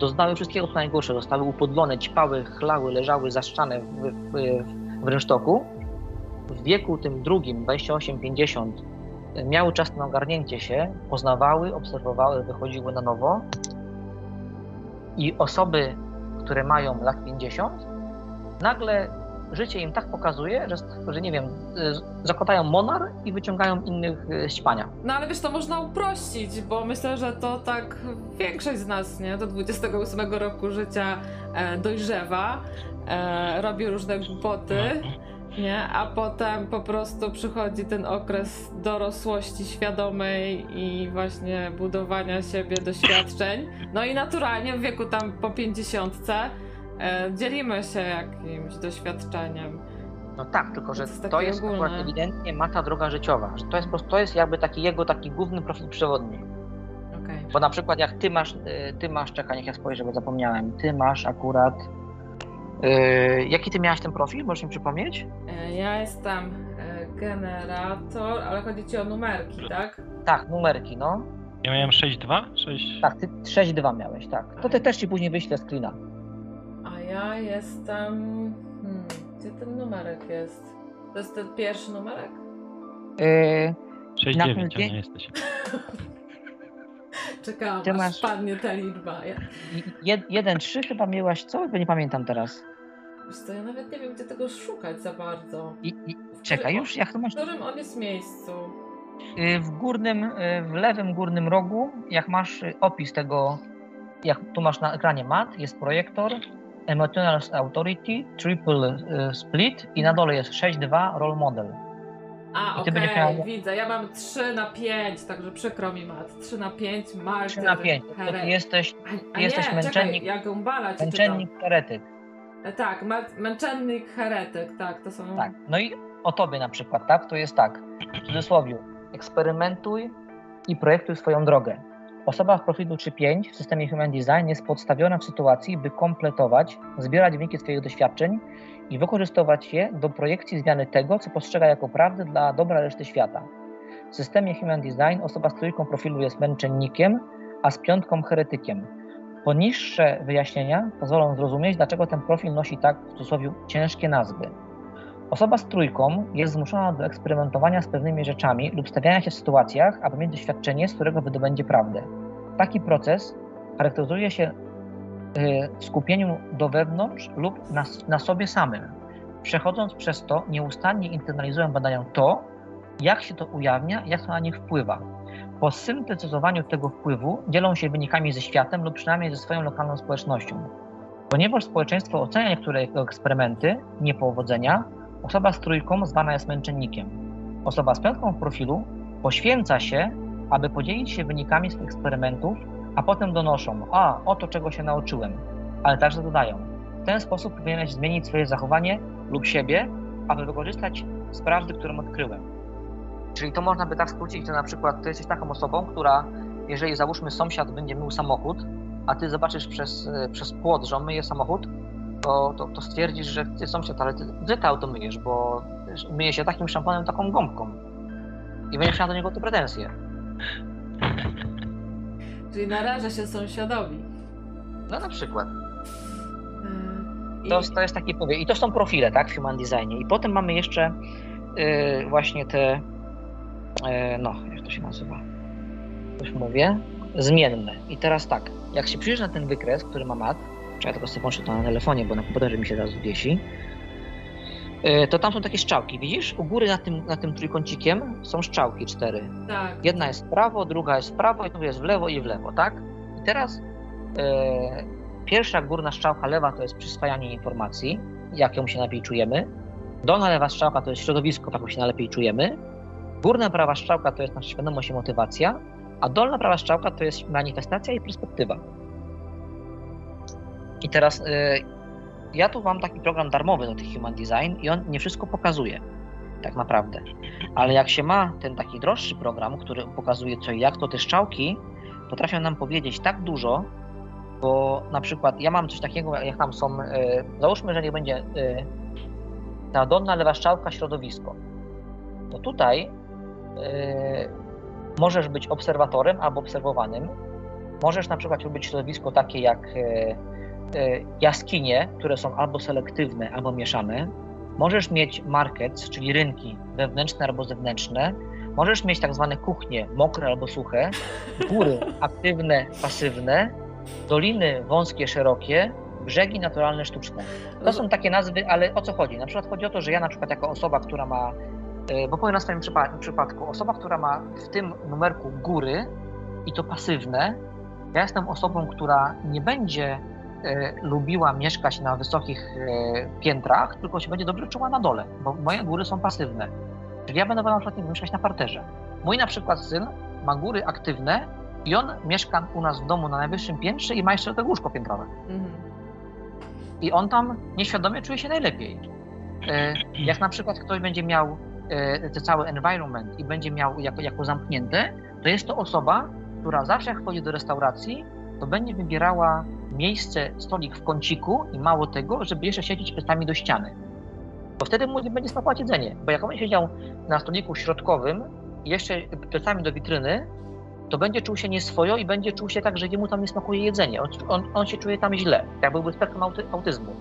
doznały wszystkiego co najgorsze, zostały upodlone, ćpały, chlały, leżały zaszczane w, w, w rynsztoku. W wieku tym drugim, 28-50, miały czas na ogarnięcie się, poznawały, obserwowały, wychodziły na nowo. I osoby, które mają lat 50, nagle życie im tak pokazuje, że, że nie wiem, y, zakładają monar i wyciągają innych z ćpania. No ale wiesz, to można uprościć, bo myślę, że to tak większość z nas, nie, do 28 roku życia e, dojrzewa, e, robi różne głupoty, nie, a potem po prostu przychodzi ten okres dorosłości świadomej i właśnie budowania siebie, doświadczeń. No i naturalnie w wieku tam po 50 e, dzielimy się jakimś doświadczeniem. No tak, tylko że To jest to jest ogólne. akurat ewidentnie ma ta droga życiowa, że to jest, po prostu- to jest jakby taki jego taki główny profil przewodni. Okej. Bo na przykład jak ty masz, y, ty masz, czekaj, niech ja spojrzę, bo zapomniałem, ty masz akurat, y, jaki ty miałeś ten profil, możesz mi przypomnieć? E, Ja jestem e, generator, ale chodzi ci o numerki, tak? Tak, numerki, no. Ja miałem 6-2? 6... Tak, ty 6-2 miałeś, tak. To ty też ci później wyślę screena. Ja jestem. Hmm, gdzie ten numerek jest? To jest ten pierwszy numerek? Y, 6-9, Na a tym nie jesteś. Czekałam, Ty aż masz- spadnie ta liczba. Ja, jed- 1-3 chyba miałaś co? Bo nie pamiętam teraz. wiesz co, ja nawet nie wiem, gdzie tego szukać za bardzo. I, i, Czekaj, już jak to masz? W którym on jest miejscu? Y, W górnym, y, w lewym górnym rogu, jak masz y, opis tego, jak tu masz na ekranie mat, jest projektor, Emotional Authority, Triple y, Split i na dole jest 6.2 Role Model. A, okej, będziesz miała- widzę. Ja mam 3 na 5, także przykro mi mat. 3 na 5, martyr, 3 na 5. To heret. ty jesteś A, a jesteś nie, męczennik- czekaj, ja Gumbala męczennik heretyk. czytam. E, Tak, męczennik, heretyk, tak, to są... Tak. No i o tobie na przykład, tak? To jest tak, w cudzysłowie, eksperymentuj i projektuj swoją drogę. Osoba w profilu 3.5 w systemie Human Design jest podstawiona w sytuacji, by kompletować, zbierać wyniki swoich doświadczeń i wykorzystywać je do projekcji zmiany tego, co postrzega jako prawdę dla dobra reszty świata. W systemie Human Design osoba z trójką profilu jest męczennikiem, a z piątką heretykiem. Poniższe wyjaśnienia pozwolą zrozumieć, dlaczego ten profil nosi tak w cudzysłowie ciężkie nazwy. Osoba z trójką jest zmuszona do eksperymentowania z pewnymi rzeczami lub stawiania się w sytuacjach, aby mieć doświadczenie, z którego wydobędzie prawdę. Taki proces charakteryzuje się y, skupieniu do wewnątrz lub na, na sobie samym. Przechodząc przez to, nieustannie internalizują badają to, jak się to ujawnia, jak to na nich wpływa. Po syntetyzowaniu tego wpływu dzielą się wynikami ze światem lub przynajmniej ze swoją lokalną społecznością. Ponieważ społeczeństwo ocenia niektóre eksperymenty, niepowodzenia, osoba z trójką zwana jest męczennikiem. Osoba z piątką w profilu poświęca się, aby podzielić się wynikami swoich eksperymentów, a potem donoszą, a oto czego się nauczyłem, ale także dodają. W ten sposób powinieneś zmienić swoje zachowanie lub siebie, aby wykorzystać z prawdy, którą odkryłem. Czyli to można by tak skrócić, że na przykład ty jesteś taką osobą, która, jeżeli załóżmy sąsiad będzie mył samochód, a ty zobaczysz przez, e, przez płot, że on myje samochód, to, to, to stwierdzisz, że ty sąsiad, ale ty, ty to auto myjesz, bo myje się takim szamponem, taką gąbką. I będziesz miał do niego te pretensje. Czyli naraża się sąsiadowi. No na przykład. Yy, i- To, to jest taki powie. I to są profile, tak, w Human Designie. I potem mamy jeszcze y, właśnie te, y, no, jak to się nazywa? Już mówię. Zmienne. I teraz tak, jak się przyjrzysz na ten wykres, który ma mat, czy ja tylko sobie włączę to na telefonie, bo na komputerze mi się zaraz wiesi, y, to tam są takie strzałki, widzisz? U góry na tym, na tym trójkącikiem są strzałki cztery. Tak. Jedna jest w prawo, druga jest w prawo i tu jest w lewo i w lewo, tak? I teraz e, pierwsza górna strzałka lewa to jest przyswajanie informacji, jak ją się najlepiej czujemy. Dolna lewa strzałka to jest środowisko, w jakim się najlepiej czujemy. Górna prawa strzałka to jest nasza świadomość i motywacja, a dolna prawa strzałka to jest manifestacja i perspektywa. I teraz e, ja tu mam taki program darmowy do tych Human Design i on nie wszystko pokazuje, tak naprawdę. Ale jak się ma ten taki droższy program, który pokazuje co i jak, to te strzałki potrafią nam powiedzieć tak dużo, bo na przykład ja mam coś takiego, jak tam są, e, załóżmy, że nie będzie e, ta dolna lewa strzałka środowisko. To tutaj e, możesz być obserwatorem albo obserwowanym. Możesz na przykład robić środowisko takie jak e, jaskinie, które są albo selektywne, albo mieszane. Możesz mieć markets, czyli rynki wewnętrzne albo zewnętrzne. Możesz mieć tak zwane kuchnie, mokre albo suche, góry aktywne, pasywne, doliny wąskie, szerokie, brzegi naturalne, sztuczne. To są takie nazwy, ale o co chodzi? Na przykład chodzi o to, że ja na przykład jako osoba, która ma, e, bo powiem na swoim przypa- przypadku, osoba, która ma w tym numerku góry i to pasywne, ja jestem osobą, która nie będzie e, lubiła mieszkać na wysokich e, piętrach, tylko się będzie dobrze czuła na dole, bo moje góry są pasywne. Czyli ja będę na przykład mieszkać na parterze. Mój na przykład syn ma góry aktywne i on mieszka u nas w domu na najwyższym piętrze i ma jeszcze tego łóżko piętrowe. Mhm. I on tam nieświadomie czuje się najlepiej. E, Jak na przykład ktoś będzie miał e, ten cały environment i będzie miał jako, jako zamknięte, to jest to osoba, która zawsze jak wchodzi do restauracji, to będzie wybierała miejsce, stolik w kąciku i mało tego, żeby jeszcze siedzieć plecami do ściany. Bo wtedy mu będzie smakować jedzenie. Bo jak on siedział na stoliku środkowym i jeszcze plecami do witryny, to będzie czuł się nieswojo i będzie czuł się tak, że jemu tam nie smakuje jedzenie. On, on, on się czuje tam źle, jak byłby spektrum auty, autyzmu.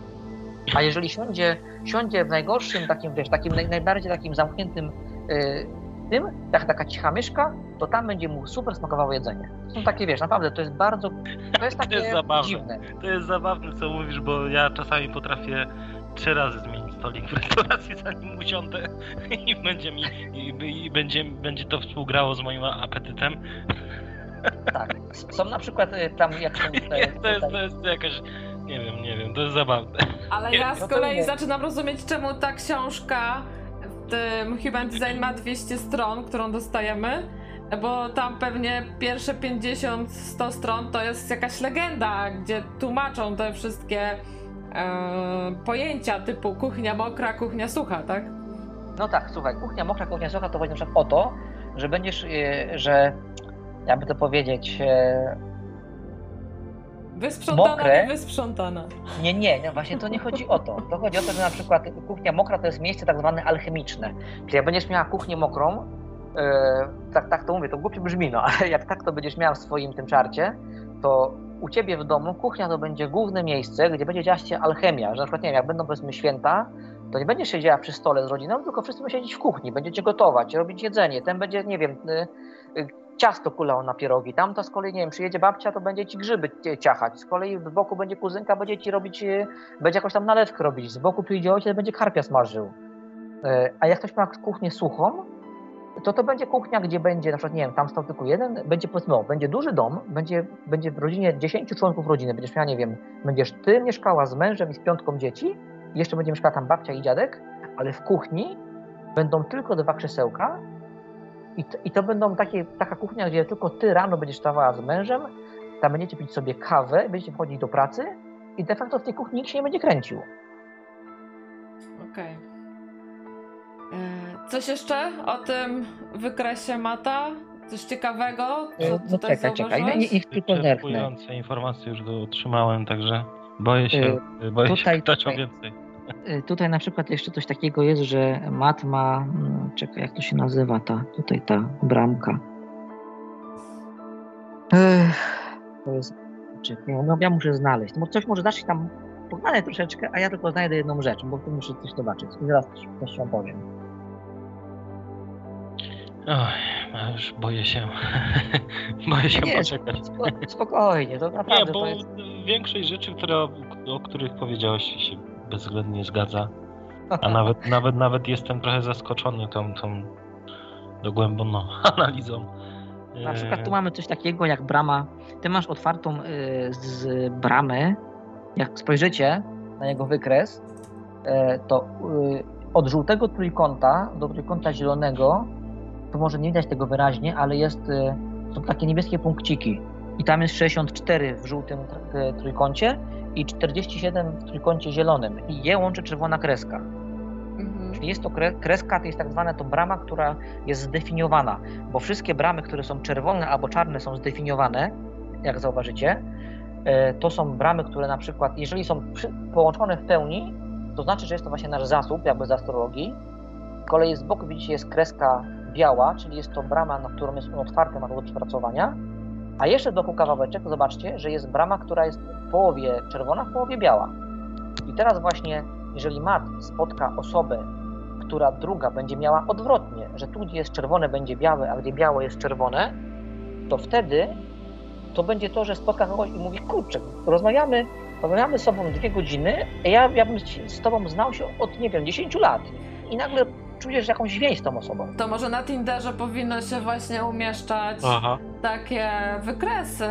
A jeżeli siądzie, siądzie w najgorszym takim, wiesz, takim naj, najbardziej takim zamkniętym y, tym, jak taka cicha myszka, to tam będzie mu super smakowało jedzenie. To są takie, wiesz, naprawdę, to jest bardzo, to jest takie jest zabawne. dziwne. To jest zabawne, co mówisz, bo ja czasami potrafię trzy razy zmienić stolik w restauracji, zanim usiądę i będzie mi i, i będzie, będzie to współgrało z moim apetytem. Tak. Są na przykład y, tam jak są te, Nie, to, jest, to jest jakaś. Nie wiem, nie wiem, to jest zabawne. Ale Nie, ja z no to kolei nie. zaczynam rozumieć, czemu ta książka w tym Human Design ma 200 stron, którą dostajemy. Bo tam pewnie pierwsze 50-100 stron to jest jakaś legenda, gdzie tłumaczą te wszystkie e, pojęcia typu kuchnia mokra, kuchnia sucha, tak? No tak, słuchaj, kuchnia mokra, kuchnia sucha to chodzi na o to, że będziesz, y, że jakby to powiedzieć, e, Wysprzątana, Mokre? nie wysprzątana. nie, nie, no właśnie to nie chodzi o to. To chodzi o to, że na przykład kuchnia mokra to jest miejsce tak zwane alchemiczne. Czyli jak będziesz miała kuchnię mokrą, e, tak, tak to mówię, to głupio brzmi, no, ale jak tak to będziesz miała w swoim tym czarcie, to u ciebie w domu kuchnia to będzie główne miejsce, gdzie będzie dziać się alchemia, że na przykład, nie wiem, jak będą powiedzmy święta, to nie będziesz siedziała przy stole z rodziną, tylko wszyscy będą siedzieć w kuchni, będziecie gotować, robić jedzenie, ten będzie, nie wiem, y, y, ciasto kulał na pierogi, tamta z kolei, nie wiem, przyjedzie babcia, to będzie ci grzyby ciachać, z kolei w boku będzie kuzynka, będzie ci robić, y, będzie jakąś tam nalewkę robić, z boku przyjdzie ojciec, będzie karpia smażył. Y, A jak ktoś ma kuchnię suchą, to to będzie kuchnia, gdzie będzie, na przykład, nie wiem, tam stał tylko jeden, będzie powiedzmy, o, będzie duży dom, będzie, będzie w rodzinie 10 członków rodziny, będziesz miała, nie wiem, będziesz ty mieszkała z mężem i z piątką dzieci, jeszcze będzie mieszkała tam babcia i dziadek, ale w kuchni będą tylko dwa krzesełka i to, i to będą takie, taka kuchnia, gdzie tylko ty rano będziesz stawała z mężem, tam będziecie pić sobie kawę, będziecie wchodzić do pracy i de facto w tej kuchni nikt się nie będzie kręcił. Okej. E, Coś jeszcze o tym wykresie mata? Coś ciekawego? Co No tutaj czekaj, czekaj, zauważyłeś? niech tylko zerknę. Informacje już do otrzymałem, także boję się, boję tutaj- się pytać o więcej. Y, Tutaj na przykład jeszcze coś takiego jest, że mat ma, mm, czekaj, jak to się nazywa ta, tutaj ta bramka. Ech, to jest, czekaj, no ja muszę znaleźć. No coś może zacznie tam pogadać troszeczkę, a ja tylko znajdę jedną rzecz, bo tu muszę coś zobaczyć i zaraz coś, coś wam powiem. Oj, ja już boję się. boję się Nie, poczekać. Spo- Spokojnie, to Nie, naprawdę bo to jest... większość rzeczy, które, o których powiedziałeś się bezwzględnie zgadza. A nawet, nawet, nawet jestem trochę zaskoczony tą, tą dogłębną analizą. Na przykład tu E, mamy coś takiego jak brama. Ty masz otwartą y, z bramy. Jak spojrzycie na jego wykres, e, to y, od żółtego trójkąta do trójkąta zielonego, to może nie widać tego wyraźnie, ale jest, y, są takie niebieskie punkciki. I tam jest 64 w żółtym e, trójkącie i 47 w trójkącie zielonym. I je łączy czerwona kreska. Mhm. Czyli jest to kre- kreska, to jest tak zwana to brama, która jest zdefiniowana, bo wszystkie bramy, które są czerwone albo czarne są zdefiniowane, jak zauważycie, e, to są bramy, które na przykład, jeżeli są połączone w pełni, to znaczy, że jest to właśnie nasz zasób, jakby z astrologii. Z kolei z boku widzicie jest kreska biała, czyli jest to brama, na którą jest on otwarty, ma do przepracowania. A jeszcze boku kawałeczek, zobaczcie, że jest brama, która jest w połowie czerwona, w połowie biała. I teraz właśnie, jeżeli mat spotka osobę, która druga będzie miała odwrotnie, że tu, gdzie jest czerwone, będzie białe, a gdzie białe jest czerwone, to wtedy to będzie to, że spotka kogoś i mówi, kurczę, rozmawiamy, rozmawiamy z sobą dwie godziny, a ja, ja bym z tobą znał się od, nie wiem, 10 lat. I nagle czujesz jakąś więź z tą osobą. To może na Tinderze powinno się właśnie umieszczać Aha, takie wykresy,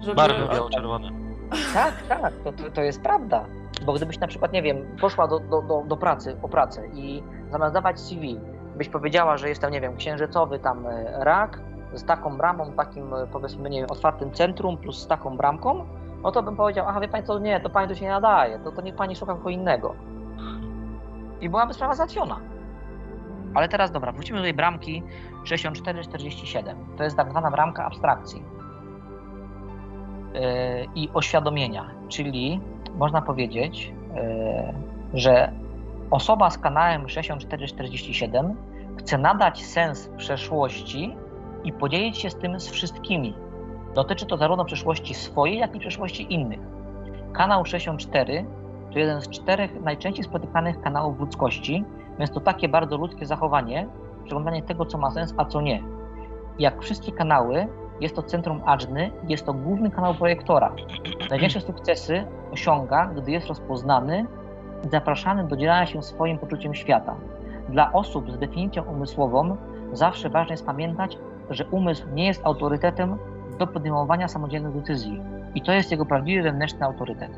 żeby... barwy biało-czerwone. Tak, tak, to, to, to jest prawda. Bo gdybyś na przykład, nie wiem, poszła do, do, do, do pracy, o pracę i zamiast dawać CV, byś powiedziała, że jestem, nie wiem, księżycowy tam e, rak z taką bramą, takim e, powiedzmy, nie wiem, otwartym centrum plus z taką bramką, no to bym powiedział, aha, wie pani co, nie, to pani tu się nie nadaje, to, to niech pani szuka kogo innego. I byłaby sprawa załatwiona. Ale teraz dobra, wrócimy do tej bramki 64-47. To jest tak zwana bramka abstrakcji yy, i oświadomienia, czyli można powiedzieć, yy, że osoba z kanałem 6447 chce nadać sens przeszłości i podzielić się z tym z wszystkimi. Dotyczy to zarówno przeszłości swojej, jak i przeszłości innych. Kanał 64 to jeden z czterech najczęściej spotykanych kanałów ludzkości, więc to takie bardzo ludzkie zachowanie, przeglądanie tego, co ma sens, a co nie. Jak wszystkie kanały, jest to centrum Ajny, jest to główny kanał projektora. Największe sukcesy osiąga, gdy jest rozpoznany zapraszany do dzielenia się swoim poczuciem świata. Dla osób z definicją umysłową zawsze ważne jest pamiętać, że umysł nie jest autorytetem do podejmowania samodzielnych decyzji i to jest jego prawdziwy wewnętrzny autorytet.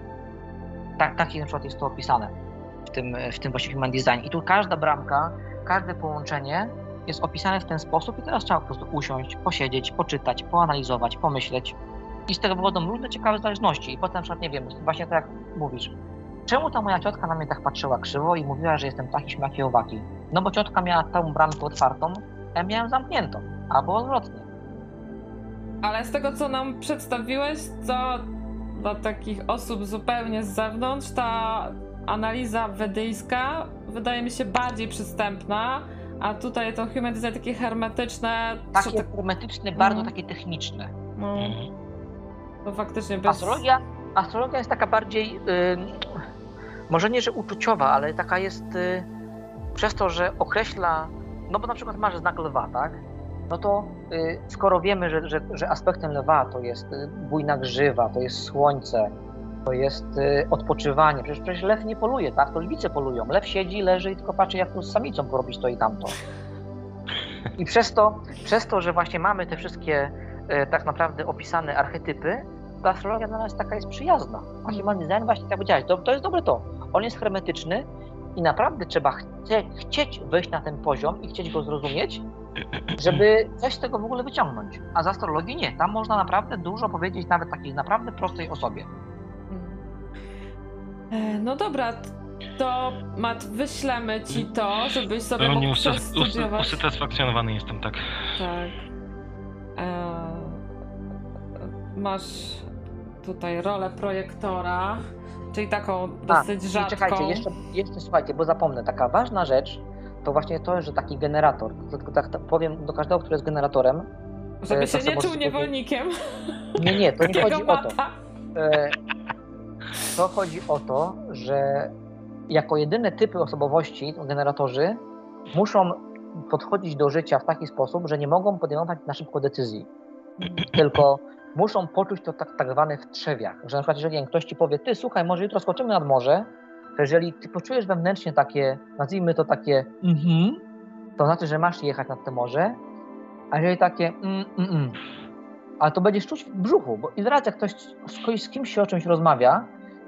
Tak, tak na przykład jest to opisane w tym, w tym właśnie Human Design. I tu każda bramka, każde połączenie jest opisane w ten sposób i teraz trzeba po prostu usiąść, posiedzieć, poczytać, poanalizować, pomyśleć. I z tego powodu różne ciekawe zależności. I potem na przykład, nie wiem, właśnie tak jak mówisz, czemu ta moja ciotka na mnie tak patrzyła krzywo i mówiła, że jestem taki, śmaki, owaki? No bo ciotka miała tą bramkę otwartą, a ja miałem zamkniętą, albo odwrotnie. Ale z tego, co nam przedstawiłeś, to dla takich osób zupełnie z zewnątrz, ta analiza wedyjska wydaje mi się bardziej przystępna, a tutaj to human design takie hermetyczne. Takie tak... hermetyczne, bardzo mm. takie techniczne. No, to faktycznie bez... Astrologia, astrologia jest taka bardziej, y, może nie, że uczuciowa, ale taka jest y, przez to, że określa, no bo na przykład masz znak lwa, tak? No to y, skoro wiemy, że, że, że aspektem lwa to jest y, bujna grzywa, to jest słońce, to jest y, odpoczywanie. Przecież, przecież lew nie poluje, tak? To lwice polują. Lew siedzi, leży i tylko patrzy, jak tu z samicą porobić to i tamto. I przez to, przez to, że właśnie mamy te wszystkie y, tak naprawdę opisane archetypy, to astrologia dla nas taka jest przyjazna. A human design właśnie tak powiedziałeś, to, to jest dobre to. On jest hermetyczny i naprawdę trzeba chcieć wejść na ten poziom i chcieć go zrozumieć, żeby coś z tego w ogóle wyciągnąć. A z astrologii nie. Tam można naprawdę dużo powiedzieć nawet takiej naprawdę prostej osobie. E, No dobra, to Mat, wyślemy ci to, żebyś sobie Pełni mógł przestudiować. us- usatysfakcjonowany jestem, tak. Tak. E, masz tutaj rolę projektora, czyli taką dosyć i rzadką. czekajcie, jeszcze, jeszcze słuchajcie, bo zapomnę, taka ważna rzecz to właśnie to, że taki generator, tylko tak, powiem do każdego, kto jest generatorem, Żeby e, się nie czuł niewolnikiem. nie, nie, to nie chodzi o to. mata. E, To chodzi o to, że jako jedyne typy osobowości, generatorzy, muszą podchodzić do życia w taki sposób, że nie mogą podejmować na szybko decyzji. Tylko muszą poczuć to tak, tak zwane w trzewiach. Że na przykład, jeżeli ktoś ci powie, ty słuchaj, może jutro skoczymy nad morze, to jeżeli ty poczujesz wewnętrznie takie, nazwijmy to takie mhm, to znaczy, że masz jechać nad to morze, a jeżeli takie mm, mm, mm, ale to będziesz czuć w brzuchu, bo i zaraz jak ktoś z kimś się o czymś rozmawia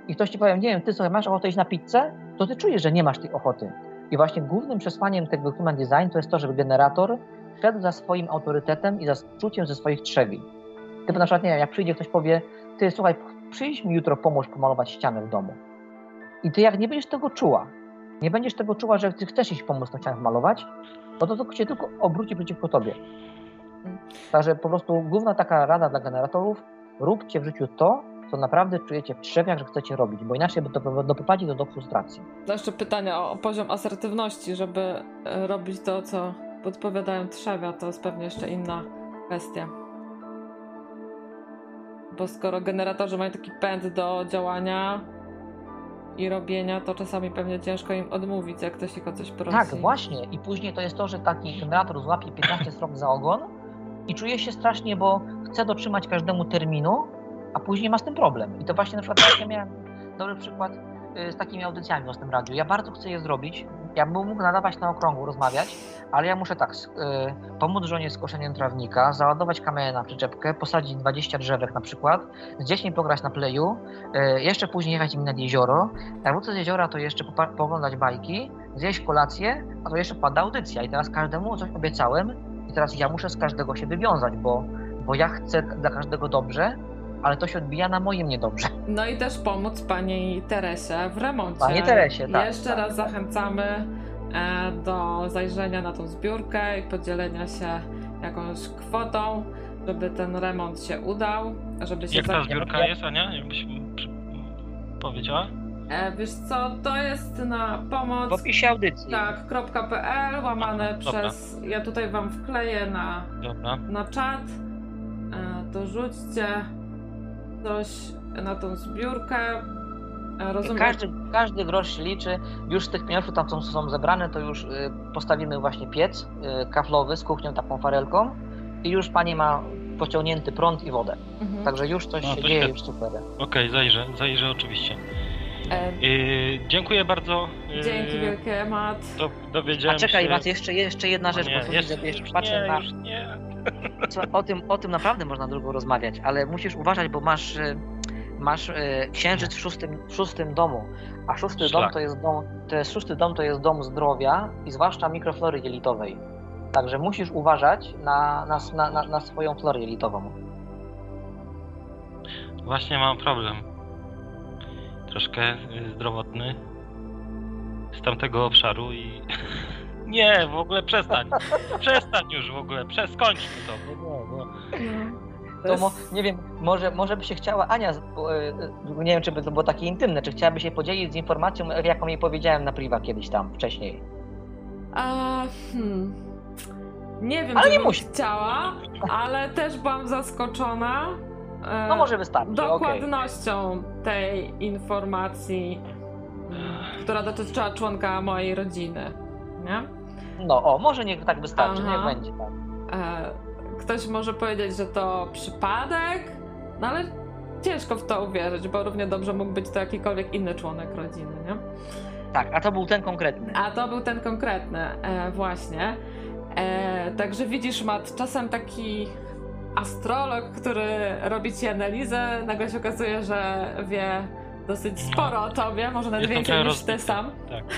i ktoś ci powie, nie wiem, ty sobie masz ochotę iść na pizzę, to ty czujesz, że nie masz tej ochoty. I właśnie głównym przesłaniem tego human design to jest to, żeby generator szedł za swoim autorytetem i za czuciem ze swoich trzewi. Typu na przykład, nie wiem, jak przyjdzie ktoś powie, ty słuchaj, przyjdź mi jutro, pomóż pomalować ścianę w domu. I ty jak nie będziesz tego czuła, nie będziesz tego czuła, że ty chcesz iść pomóc tą ścianę malować, no to to się tylko obróci przeciwko tobie. Także po prostu główna taka rada dla generatorów, róbcie w życiu to, co naprawdę czujecie w trzewiach, że chcecie robić, bo inaczej to doprowadzi do, do frustracji. To jeszcze pytania o, o poziom asertywności, żeby e, robić to, co podpowiadają trzewia, to jest pewnie jeszcze inna kwestia. Bo skoro generatorzy mają taki pęd do działania i robienia, to czasami pewnie ciężko im odmówić, jak ktoś ich o coś prosi. Tak, właśnie. I później to jest to, że taki generator złapie 15 srok za ogon i czuje się strasznie, bo chce dotrzymać każdemu terminu, a później ma z tym problem. I to właśnie na przykład tak ja miałem dobry przykład y, z takimi audycjami w tym radiu. Ja bardzo chcę je zrobić. Ja bym mógł nadawać na okrągło, rozmawiać, ale ja muszę tak, y, pomóc żonie z koszeniem trawnika, załadować kamerę na przyczepkę, posadzić 20 drzewek na przykład, z dziećmi pograć na playu, y, jeszcze później jechać im nad jezioro. Jak wrócę z jeziora, to jeszcze pooglądać bajki, zjeść kolację, a to jeszcze pada audycja. I teraz każdemu coś obiecałem i teraz ja muszę z każdego się wywiązać, bo, bo ja chcę dla każdego dobrze, ale to się odbija na moim niedobrze. No i też pomóc pani Teresie w remoncie. Panie Teresie, tak. Jeszcze tak, raz tak. zachęcamy e, do zajrzenia na tą zbiórkę i podzielenia się jakąś kwotą, żeby ten remont się udał, żeby się Jak ta zbiórka jest, Ania? Jakbyś powiedziała? E, wiesz co, to jest na pomoc W opisie audycji. tak, .pl łamane Aha, dobra. przez, ja tutaj wam wkleję na, Dobra. na czat, e, to coś na tą zbiórkę. E, Rozumiem. Każdy, każdy grosz się liczy. Już z tych pieniążków tam co są zebrane, to już y, postawimy właśnie piec y, kaflowy z kuchnią taką farelką i już pani ma pociągnięty prąd i wodę. Mhm. Także już coś No, się dzieje, świetnie. już super. Okej, zajrzę, zajrzę oczywiście. E, Yy, dziękuję bardzo. Yy, dzięki wielkie, Mat. Do, dowiedziałem A czekaj, się... Mac, jeszcze, jeszcze jedna rzecz, O nie, bo jest, widzę, jeszcze patrzę nie, na... już nie. Słuchaj, o tym, o tym naprawdę można długo rozmawiać, ale musisz uważać, bo masz, e, masz e, księżyc w szóstym, w szóstym domu, a szósty Szlak. dom to jest dom, to jest szósty dom to jest dom zdrowia i zwłaszcza mikroflory jelitowej. Także musisz uważać na, na, na, na, na swoją florę jelitową. Właśnie mam problem. Troszkę y, zdrowotny z tamtego obszaru i. Nie, w ogóle przestań. Przestań już w ogóle, przeskończmy to. No, no, no. To To mo, jest- nie wiem, może, może by się chciała Ania, bo, e, e, nie wiem czy by to było takie intymne, czy chciałaby się podzielić z informacją, jaką jej powiedziałem na priwa kiedyś tam wcześniej. A, hmm. Nie wiem, Ale czy nie bym musi. chciała, ale też byłam zaskoczona No może wystarczy, dokładnością tej informacji, m, która dotyczyła członka mojej rodziny. Nie? No o, może niech tak wystarczy, Aha. niech będzie tak. E, ktoś może powiedzieć, że to przypadek, no ale ciężko w to uwierzyć, bo równie dobrze mógł być to jakikolwiek inny członek rodziny, nie? Tak, a to był ten konkretny. A to był ten konkretny, e, właśnie. E, także widzisz, Mat, czasem taki astrolog, który robi ci analizę, nagle się okazuje, że wie dosyć sporo o tobie, może nawet Jestem więcej niż ty rozbity. sam. Tak.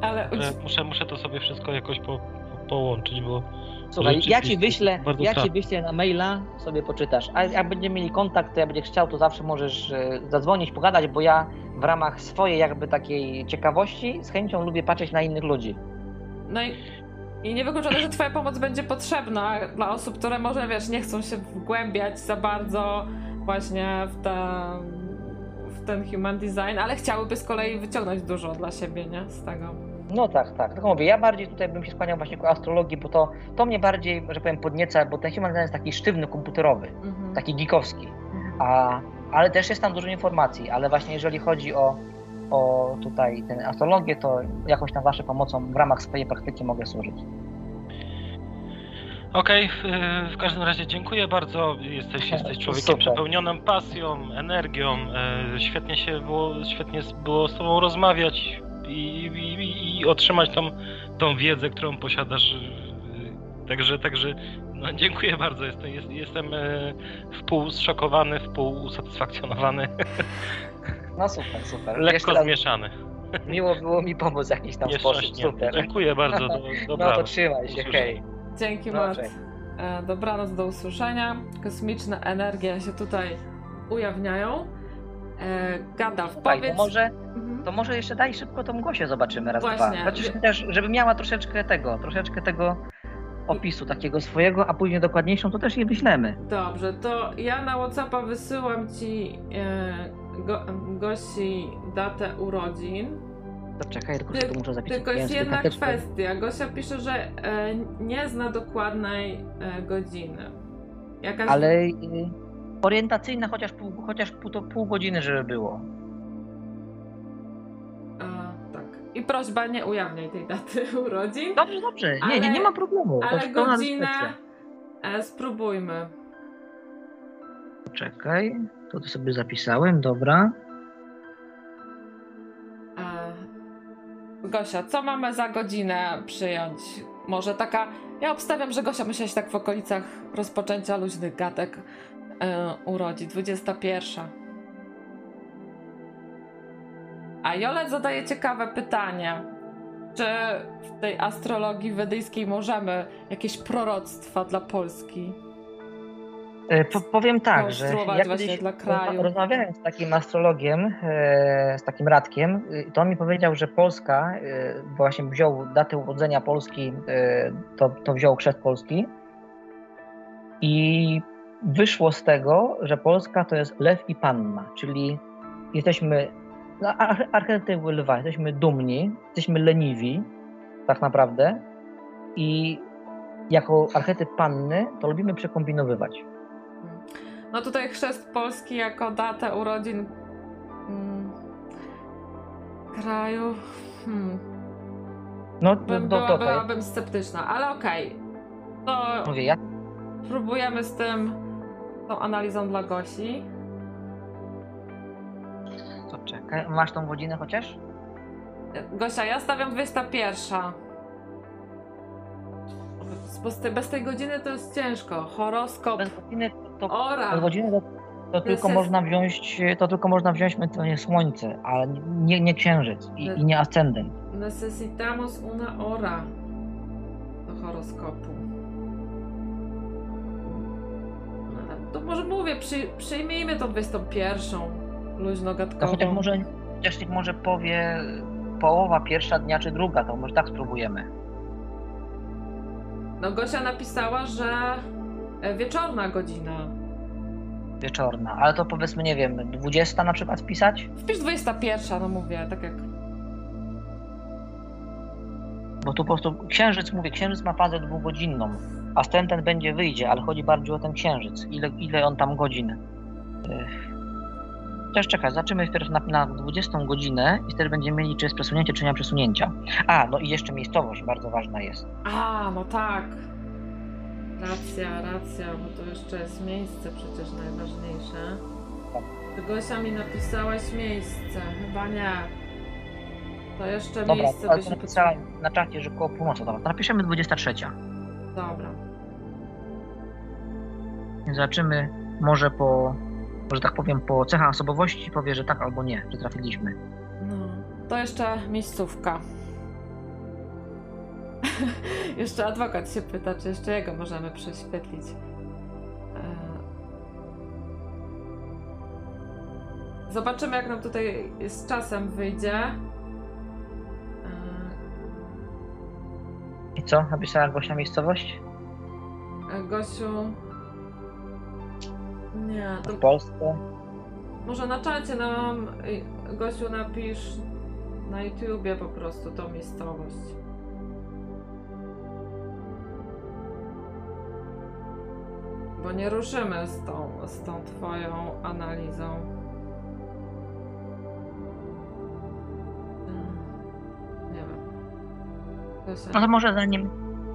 Ale Ale muszę, muszę to sobie wszystko jakoś po, po, połączyć, bo. Słuchaj, ja ci wyślę, ja ci wyślę na maila, sobie poczytasz. A jak będziemy mieli kontakt, to jak będziesz chciał, to zawsze możesz e, zadzwonić, pogadać, bo ja w ramach swojej jakby takiej ciekawości z chęcią lubię patrzeć na innych ludzi. No i, i niewykluczone, że twoja pomoc będzie potrzebna dla osób, które może, wiesz, nie chcą się wgłębiać za bardzo właśnie w, te, w ten human design, ale chciałyby z kolei wyciągnąć dużo dla siebie, nie? Z tego. No tak, tak. Tylko mówię, ja bardziej tutaj bym się skłaniał właśnie ku astrologii, bo to, to mnie bardziej, że powiem, podnieca, bo ten human design jest taki sztywny, komputerowy, Mhm. taki geekowski. A, ale też jest tam dużo informacji, ale właśnie jeżeli chodzi o, o tutaj tę astrologię, to jakąś tam waszą pomocą w ramach swojej praktyki mogę służyć. Okej, w- w każdym razie dziękuję bardzo. Jesteś, jesteś człowiekiem Super. przepełnionym pasją, energią. e, Świetnie się było, świetnie było z tobą rozmawiać i, i, i otrzymać tą, tą wiedzę, którą posiadasz. e, Także, także no, dziękuję bardzo. Jestem, jest, jestem e, wpół zszokowany, wpół usatysfakcjonowany, No super, super. lekko Jeszcze raz zmieszany. miło było mi pomóc w jakiś tam Jeszcze sposób. Super. Dziękuję bardzo. Do, No to trzymaj się, hej. Dzięki, Mat. Dobrze. E, Dobranoc, do usłyszenia. Kosmiczne energie się tutaj ujawniają. E, Gandalf, Słuchaj, powiedz... to może, Mhm. to może jeszcze daj szybko tą Gosię zobaczymy raz, Właśnie. dwa. Chociaż też, żeby miała troszeczkę tego, troszeczkę tego opisu takiego swojego, a później dokładniejszą, to też jej wyślemy. Dobrze, to ja na Whatsappa wysyłam ci e, go, Gosi datę urodzin. To czekaj, tylko Ty- tu muszę zapisać. Tylko jest jedna karteczkę. kwestia. Gosia pisze, że e, nie zna dokładnej e, godziny. Jakaś... Ale y, orientacyjna chociaż pół, chociaż pół, to pół godziny, żeby było. E, tak. I prośba, nie ujawniaj tej daty urodzin. Dobrze, dobrze. Nie, Ale- nie, nie ma problemu. To Ale godzinę e, spróbujmy. Czekaj, to, to sobie zapisałem, dobra. Gosia, co mamy za godzinę przyjąć? Może taka. Ja obstawiam, że Gosia musiała się tak w okolicach rozpoczęcia luźnych gadek e, urodzić. 21. A Jolet zadaje ciekawe pytanie. Czy w tej astrologii wedyjskiej możemy jakieś proroctwa dla Polski? E, Po, powiem tak, że ja właśnie dla kraju. rozmawiałem z takim astrologiem, e, z takim Radkiem, y, to on mi powiedział, że Polska, e, właśnie wziął datę urodzenia Polski, e, to, to wziął chrzest Polski i wyszło z tego, że Polska to jest lew i panna, czyli jesteśmy, no, ar- archetyp lwa, jesteśmy dumni, jesteśmy leniwi tak naprawdę i jako archetyp panny to lubimy przekombinowywać. No tutaj chrzest Polski jako datę urodzin mm, kraju. Hmm. No, Bym, to, była, to, to, byłabym sceptyczna, ale okej. To Mówię, ja próbujemy z tym, tą analizą dla Gosi. to Czekaj, masz tą godzinę chociaż? Gosia, ja stawiam 21. Bo z te, bez tej godziny to jest ciężko. Horoskop. Bez godziny to, to, to, to tylko można wziąć, to tylko można wziąć to nie słońce, ale nie, nie księżyc i, i nie ascendent. Necesitamos una hora do horoskopu. No, To może mówię, przy, przyjmijmy tą 21. Luźno To gadkową. chociaż może, chociaż niech może powie połowa pierwsza dnia czy druga, to może tak spróbujemy. No Gosia napisała, że wieczorna godzina. Wieczorna, ale to powiedzmy, nie wiem, 20 na przykład wpisać? Wpisz 21, no mówię, tak jak... Bo tu po prostu księżyc, mówię, księżyc ma fazę dwugodzinną. Ascendent będzie wyjdzie, ale chodzi bardziej o ten księżyc. Ile, ile on tam godzin? Ech. Też czekaj, zaczniemy wpierw na, na 20 godzinę i wtedy będziemy mieli, czy jest przesunięcie, czy nie ma przesunięcia. A, no i jeszcze miejscowość bardzo ważna jest. A, no tak. Racja, racja, bo to jeszcze jest miejsce przecież najważniejsze. Tak. Ty Gosia mi napisałaś miejsce, chyba nie. To jeszcze Dobra, miejsce ale by to napisałem na czacie, że koło północy. Dobra, to napiszemy 23. Dobra. Więc zobaczymy, może po, że tak powiem, po cechach osobowości powie, że tak albo nie, że trafiliśmy. No, to jeszcze miejscówka. jeszcze adwokat się pyta, czy jeszcze jego możemy prześwietlić. E, Zobaczymy, jak nam tutaj z czasem wyjdzie. E, I co? Napisała Gosia miejscowość? e, Gosiu. Nie, to W Polsce? może na czacie nam, Gosiu, napisz na YouTubie po prostu tą miejscowość. Bo nie ruszymy z tą, z tą twoją analizą. Mm, Nie wiem. To może zanim,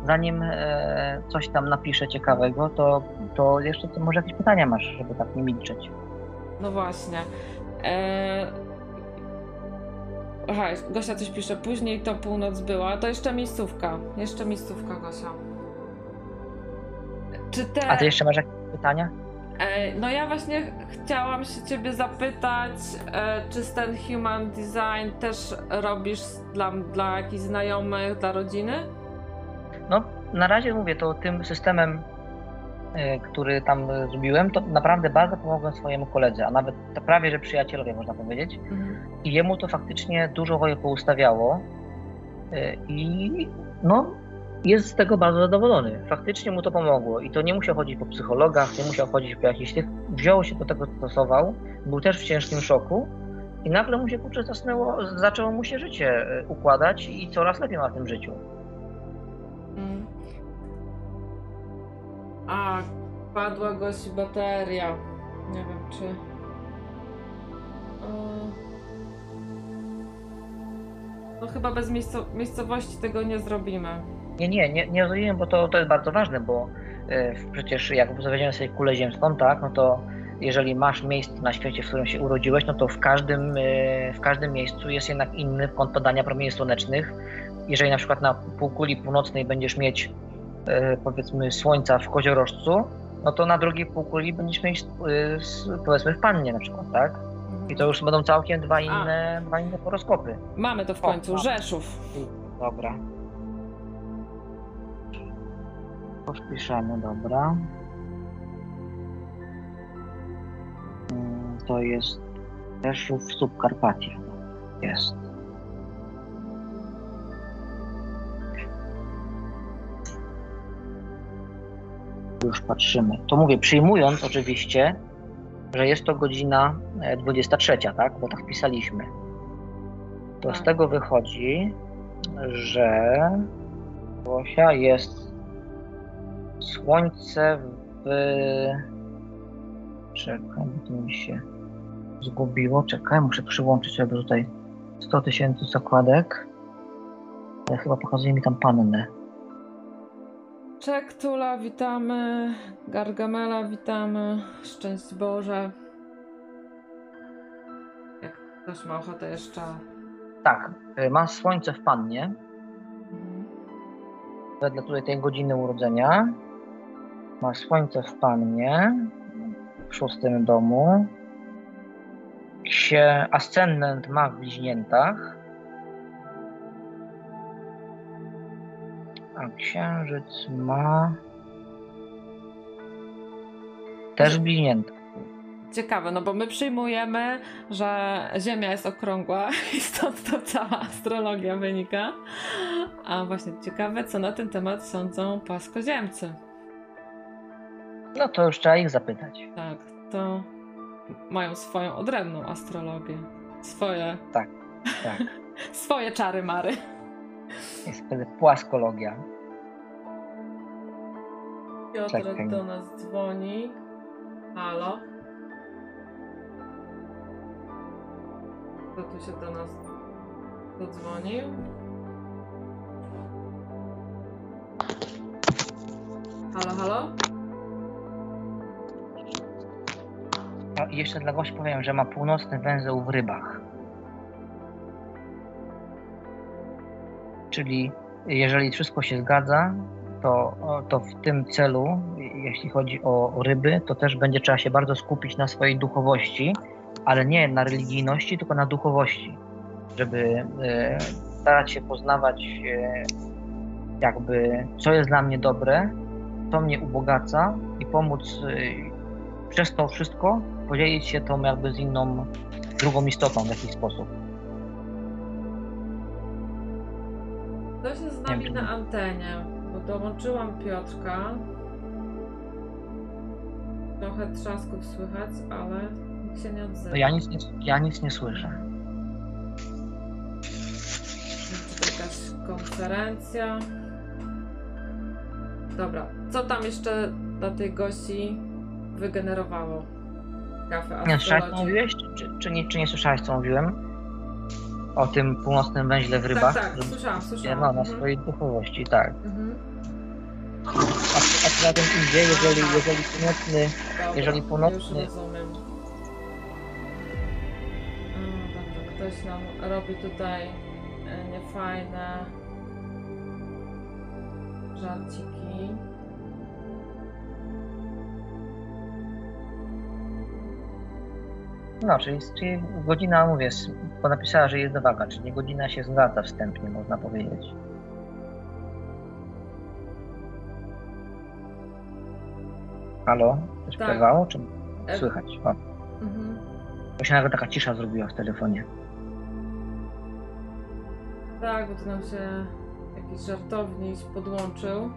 zanim e, coś tam napiszę ciekawego, to, to jeszcze to może jakieś pytania masz, żeby tak nie milczeć. No właśnie. Aha, Gosia coś pisze. Później to północ była. To jeszcze miejscówka. Jeszcze miejscówka, Gosia. Czy te. A ty jeszcze masz jakieś pytania? E, no ja właśnie chciałam się ciebie zapytać, e, czy ten human design też robisz dla, dla jakichś znajomych, dla rodziny? No, na razie mówię, to tym systemem, e, który tam zrobiłem, to naprawdę bardzo pomogłem swojemu koledze, a nawet prawie, że przyjacielowie, można powiedzieć. I jemu to faktycznie dużo woje poustawiało i no, jest z tego bardzo zadowolony. Faktycznie mu to pomogło i to nie musiał chodzić po psychologach, nie musiał chodzić po jakichś tych, wziął się do tego, stosował, był też w ciężkim szoku i nagle mu się kurczę zasnęło, zaczęło mu się życie e, układać i coraz lepiej ma w tym życiu. Mm. A, padła gości bateria. Nie wiem czy. No chyba bez miejsco- miejscowości tego nie zrobimy. Nie, nie, nie, nie rozumiem, bo to, to jest bardzo ważne, bo e, przecież jak weźmiemy sobie kulę ziemską, tak, no to jeżeli masz miejsce na świecie, w którym się urodziłeś, no to w każdym, e, w każdym miejscu jest jednak inny kąt podania promieni słonecznych. Jeżeli na przykład na półkuli północnej będziesz mieć e, powiedzmy słońca w koziorożcu, no to na drugiej półkuli będziesz mieć powiedzmy w pannie na przykład, tak? I to już będą całkiem dwa inne, dwa inne horoskopy. Mamy to w O, końcu. mamy. Rzeszów. Dobra. Poszpiszemy, dobra. Mm, To jest Rzeszów Subkarpacie. Jest. Już patrzymy. To mówię, przyjmując oczywiście, że jest to godzina e, 23, tak? Bo tak wpisaliśmy. To z Tak. tego wychodzi, że Gosia jest słońce w... Czekaj, to mi się zgubiło. Czekaj, muszę przyłączyć sobie tutaj 100 tysięcy zakładek. Ale chyba pokazuje mi tam pannę. Czek Tula, witamy. Gargamela, witamy. Szczęść Boże. Jak Ktoś ma ochotę jeszcze. Tak, y, ma słońce w pannie, Mhm. wedle tutaj tej godziny urodzenia. Ma słońce w pannie w szóstym domu. Księ... Ascendent ma w bliźniętach. A księżyc ma też w bliźniętach. Ciekawe, no bo my przyjmujemy, że Ziemia jest okrągła i stąd to cała astrologia wynika. A właśnie ciekawe, co na ten temat sądzą płaskoziemcy. No to już trzeba ich zapytać. Tak, to mają swoją odrębną astrologię. Swoje, Tak. swoje czary mary. Jest płaskologia. Piotrek Czekaj. do nas dzwoni. Halo? Kto tu się do nas dodzwonił? Halo, halo? I jeszcze dla gości powiem, że ma północny węzeł w rybach. Czyli jeżeli wszystko się zgadza, to, to w tym celu, jeśli chodzi o ryby, to też będzie trzeba się bardzo skupić na swojej duchowości, ale nie na religijności, tylko na duchowości, żeby e, starać się poznawać e, jakby co jest dla mnie dobre, co mnie ubogaca i pomóc e, przez to wszystko podzielić się tą jakby z inną, drugą istotą w jakiś sposób. Ktoś jest z nami wiem, na antenie, bo dołączyłam Piotrka. Trochę trzasków słychać, ale nikt się nie odzywa. Ja nic nie, ja nic nie słyszę. Jakaś konferencja? Dobra, co tam jeszcze dla tej gości wygenerowało? Kafę Nie słyszałeś, co mówiłeś? Czy, czy, nie, czy nie słyszałeś, co mówiłem? O tym północnym węźle w rybach? Tak, tak, Żeby- słyszałam, słyszałam. No, na Mhm. swojej duchowości, tak. Mhm. A, a poza tym idzie, jeżeli, jeżeli północny, Dobra, Jeżeli północny- Już rozumiem. A, dobra, ktoś nam robi tutaj e, niefajne żarciki. No, czyli, czyli godzina, mówię, bo napisała, że jest waga, czyli godzina się zgadza wstępnie, można powiedzieć. Halo? Coś Tak. przerwało, czy E, słychać? O, Mhm. bo się nagle taka cisza zrobiła w telefonie. Tak, bo tu nam się jakiś żartowniś podłączył.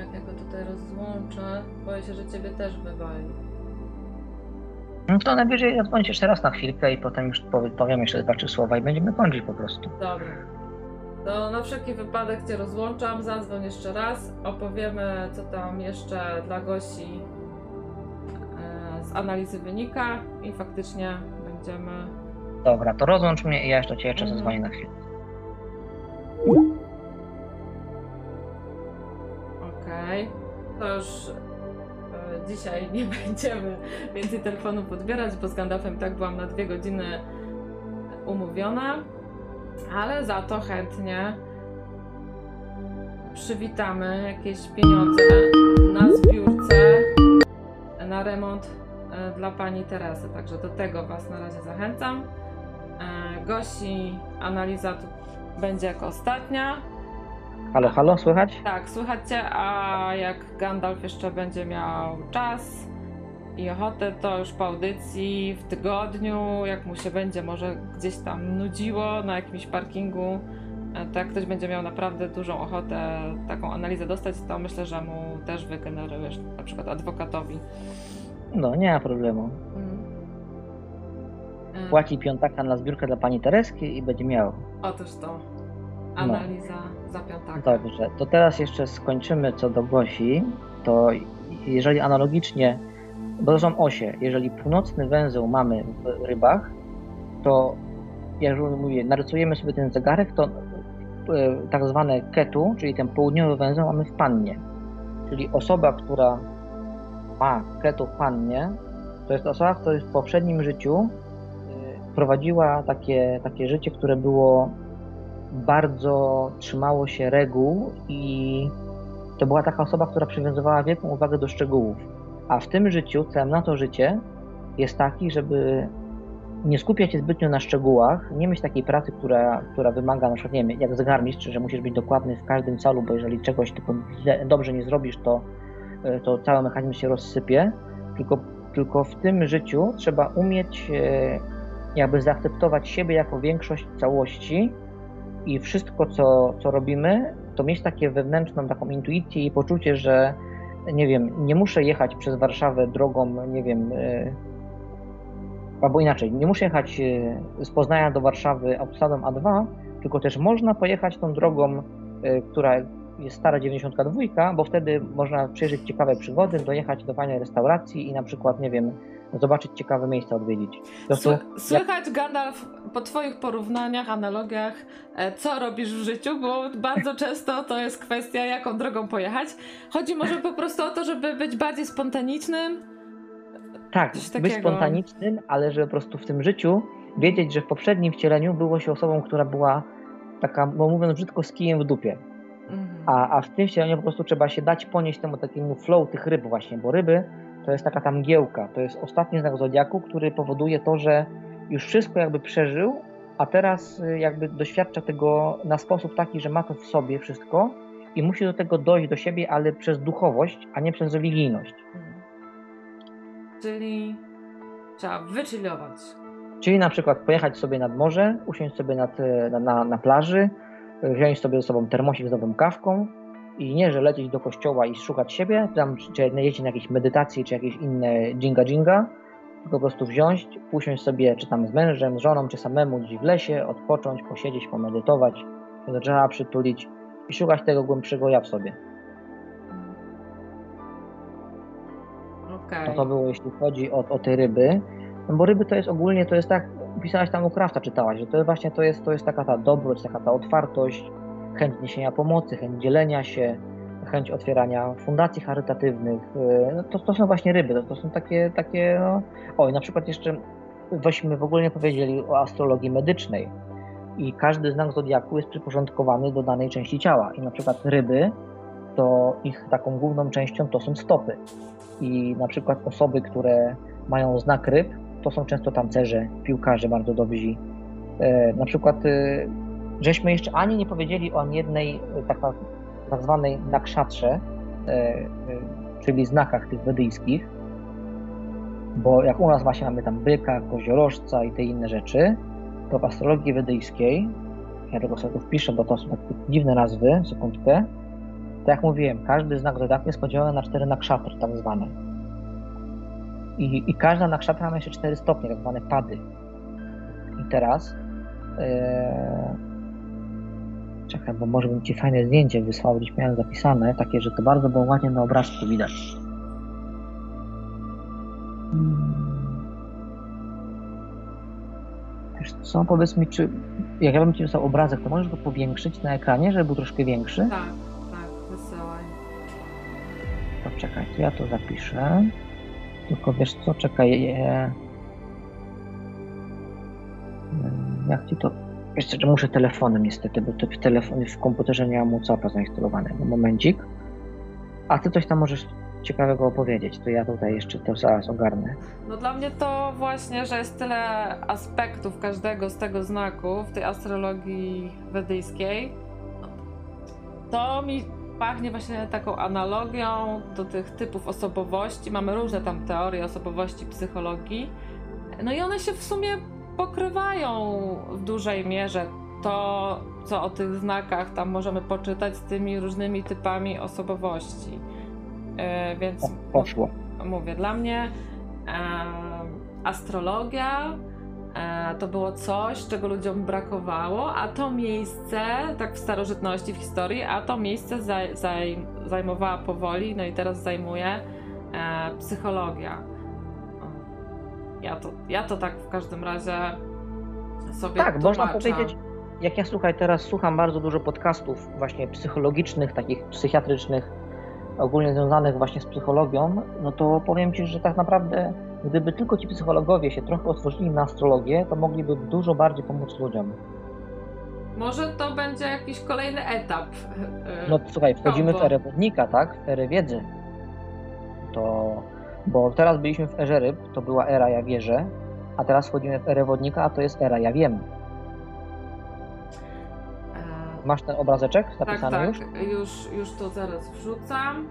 Jak ja go tutaj rozłączę, boję się, że ciebie też wywali. No to najwyżej zadzwonić jeszcze raz na chwilkę i potem już powie- powiem jeszcze dwa, trzy słowa i będziemy kończyć po prostu. Dobra. To na wszelki wypadek Cię rozłączam, zadzwoń jeszcze raz, opowiemy co tam jeszcze dla gości e, z analizy wynika i faktycznie będziemy... Dobra, to rozłącz mnie i ja jeszcze cię jeszcze Mhm. zadzwonię na chwilę. Okej. To już e, dzisiaj nie będziemy więcej telefonów odbierać, bo z Gandalfem tak byłam na dwie godziny umówiona, ale za to chętnie przywitamy jakieś pieniądze na zbiórce na remont e, dla pani Teresy. Także do tego Was na razie zachęcam. E, Gosi analiza tu będzie jako ostatnia. Halo, halo, słychać? Tak, słuchajcie, a jak Gandalf jeszcze będzie miał czas i ochotę, to już po audycji w tygodniu, jak mu się będzie może gdzieś tam nudziło na jakimś parkingu, e, to jak ktoś będzie miał naprawdę dużą ochotę taką analizę dostać, to myślę, że mu też wygenerujesz na przykład adwokatowi. No, nie ma problemu. E, Płaci piątaka na zbiórkę dla pani Tereski i będzie miał. Otóż to. Analiza za piątaka. Dobrze, to teraz jeszcze skończymy co do Gosi. To jeżeli analogicznie, bo to są osie, jeżeli północny węzeł mamy w rybach, to jak już mówię, narysujemy sobie ten zegarek, to e, tak zwane ketu, czyli ten południowy węzeł mamy w pannie. Czyli osoba, która ma kretów pannie, to jest osoba, która w poprzednim życiu y, prowadziła takie, takie życie, które było bardzo trzymało się reguł i to była taka osoba, która przywiązywała wielką uwagę do szczegółów. A w tym życiu, celem na to życie jest taki, żeby nie skupiać się zbytnio na szczegółach, nie mieć takiej pracy, która, która wymaga, na przykład, nie wiem, jak zegarmistrz, że musisz być dokładny w każdym calu, bo jeżeli czegoś tylko dobrze nie zrobisz, to, to cały mechanizm się rozsypie, tylko, tylko w tym życiu trzeba umieć e, jakby zaakceptować siebie jako większość całości i wszystko, co, co robimy, to mieć takie wewnętrzną taką intuicję i poczucie, że nie wiem, nie muszę jechać przez Warszawę drogą, nie wiem, e, albo inaczej, nie muszę jechać e, z Poznania do Warszawy autostradą A2, tylko też można pojechać tą drogą, e, która jest stara 92, bo wtedy można przeżyć ciekawe przygody, dojechać do fajnej restauracji i na przykład, nie wiem, zobaczyć ciekawe miejsca, odwiedzić. Słychać, jak... Gandalf, po Twoich porównaniach, analogiach, e, co robisz w życiu, bo bardzo często to jest kwestia, jaką drogą pojechać. Chodzi może po prostu o to, żeby być bardziej spontanicznym. Tak, być spontanicznym, ale żeby po prostu w tym życiu wiedzieć, że w poprzednim wcieleniu było się osobą, która była taka, bo mówiąc brzydko, z kijem w dupie. A, a w tym wcieleniu po prostu trzeba się dać ponieść temu takiemu flow tych ryb właśnie, bo ryby to jest taka tam giełka, to jest ostatni znak Zodiaku, który powoduje to, że już wszystko jakby przeżył, a teraz y, jakby doświadcza tego na sposób taki, że ma to w sobie wszystko i musi do tego dojść do siebie, ale przez duchowość, a nie przez religijność. Czyli trzeba wychillować. Czyli na przykład pojechać sobie nad morze, usiąść sobie nad, y, na, na, na plaży, wziąć sobie ze sobą termosik z nową kawką, i nie, że lecieć do kościoła i szukać siebie, tam, czy jeździć na jakieś medytacje, czy jakieś inne dżinga dżinga, tylko po prostu wziąć, usiąść sobie, czy tam z mężem, z żoną, czy samemu gdzieś w lesie, odpocząć, posiedzieć, pomedytować, do drzewa przytulić i szukać tego głębszego ja w sobie. Okay. To, to było, jeśli chodzi o, o te ryby. No bo ryby to jest ogólnie, to jest tak, pisałaś tam u Krafta, czytałaś, że to właśnie, to jest, to jest taka ta dobroć, taka ta otwartość, chęć niesienia pomocy, chęć dzielenia się, chęć otwierania fundacji charytatywnych. Y, no to, to są właśnie ryby, to, to są takie, takie no... oj, na przykład jeszcze weźmy w ogóle nie powiedzieli o astrologii medycznej. I każdy znak zodiaku jest przyporządkowany do danej części ciała. I na przykład ryby to ich taką główną częścią to są stopy. I na przykład osoby, które mają znak ryb, to są często tancerze, piłkarze bardzo dobrzy. Y, na przykład y, żeśmy jeszcze ani nie powiedzieli o jednej e, tak, tak zwanej nakszatrze, e, e, czyli znakach tych wedyjskich, bo jak u nas właśnie mamy tam byka, koziorożca i te inne rzeczy, to w astrologii wedyjskiej, ja tego sobie tu wpiszę, bo to są takie dziwne nazwy, sekundkę, tak jak mówiłem, każdy znak zodiaku jest podzielony na cztery nakszatry, tak zwane. I, I każda nakszatra ma jeszcze cztery stopnie, tak zwane pady. I teraz Czekaj, bo może bym ci fajne zdjęcie wysłał, gdzieś miałem zapisane, takie, że to bardzo było ładnie na obrazku widać. Hmm. Wiesz co, powiedz mi, czy jak ja bym ci wysłał obrazek, to możesz go powiększyć na ekranie, żeby był troszkę większy? Tak, tak, wysyłaj. To czekaj, to ja to zapiszę. Tylko wiesz co, czekaj, je... jak ci to jeszcze muszę telefonem niestety, bo w, telefon, w komputerze mam WhatsAppa zainstalowanego. Momencik. A ty coś tam możesz ciekawego opowiedzieć, to ja tutaj jeszcze to zaraz ogarnę. No dla mnie to właśnie, że jest tyle aspektów każdego z tego znaku w tej astrologii wedyjskiej. To mi pachnie właśnie taką analogią do tych typów osobowości. Mamy różne tam teorie osobowości, psychologii. No i one się w sumie pokrywają w dużej mierze to, co o tych znakach tam możemy poczytać z tymi różnymi typami osobowości. E, więc poszło. Mówię, dla mnie e, astrologia to było coś, czego ludziom brakowało, a to miejsce, tak w starożytności, w historii, a to miejsce zaj, zaj, zajmowała powoli, no i teraz zajmuje e, psychologia. Ja to, ja to tak w każdym razie sobie Tak, tłumaczę. można powiedzieć, jak ja słuchaj, teraz słucham bardzo dużo podcastów właśnie psychologicznych, takich psychiatrycznych, ogólnie związanych właśnie z psychologią, no to powiem Ci, że tak naprawdę gdyby tylko ci psychologowie się trochę otworzyli na astrologię, to mogliby dużo bardziej pomóc ludziom. Może to będzie jakiś kolejny etap. No słuchaj, wchodzimy w erę wodnika, tak? W erę wiedzy. To, bo teraz byliśmy w erze ryb, to była era ja wierzę, a teraz wchodzimy w erę wodnika, a to jest era ja wiem. Masz ten obrazeczek zapisany tak, już? Tak, już, już to zaraz wrzucam.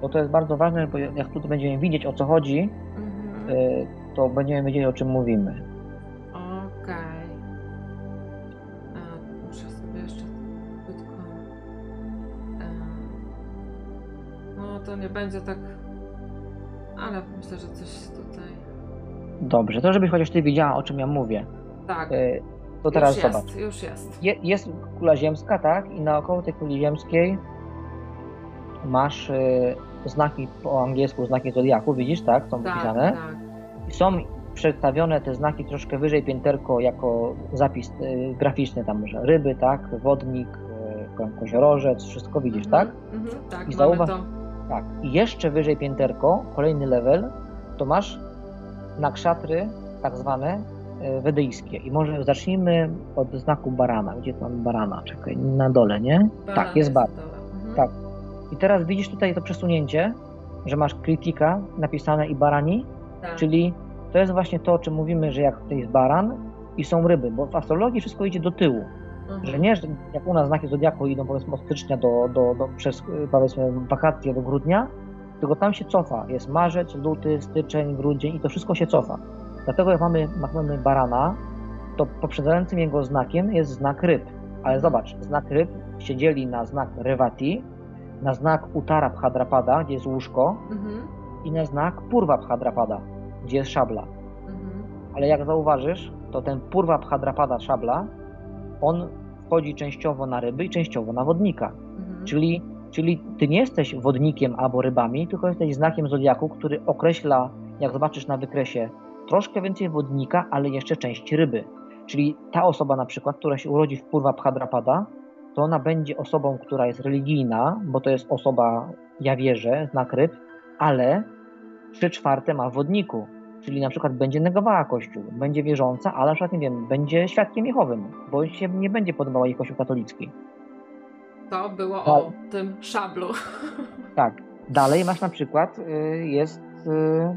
Bo to jest bardzo ważne, bo jak tutaj będziemy widzieć o co chodzi, mhm. Y, to będziemy wiedzieć o czym mówimy. Okej. Okay. Muszę sobie jeszcze krótko. No to nie będzie tak. Ale myślę, że coś tutaj. Dobrze, to żebyś chociaż ty widziała o czym ja mówię. Tak. To teraz już zobacz. Jest, już jest. Je, jest kula ziemska, tak? I naokoło tej kuli ziemskiej masz znaki po angielsku, znaki zodiaku, widzisz, tak? Są tak, pisane. Tak. I są przedstawione te znaki troszkę wyżej pięterko jako zapis y, graficzny, tam że ryby, tak? Wodnik, y, koziorożec, wszystko widzisz, mhm, tak? Mhm, tak, I zauważ, to. tak. I jeszcze wyżej pięterko, kolejny level, to masz nakszatry tak zwane E, wedyjskie. I może zacznijmy od znaku barana. Gdzie to mam barana? Czekaj, na dole, nie? Baran tak, jest baran. Mhm. Tak. I teraz widzisz tutaj to przesunięcie, że masz krytyka napisane i barani, tak. czyli to jest właśnie to, o czym mówimy, że jak to jest baran i są ryby, bo w astrologii wszystko idzie do tyłu. Mhm. Że nie, że jak u nas znaki zodiaku idą powiedzmy od stycznia do, do, do przez powiedzmy wakacje do grudnia, tylko tam się cofa. Jest marzec, luty, styczeń, grudzień i to wszystko się cofa. Dlatego jak mamy, mamy barana, to poprzedzającym jego znakiem jest znak ryb. Ale zobacz, znak ryb się dzieli na znak rewati, na znak utara bhadrapada, gdzie jest łóżko, mhm. i na znak purva bhadrapada, gdzie jest szabla. Mhm. Ale jak zauważysz, to ten purva bhadrapada szabla, on wchodzi częściowo na ryby i częściowo na wodnika. Mhm. Czyli, czyli ty nie jesteś wodnikiem albo rybami, tylko jesteś znakiem zodiaku, który określa, jak zobaczysz na wykresie, troszkę więcej wodnika, ale jeszcze część ryby. Czyli ta osoba na przykład, która się urodzi w Purva Bhadrapada, to ona będzie osobą, która jest religijna, bo to jest osoba, ja wierzę, znak ryb, ale trzy czwarte ma w wodniku. Czyli na przykład będzie negowała Kościół, będzie wierząca, ale na przykład, nie wiem, będzie świadkiem Jehowym, bo się nie będzie podobała jej Kościół katolicki. To było o tym szablu. Tak. Dalej masz na przykład, y, jest y,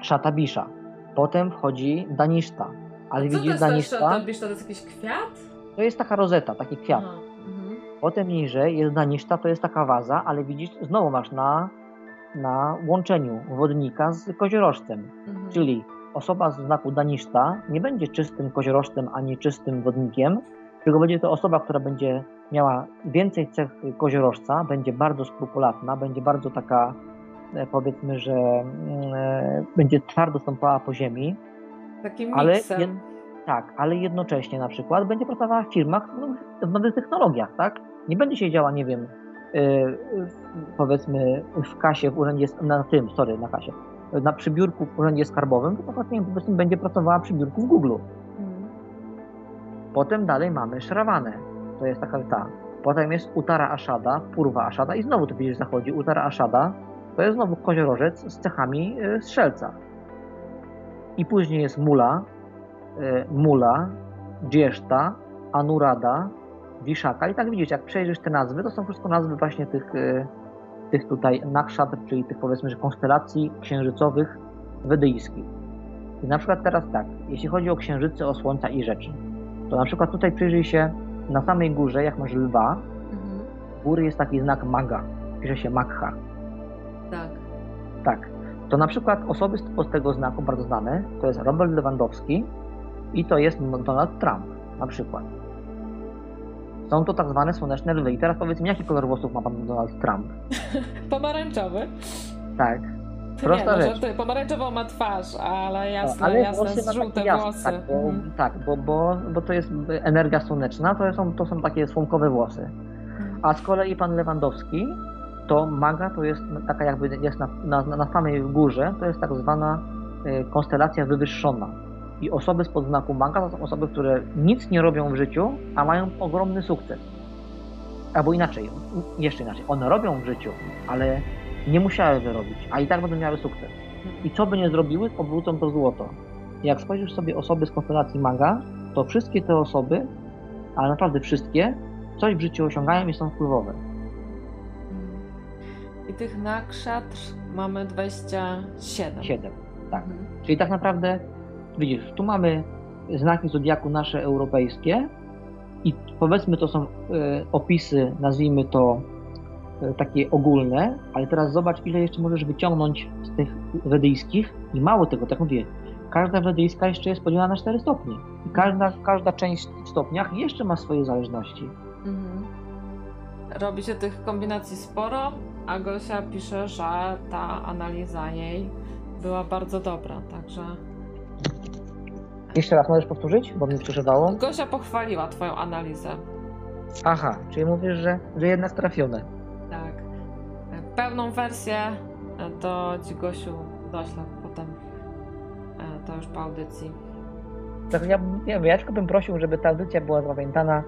Szatabisza. Potem wchodzi Daniszta. Ale co widzisz to Daniszta? Szatabisza to jest jakiś kwiat? To jest taka rozeta, taki kwiat. Aha, mhm. Potem niżej jest Daniszta, to jest taka waza, ale widzisz, znowu masz na, na łączeniu wodnika z koziorożcem. Mhm. Czyli osoba z znaku Daniszta nie będzie czystym koziorożcem ani czystym wodnikiem, tylko będzie to osoba, która będzie miała więcej cech koziorożca, będzie bardzo skrupulatna, będzie bardzo taka E, powiedzmy, że mm, e, będzie twardo stąpała po ziemi. Takim ale jed, Tak, ale jednocześnie na przykład będzie pracowała w firmach no, w nowych technologiach, tak? Nie będzie siedziała, nie wiem, e, powiedzmy w kasie, w urzędzie, na tym, sorry, na kasie, na przybiórku w urzędzie skarbowym, to właśnie powiedzmy będzie pracowała przy biurku w Google. Hmm. Potem dalej mamy Shravanę, to jest taka ta. Potem jest Utara Ashada, Purwa Ashada i znowu tu widzisz zachodzi Utara Ashada, to jest znowu koziorożec z cechami e, strzelca. I później jest mula, mula, dzieszta, anurada, wiszaka. I tak widzisz, jak przejrzysz te nazwy, to są wszystko nazwy właśnie tych, e, tych tutaj nakshatra, czyli tych powiedzmy, że konstelacji księżycowych wedyjskich. I na przykład teraz tak, jeśli chodzi o księżyce, o słońca i rzeczy, to na przykład tutaj przyjrzyj się na samej górze, jak masz lwa, mhm. góry jest taki znak maga, pisze się magha. Tak. Tak. To na przykład osoby z tego znaku bardzo znane to jest Robert Lewandowski i to jest Donald Trump na przykład. Są to tak zwane słoneczne lwy. I teraz powiedz mi, jaki kolor włosów ma pan Donald Trump? Pomarańczowy. Tak. Prosta nie, no, rzecz. Pomarańczową ma twarz, ale jasne, no, ale jasne włosy żółte jasne, włosy. Tak, bo, mhm. tak bo, bo, bo to jest energia słoneczna, to są, to są takie słomkowe włosy. Mhm. A z kolei pan Lewandowski to maga to jest taka jakby jest na, na, na samej górze, to jest tak zwana y, konstelacja wywyższona. I osoby spod znaku maga to są osoby, które nic nie robią w życiu, a mają ogromny sukces. albo inaczej, jeszcze inaczej, one robią w życiu, ale nie musiały wyrobić, a i tak będą miały sukces. I co by nie zrobiły, obrócą to złoto. Jak spojrzysz sobie osoby z konstelacji Maga, to wszystkie te osoby, ale naprawdę wszystkie, coś w życiu osiągają i są wpływowe. I tych nakrzatr mamy 27. 7, tak. Mhm. Czyli tak naprawdę, widzisz, tu mamy znaki zodiaku nasze europejskie i powiedzmy to są e, opisy, nazwijmy to e, takie ogólne, ale teraz zobacz, ile jeszcze możesz wyciągnąć z tych wedyjskich i mało tego, tak mówię, każda wedyjska jeszcze jest podzielona na 4 stopnie i każda, każda część w stopniach jeszcze ma swoje zależności. Mhm. Robi się tych kombinacji sporo, a Gosia pisze, że ta analiza jej była bardzo dobra, także Jeszcze raz możesz powtórzyć, bo mi przeżywało. Gosia pochwaliła twoją analizę. Aha, czyli mówisz, że, że jednak trafione. Tak. Pełną wersję to ci Gosiu doślę potem. E, To już po audycji. Tak, ja, wiem, ja tylko bym prosił, żeby ta audycja była zapamiętana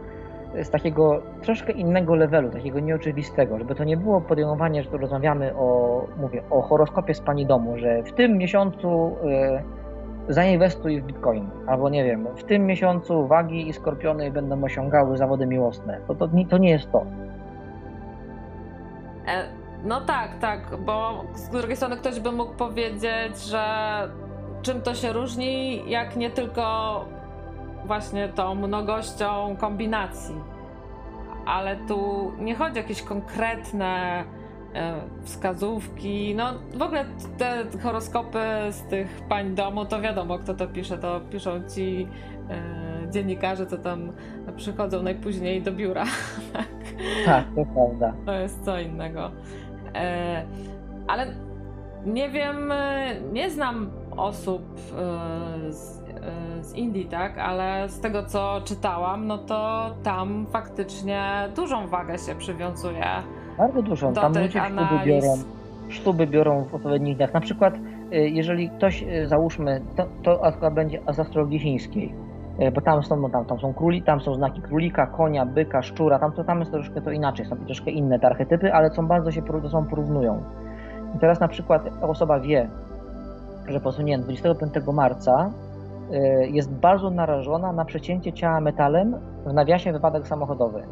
z takiego troszkę innego levelu, takiego nieoczywistego, żeby to nie było podejmowanie, że tu rozmawiamy o, mówię, o horoskopie z pani domu, że w tym miesiącu y, zainwestuj w bitcoin, albo nie wiem, w tym miesiącu wagi i skorpiony będą osiągały zawody miłosne. To, to, to nie jest to. E, No tak, tak, bo z drugiej strony ktoś by mógł powiedzieć, że czym to się różni, jak nie tylko właśnie tą mnogością kombinacji. Ale tu nie chodzi o jakieś konkretne wskazówki. No w ogóle te horoskopy z tych pań domu, to wiadomo kto to pisze, to piszą ci e, dziennikarze, co tam przychodzą najpóźniej do biura. tak. Tak, to prawda. To jest co innego. E, ale nie wiem, e, nie znam osób e, z, e, z Indii, tak, ale z tego co czytałam, no to tam faktycznie dużą wagę się przywiązuje. Bardzo dużo. Tam ludzie śluby biorą, śluby biorą w odpowiednich dniach. Na przykład, y, jeżeli ktoś, y, załóżmy, to, to akurat będzie z astrologii chińskiej, y, bo tam są, no, tam, tam są króli, tam są znaki królika, konia, byka, szczura, tam, to, tam jest troszkę to inaczej, są troszkę inne te archetypy, ale są bardzo się ze sobą porównują. I teraz na przykład osoba wie, że posunie 25 marca jest bardzo narażona na przecięcie ciała metalem w nawiasie wypadek samochodowy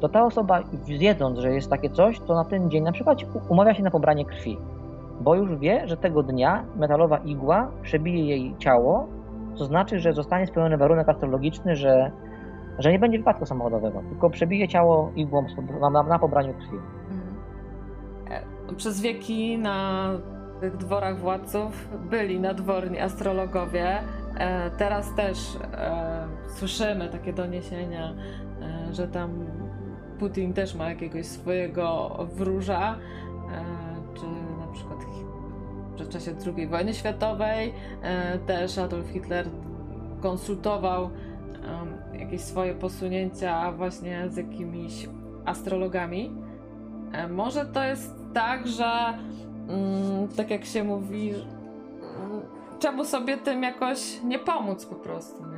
to ta osoba, wiedząc, że jest takie coś, to na ten dzień na przykład umawia się na pobranie krwi, bo już wie, że tego dnia metalowa igła przebije jej ciało, co znaczy, że zostanie spełniony warunek astrologiczny, że, że nie będzie wypadku samochodowego, tylko przebije ciało igłą na, na, pobraniu krwi. E, Przez wieki na tych dworach władców byli nadworni astrologowie. E, Teraz też e, słyszymy takie doniesienia, że tam Putin też ma jakiegoś swojego wróża, e, czy na przykład w czasie II wojny światowej e, też Adolf Hitler konsultował jakieś swoje posunięcia właśnie z jakimiś astrologami. E, Może to jest tak, że mm, tak jak się mówi, mm, czemu sobie tym jakoś nie pomóc po prostu?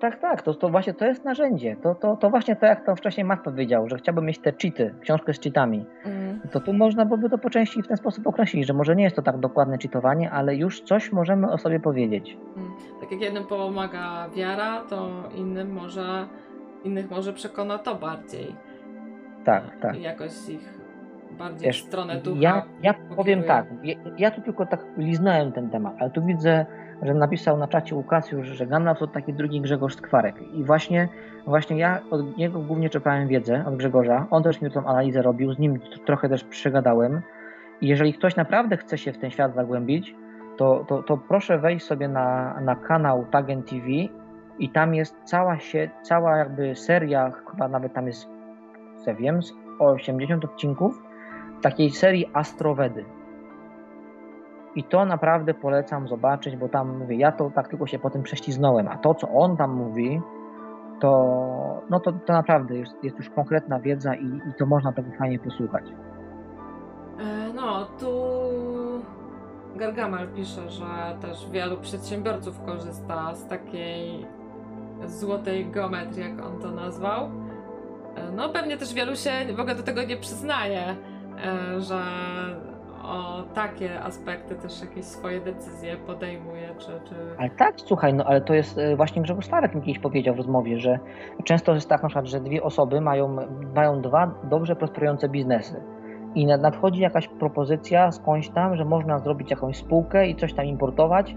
Tak, tak, to, to właśnie to jest narzędzie. To, to, to właśnie to, jak to wcześniej Matt powiedział, że chciałbym mieć te cheaty, książkę z cheatami. Mm, To tu można byłoby to po części w ten sposób określić, że może nie jest to tak dokładne cheatowanie, ale już coś możemy o sobie powiedzieć. mm. Tak jak jednym pomaga wiara, to innym może, innych może przekona to bardziej. Tak, tak. Jakoś ich bardziej Wiesz, w stronę ducha. Ja, ja powiem tak, ja, ja tu tylko tak liznąłem ten temat, ale tu widzę, że napisał na czacie Łukasiusz, że Gandalf to taki drugi Grzegorz Skwarek. I właśnie, właśnie ja od niego głównie czerpałem wiedzę, od Grzegorza. On też mi tą analizę robił, z nim trochę też przegadałem. I jeżeli ktoś naprawdę chce się w ten świat zagłębić, to, to, to proszę wejść sobie na, na kanał Tagen TV i tam jest cała się, cała jakby seria, chyba nawet tam jest, co wiem, z 80 odcinków takiej serii Astrowedy. I to naprawdę polecam zobaczyć, bo tam mówię, ja to tak tylko się po tym prześliznąłem, a to, co on tam mówi, to, no to, to naprawdę jest, jest już konkretna wiedza i, i to można tego fajnie posłuchać. E, No, tu Gargamel pisze, że też wielu przedsiębiorców korzysta z takiej złotej geometrii, jak on to nazwał. no pewnie też wielu się w ogóle do tego nie przyznaje, e, że o takie aspekty też jakieś swoje decyzje podejmuje, czy... czy... Ale tak, słuchaj, no ale to jest e, właśnie Grzegorz Starek mi kiedyś powiedział w rozmowie, że często jest tak na przykład, że dwie osoby mają, mają dwa dobrze prosperujące biznesy i nadchodzi jakaś propozycja skądś tam, że można zrobić jakąś spółkę i coś tam importować,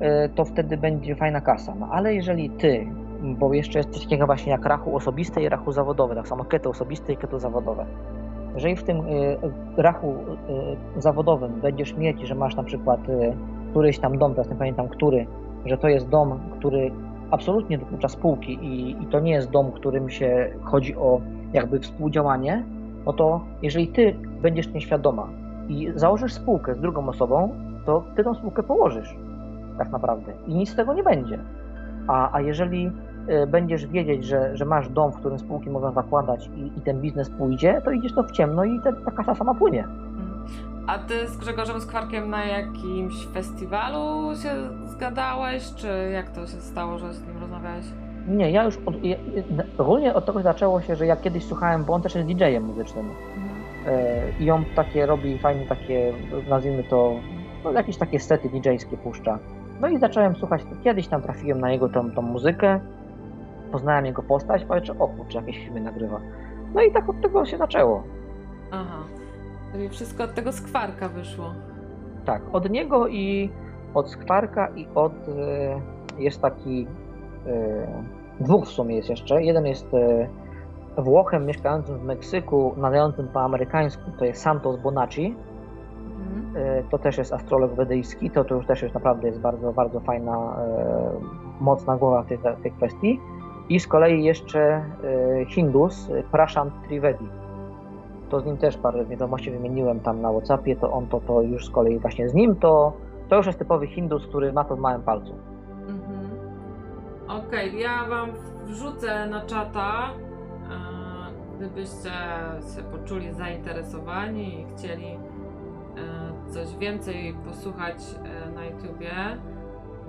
e, to wtedy będzie fajna kasa. No ale jeżeli ty, bo jeszcze jest coś takiego właśnie jak rachu osobiste i rachu zawodowe, tak samo keto osobiste i keto zawodowe. Jeżeli w tym e, rachu e, zawodowym będziesz mieć, że masz na przykład któryś tam dom, teraz nie pamiętam który, że to jest dom, który absolutnie dokucza spółki i, i to nie jest dom, którym się chodzi o jakby współdziałanie, no to jeżeli ty będziesz nieświadoma i założysz spółkę z drugą osobą, to ty tą spółkę położysz tak naprawdę i nic z tego nie będzie. A, a jeżeli y, będziesz wiedzieć, że, że masz dom, w którym spółki można zakładać i, i ten biznes pójdzie, to idziesz to w ciemno i te, ta kasa sama płynie. A ty z Grzegorzem Skwarkiem na jakimś festiwalu się zgadałeś, czy jak to się stało, że z nim rozmawiałeś? Nie, ja już od, ja, ogólnie od tego zaczęło się, że ja kiedyś słuchałem, bo on też jest DJ-em muzycznym. Mhm. E, I on takie robi fajne takie, nazwijmy to, no, jakieś takie sety DJ-skie puszcza. No i zacząłem słuchać, kiedyś tam trafiłem na jego tą, tą muzykę, poznałem jego postać, patrzę, o kurczę, jakieś filmy nagrywa. No i tak od tego się zaczęło. Aha, czyli wszystko od tego skwarka wyszło. Tak, od niego i od skwarka i od, e, jest taki E, dwóch w sumie jest jeszcze. Jeden jest e, Włochem mieszkającym w Meksyku, nadającym po amerykańsku, to jest Santos Bonacci. Mhm. To też jest astrolog wedyjski, to, to już też jest naprawdę jest bardzo, bardzo fajna, mocna głowa w tej, tej kwestii. I z kolei jeszcze Hindus, Prashant Trivedi. To z nim też parę wiadomości wymieniłem tam na Whatsappie, to on to, to już z kolei właśnie z nim, to, to już jest typowy Hindus, który ma to w małym palcu. Okej, okay, ja wam wrzucę na czata, gdybyście się poczuli zainteresowani i chcieli e, coś więcej posłuchać e, na YouTubie.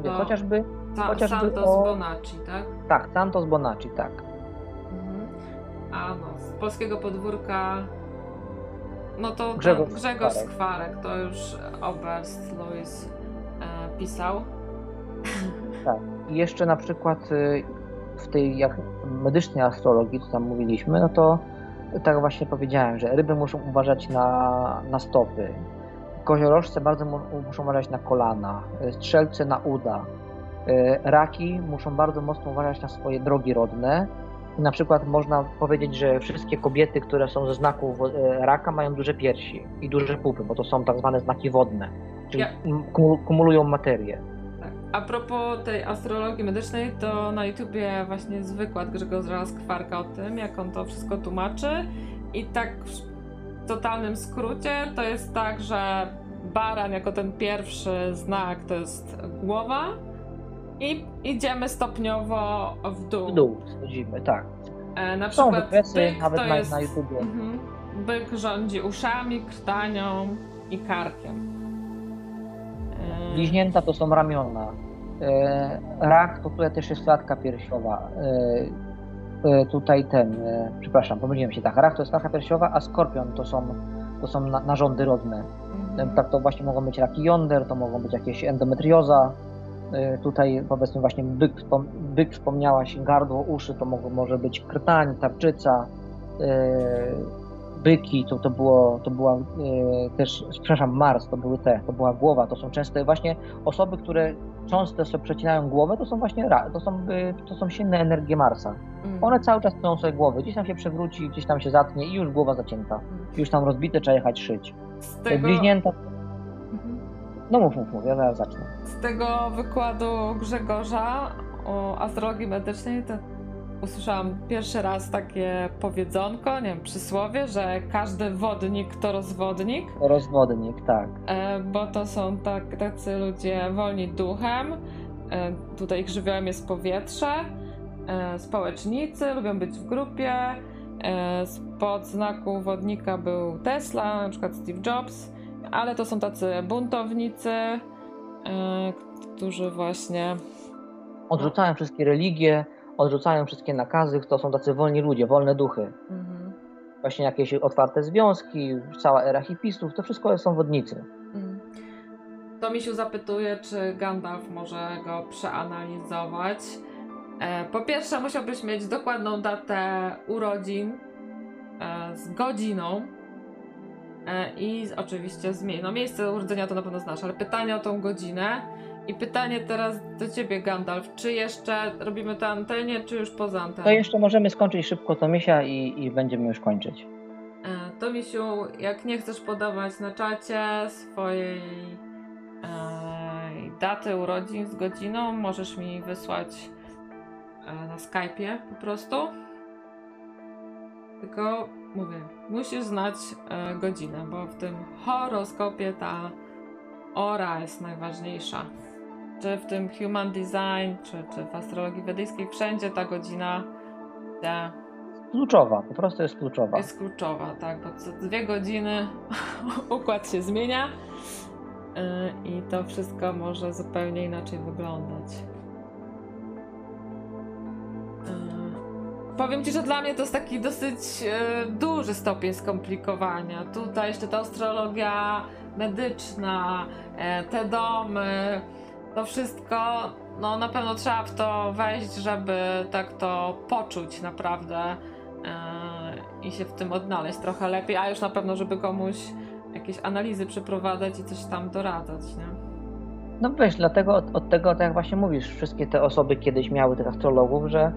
To chociażby, ta, chociażby Santos o... Bonacci, tak? Tak, Santos Bonacci, tak. Mhm. A no, z polskiego podwórka no to Grzegorz, Grzegorz Skwarek, to już Oberst Louis e, pisał. Tak. I jeszcze na przykład y, w tej jak medycznej astrologii, co tam mówiliśmy, no to tak właśnie powiedziałem, że ryby muszą uważać na, na stopy, koziorożce bardzo muszą uważać na kolana, strzelce na uda, raki muszą bardzo mocno uważać na swoje drogi rodne. Na przykład można powiedzieć, że wszystkie kobiety, które są ze znaków y, raka, mają duże piersi i duże pupy, bo to są tak zwane znaki wodne, czyli kumulują materię. A propos tej astrologii medycznej, to na YouTubie właśnie jest wykład Grzegorza Skwarka o tym, jak on to wszystko tłumaczy. I tak w totalnym skrócie to jest tak, że baran jako ten pierwszy znak to jest głowa i idziemy stopniowo w dół. W dół schodzimy, tak. E, na Są przykład wykresy, byk nawet to na, jest, na YouTubie. Mhm, byk rządzi uszami, krtanią i karkiem. Bliźnięta to są ramiona. E, rak to tutaj też jest klatka piersiowa. E, e, tutaj ten, przepraszam, pomyliłem się, tak, rak to jest klatka piersiowa, a skorpion to są, to są narządy rodne. Mhm. Tak to właśnie mogą być raki jąder, to mogą być jakieś endometrioza. Tutaj powiedzmy właśnie byk, byk wspomniałaś, gardło, uszy, to mogą, może być krtań, tarczyca, byki, to, to, było, to była e, też, przepraszam, Mars, to były te, to była głowa, to są często właśnie osoby, które często sobie przecinają głowę, to są właśnie, to są, to są silne energie Marsa. Mm. One cały czas tną sobie głowy, gdzieś tam się przewróci, gdzieś tam się zatnie i już głowa zacięta. Mm. Już tam rozbite, trzeba jechać szyć. Z tego... Bliźnięta... No mów, mów, mów, ja zaraz zacznę. Z tego wykładu Grzegorza o astrologii medycznej to usłyszałam pierwszy raz takie powiedzonko, nie wiem, przysłowie, że każdy wodnik to rozwodnik. Rozwodnik, tak. E, bo to są tak, tacy ludzie wolni duchem. E, tutaj ich żywiołem jest powietrze. E, społecznicy lubią być w grupie. Spod znaku wodnika był Tesla, na przykład Steve Jobs, ale to są tacy buntownicy, e, którzy właśnie odrzucają wszystkie religie, odrzucają wszystkie nakazy, to są tacy wolni ludzie, wolne duchy. Mhm. Właśnie jakieś otwarte związki, cała era hipisów, to wszystko są wodnicy. Mhm. To Misiu zapytuje, czy Gandalf może go przeanalizować. E, po pierwsze, musiałbyś mieć dokładną datę urodzin e, z godziną i z- oczywiście z mie- no, miejsce urodzenia to na pewno znasz, ale pytanie o tą godzinę. I pytanie teraz do ciebie, Gandalf, czy jeszcze robimy to antenie, czy już poza anteną? To jeszcze możemy skończyć szybko to misia i, i będziemy już kończyć. E, To Misiu, jak nie chcesz podawać na czacie swojej e, daty urodzin z godziną, możesz mi wysłać e, na Skype'ie po prostu. Tylko mówię, musisz znać e, godzinę, bo w tym horoskopie ta ora jest najważniejsza. Czy w tym human design, czy, czy w astrologii wedyjskiej, wszędzie ta godzina te Kluczowa, po prostu jest kluczowa. jest kluczowa, tak, bo co dwie godziny układ się zmienia yy, i to wszystko może zupełnie inaczej wyglądać. Yy, Powiem Ci, że dla mnie to jest taki dosyć yy, duży stopień skomplikowania. Tutaj jeszcze ta astrologia medyczna, e, te domy, to wszystko, no na pewno trzeba w to wejść, żeby tak to poczuć naprawdę e, i się w tym odnaleźć trochę lepiej, a już na pewno, żeby komuś jakieś analizy przeprowadzać i coś tam doradzać, nie? No wiesz, dlatego od, od tego, tak jak właśnie mówisz, wszystkie te osoby kiedyś miały tych astrologów, że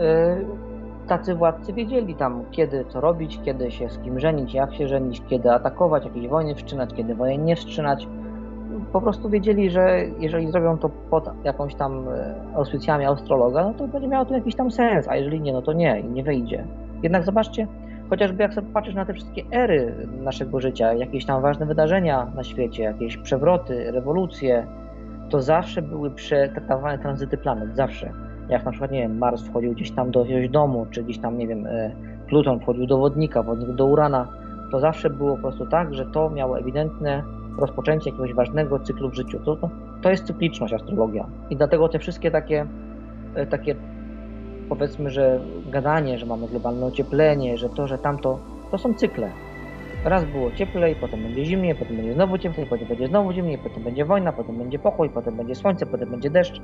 y, tacy władcy wiedzieli tam, kiedy co robić, kiedy się z kim żenić, jak się żenić, kiedy atakować, jakieś wojny wszczynać, kiedy wojen nie wszczynać. Po prostu wiedzieli, że jeżeli zrobią to pod jakąś tam e, auspicjami astrologa, no to będzie miało to jakiś tam sens, a jeżeli nie, no to nie i nie wyjdzie. Jednak zobaczcie, chociażby jak sobie patrzysz na te wszystkie ery naszego życia, jakieś tam ważne wydarzenia na świecie, jakieś przewroty, rewolucje, to zawsze były przetraktowane tranzyty planet, zawsze. Jak na przykład, nie wiem, Mars wchodził gdzieś tam do jakiegoś domu, czy gdzieś tam, nie wiem, e, Pluton wchodził do wodnika, wodnik do Urana, to zawsze było po prostu tak, że to miało ewidentne rozpoczęcie jakiegoś ważnego cyklu w życiu. To, to, to jest cykliczność astrologia. I dlatego te wszystkie takie, e, takie powiedzmy, że gadanie, że mamy globalne ocieplenie, że to, że tamto, to są cykle. Raz było cieplej, potem będzie zimniej, potem będzie znowu cieplej, potem będzie znowu zimniej, potem będzie wojna, potem będzie pokój, potem będzie słońce, potem będzie deszcz.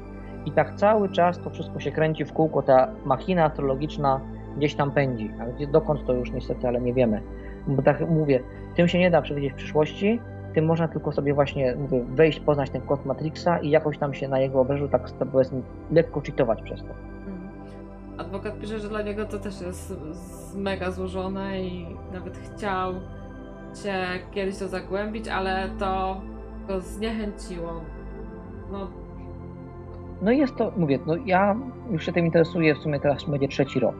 I tak cały czas to wszystko się kręci w kółko, ta machina astrologiczna gdzieś tam pędzi. A gdzie, dokąd to już niestety, ale nie wiemy. Bo tak mówię, tym się nie da przewidzieć przyszłości, tym można tylko sobie właśnie mówię, wejść, poznać ten kod Matrixa i jakoś tam się na jego obrzeżu tak powiedzmy lekko cheatować przez to. Mhm. Adwokat pisze, że dla niego to też jest mega złożone i nawet chciał się kiedyś to zagłębić, ale to go zniechęciło. No, No jest to, mówię, no ja już się tym interesuję, w sumie teraz będzie trzeci rok.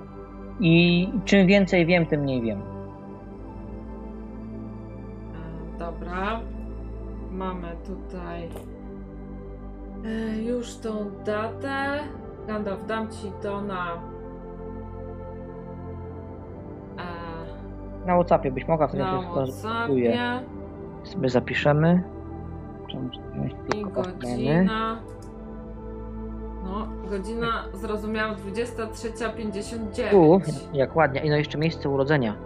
I czym więcej wiem, tym mniej wiem. e, dobra. Mamy tutaj e, już tą datę. Gandalf, dam ci to na. E, Na Whatsappie byś mogła wtedy na się. WhatsAppie Sobie zapiszemy. I godzina. Godzina zrozumiałam 23.59. Tu, jak ładnie. I no jeszcze miejsce urodzenia.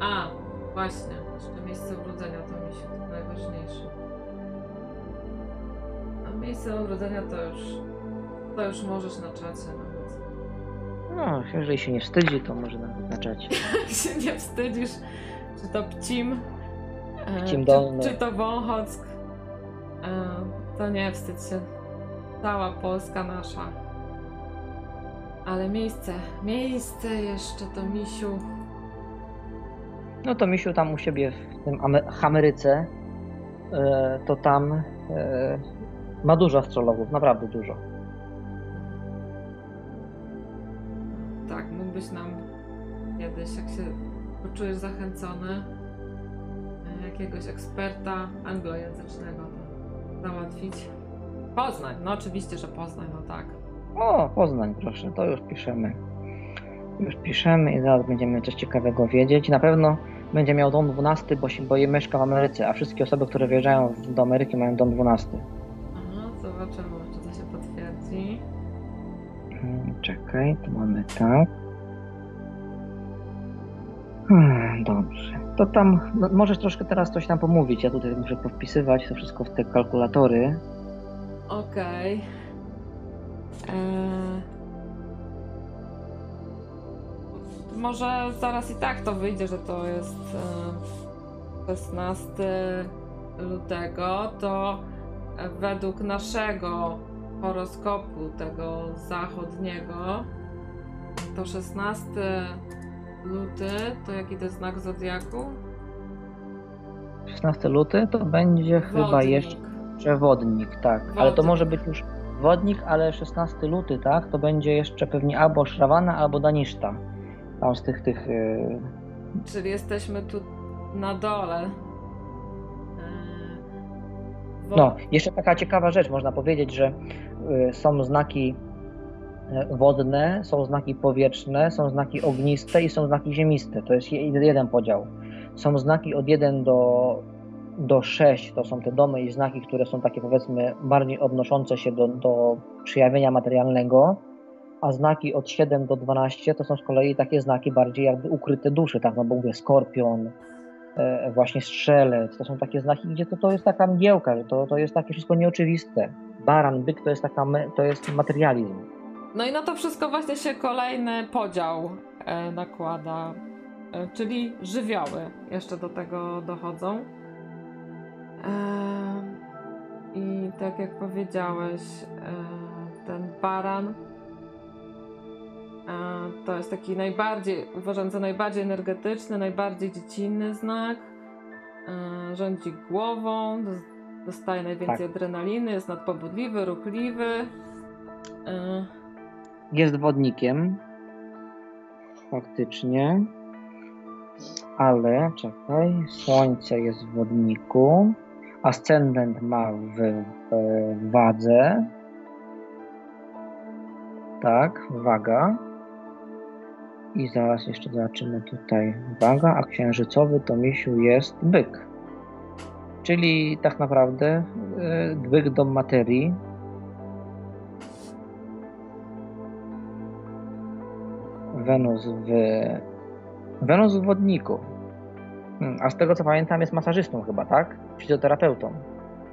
A, właśnie, jeszcze miejsce urodzenia to mi się to najważniejsze. A miejsce urodzenia to już, to już możesz na czacie nawet. No, jeżeli się nie wstydzi, to może nawet na czacie. Jak się nie wstydzisz, czy to Pcim, e, Pcim czy, Dolny. czy to Wąchock, e, to nie wstydź się. Cała Polska nasza. Ale miejsce, miejsce jeszcze to misiu. No to Misiu tam u siebie w tym Ame- Ameryce, e, to tam e, ma dużo astrologów, naprawdę dużo. Tak, mógłbyś nam kiedyś, jak się poczujesz zachęcony, e, jakiegoś eksperta anglojęzycznego załatwić. Poznań, no oczywiście, że Poznań, no tak. O, Poznań, proszę, to już piszemy. Już piszemy i zaraz będziemy coś ciekawego wiedzieć. Na pewno będzie miał dom 12, bo, się, bo je mieszka w Ameryce, a wszystkie osoby, które wyjeżdżają w- do Ameryki mają dom 12. Aha, zobaczymy, czy to się potwierdzi. Mm, czekaj, tu mamy tak. Hmm, dobrze. To tam no, możesz troszkę teraz coś tam pomówić. Ja tutaj muszę powpisywać to wszystko w te kalkulatory. Okej. Eee, Może zaraz i tak to wyjdzie, że to jest e, 16 lutego, to e, według naszego horoskopu, tego zachodniego, to 16 luty, to jaki to jest znak zodiaku? 16 luty to będzie chyba Wodnik. jeszcze wodnik, tak. Ale to może być już wodnik, ale 16 luty, tak? To będzie jeszcze pewnie albo Szrawana, albo Daniszta. Tam z tych, tych... Yy... Czyli jesteśmy tu na dole. Eee, wo- No, jeszcze taka ciekawa rzecz, można powiedzieć, że y, są znaki y, wodne, są znaki powietrzne, są znaki ogniste i są znaki ziemiste. To jest je- jeden podział. Są znaki od 1 do, do 6, to są te domy i znaki, które są takie powiedzmy bardziej odnoszące się do, do przejawienia materialnego, a znaki od 7 do 12 to są z kolei takie znaki bardziej jakby ukryte duszy, tak, no bo mówię skorpion, e, właśnie strzelec, to są takie znaki, gdzie to, to jest taka mgiełka, że to, to jest takie wszystko nieoczywiste. Baran, byk to jest taka, to jest materializm. No i na to wszystko właśnie się kolejny podział e, nakłada, e, czyli żywioły jeszcze do tego dochodzą. I tak jak powiedziałeś, e, ten baran e, to jest taki najbardziej, uważam za najbardziej energetyczny, najbardziej dziecinny znak. E, Rządzi głową, dos- dostaje najwięcej adrenaliny, jest nadpobudliwy, ruchliwy. Jest wodnikiem, faktycznie, ale czekaj, słońce jest w wodniku, ascendent ma w, w wadze, tak, waga. I zaraz jeszcze zobaczymy tutaj waga, a księżycowy to misiu jest byk. Czyli tak naprawdę y, byk do materii. Wenus w Wenus w wodniku. Hmm, A z tego co pamiętam jest masażystą chyba, tak? Fizjoterapeutą.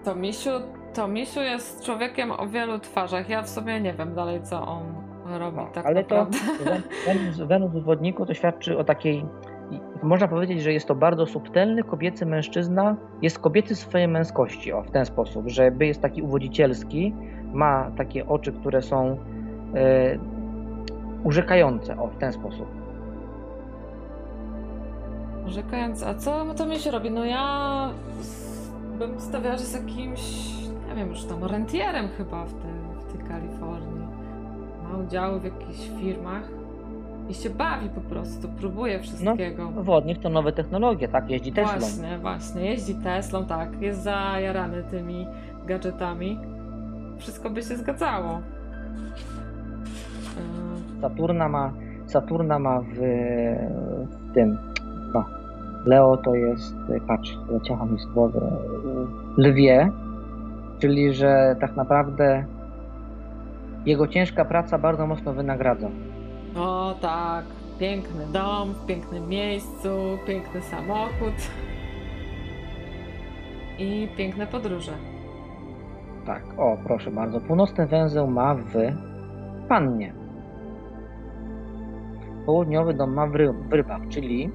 To Misiu, to Misiu jest człowiekiem o wielu twarzach. Ja w sobie nie wiem dalej, co on robi No, tak ale to naprawdę. Wen- Wenus, w wodniku to świadczy o takiej. Można powiedzieć, że jest to bardzo subtelny kobiecy mężczyzna. Jest kobiecy swojej męskości, o w ten sposób, że by jest taki uwodzicielski, ma takie oczy, które są e, urzekające, o w ten sposób. Rzekając, a co to Misiu robi? No ja bym stawiała, że z jakimś, nie wiem, już tam rentierem chyba w tej, w tej Kalifornii. Ma udziały w jakichś firmach i się bawi po prostu, próbuje wszystkiego. Wodnik to nowe technologie, tak? Jeździ Teslą. Właśnie, właśnie. Jeździ Teslą, tak. Jest zajarany tymi gadżetami. Wszystko by się zgadzało. Saturna ma, Saturna ma w, w tym. Leo to jest, patrz, leciało mi z głowy, lwie, czyli że tak naprawdę jego ciężka praca bardzo mocno wynagradza. O tak, piękny dom w pięknym miejscu, piękny samochód i piękne podróże. Tak, o proszę bardzo. Północny węzeł ma w Pannie. Południowy dom ma w, ry- w rybach, czyli e,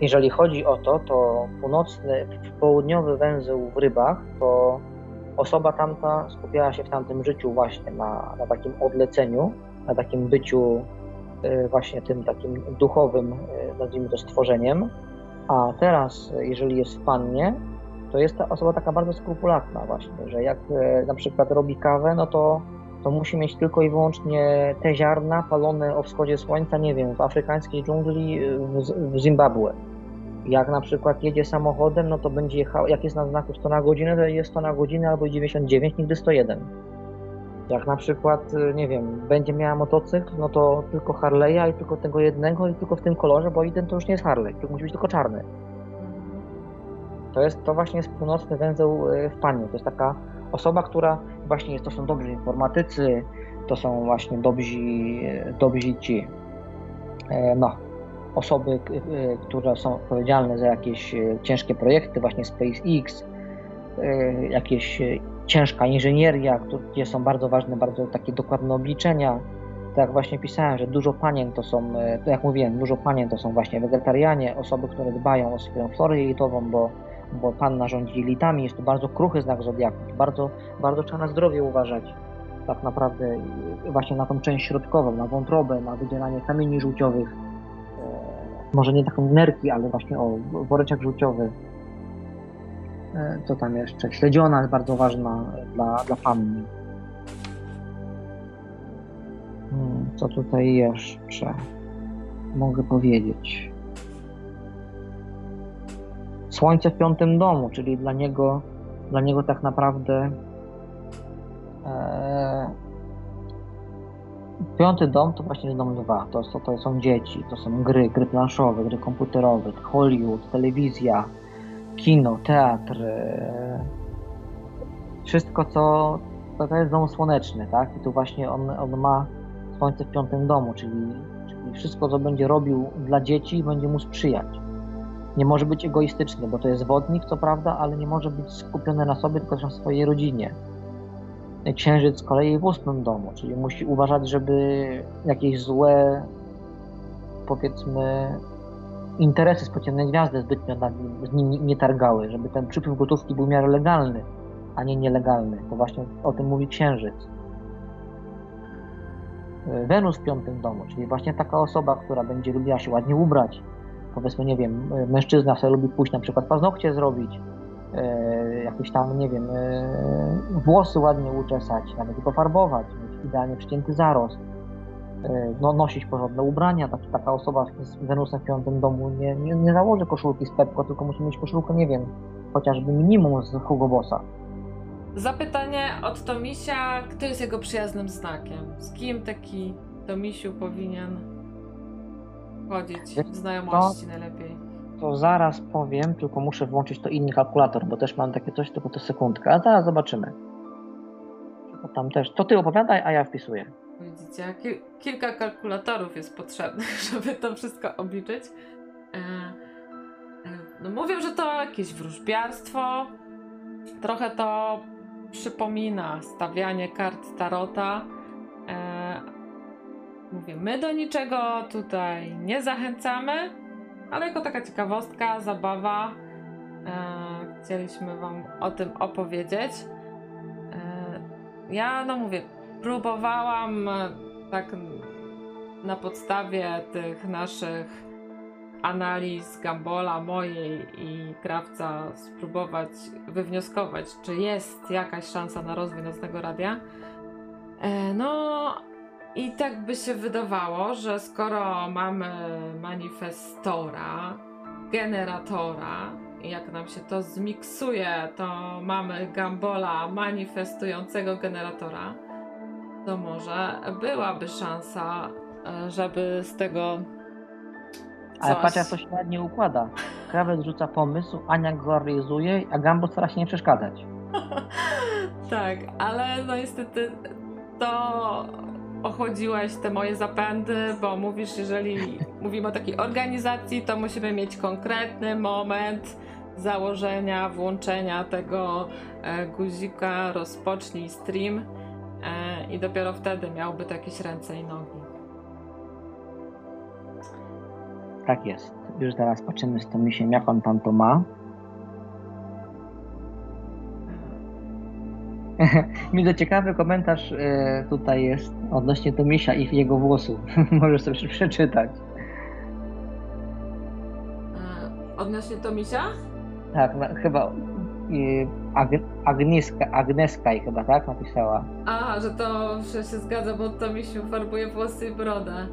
jeżeli chodzi o to, to północny, południowy węzeł w rybach, to osoba tamta skupiała się w tamtym życiu właśnie na, na takim odleceniu, na takim byciu e, właśnie tym takim duchowym, e, nazwijmy to stworzeniem, a teraz, e, jeżeli jest w pannie, to jest ta osoba taka bardzo skrupulatna właśnie, że jak e, na przykład robi kawę, no to, to musi mieć tylko i wyłącznie te ziarna palone o wschodzie słońca, nie wiem, w afrykańskiej dżungli e, w, w Zimbabwe. Jak na przykład jedzie samochodem, no to będzie jechał, jak jest na znaku 100 na godzinę, to jest 100 na godzinę albo 99, nigdy 101. Jak na przykład, e, nie wiem, będzie miała motocykl, no to tylko Harley'a i tylko tego jednego i tylko w tym kolorze, bo jeden to już nie jest Harley, to musi być tylko czarny. To jest to właśnie jest północny węzeł y, w Panie. To jest taka osoba, która właśnie jest, to są dobrzy informatycy, to są właśnie dobrzy, dobrzy ci, e, no, osoby, które są odpowiedzialne za jakieś ciężkie projekty, właśnie SpaceX, jakieś ciężka inżynieria, gdzie są bardzo ważne, bardzo takie dokładne obliczenia. Tak jak właśnie pisałem, że dużo panien to są, jak mówiłem, dużo panien to są właśnie wegetarianie, osoby, które dbają o swoją florę jelitową, bo, bo panna rządzi jelitami, jest to bardzo kruchy znak zodiaku, bardzo, bardzo trzeba na zdrowie uważać tak naprawdę właśnie na tą część środkową, na wątrobę, na wydzielanie kamieni żółciowych, e, może nie taką nerki, ale właśnie o woreczek żółciowy. E, co tam jeszcze? Śledziona jest bardzo ważna dla, dla panny. Hmm, co tutaj jeszcze mogę powiedzieć? Słońce w piątym domu, czyli dla niego, dla niego tak naprawdę e, piąty dom to właśnie dom dwa. To, to, to są dzieci, to są gry, gry planszowe, gry komputerowe, Hollywood, telewizja, kino, teatr, e, wszystko co to jest dom słoneczny, tak? I tu właśnie on, on ma słońce w piątym domu, czyli, czyli wszystko co będzie robił dla dzieci będzie mu sprzyjać. Nie może być egoistyczny, bo to jest wodnik, co prawda, ale nie może być skupiony na sobie, tylko na swojej rodzinie. Księżyc z kolei w ósmym domu, czyli musi uważać, żeby jakieś złe, powiedzmy, interesy spocienne gwiazdy zbytnio z nim nie targały, żeby ten przypływ gotówki był w miarę legalny, a nie nielegalny. To właśnie o tym mówi Księżyc. Wenus w piątym domu, czyli właśnie taka osoba, która będzie lubiła się ładnie ubrać. Powiedzmy, nie wiem, mężczyzna sobie lubi pójść na przykład paznokcie zrobić, e, jakieś tam, nie wiem, e, włosy ładnie uczesać, nawet go farbować, mieć idealnie przycięty zarost E, no, nosić porządne ubrania. Tak, taka osoba z Wenusem w piątym domu nie, nie, nie założy koszulki z Pepko, tylko musi mieć koszulkę, nie wiem, chociażby minimum z Hugo Bossa. Zapytanie od Tomisia, kto jest jego przyjaznym znakiem? Z kim taki Tomisiu powinien chodzić w znajomości to, najlepiej? To zaraz powiem, tylko muszę włączyć to inny kalkulator, bo też mam takie coś, tylko to sekundkę, a zaraz zobaczymy. Tam też, to ty opowiadaj, a ja wpisuję. Widzicie, kilka kalkulatorów jest potrzebnych, żeby to wszystko obliczyć. E, e, no mówią, że to jakieś wróżbiarstwo. Trochę to przypomina stawianie kart tarota. E, mówię, my do niczego tutaj nie zachęcamy, ale jako taka ciekawostka, zabawa, chcieliśmy Wam o tym opowiedzieć. Ja, no mówię, próbowałam e, tak na podstawie tych naszych analiz Gambola, mojej i Krawca spróbować wywnioskować, czy jest jakaś szansa na rozwój nocnego radia. E, no i tak by się wydawało, że skoro mamy manifestora, generatora, jak nam się to zmiksuje, to mamy Gambola manifestującego generatora, to może byłaby szansa, żeby z tego. Coś... Ale patrz, jak to się ładnie układa. Krawec rzuca pomysł, Ania go realizuje, a Gambo stara się nie przeszkadzać. tak, ale no niestety to ochodziłeś te moje zapędy, bo mówisz, jeżeli mówimy o takiej organizacji, to musimy mieć konkretny moment założenia, włączenia tego e, guzika, rozpocznij stream E, i dopiero wtedy miałby to jakieś ręce i nogi. Tak jest. Już zaraz patrzymy z Tomisiem, jak on tam to ma. To ciekawy komentarz e, tutaj jest odnośnie Tomisia i jego włosów. Możesz sobie przeczytać. E, odnośnie Tomisia? Tak, no, chyba Ag Agnieszka, Agneska chyba tak napisała. A, że to że się zgadza, bo to mi się farbuje włosy i brodę. E,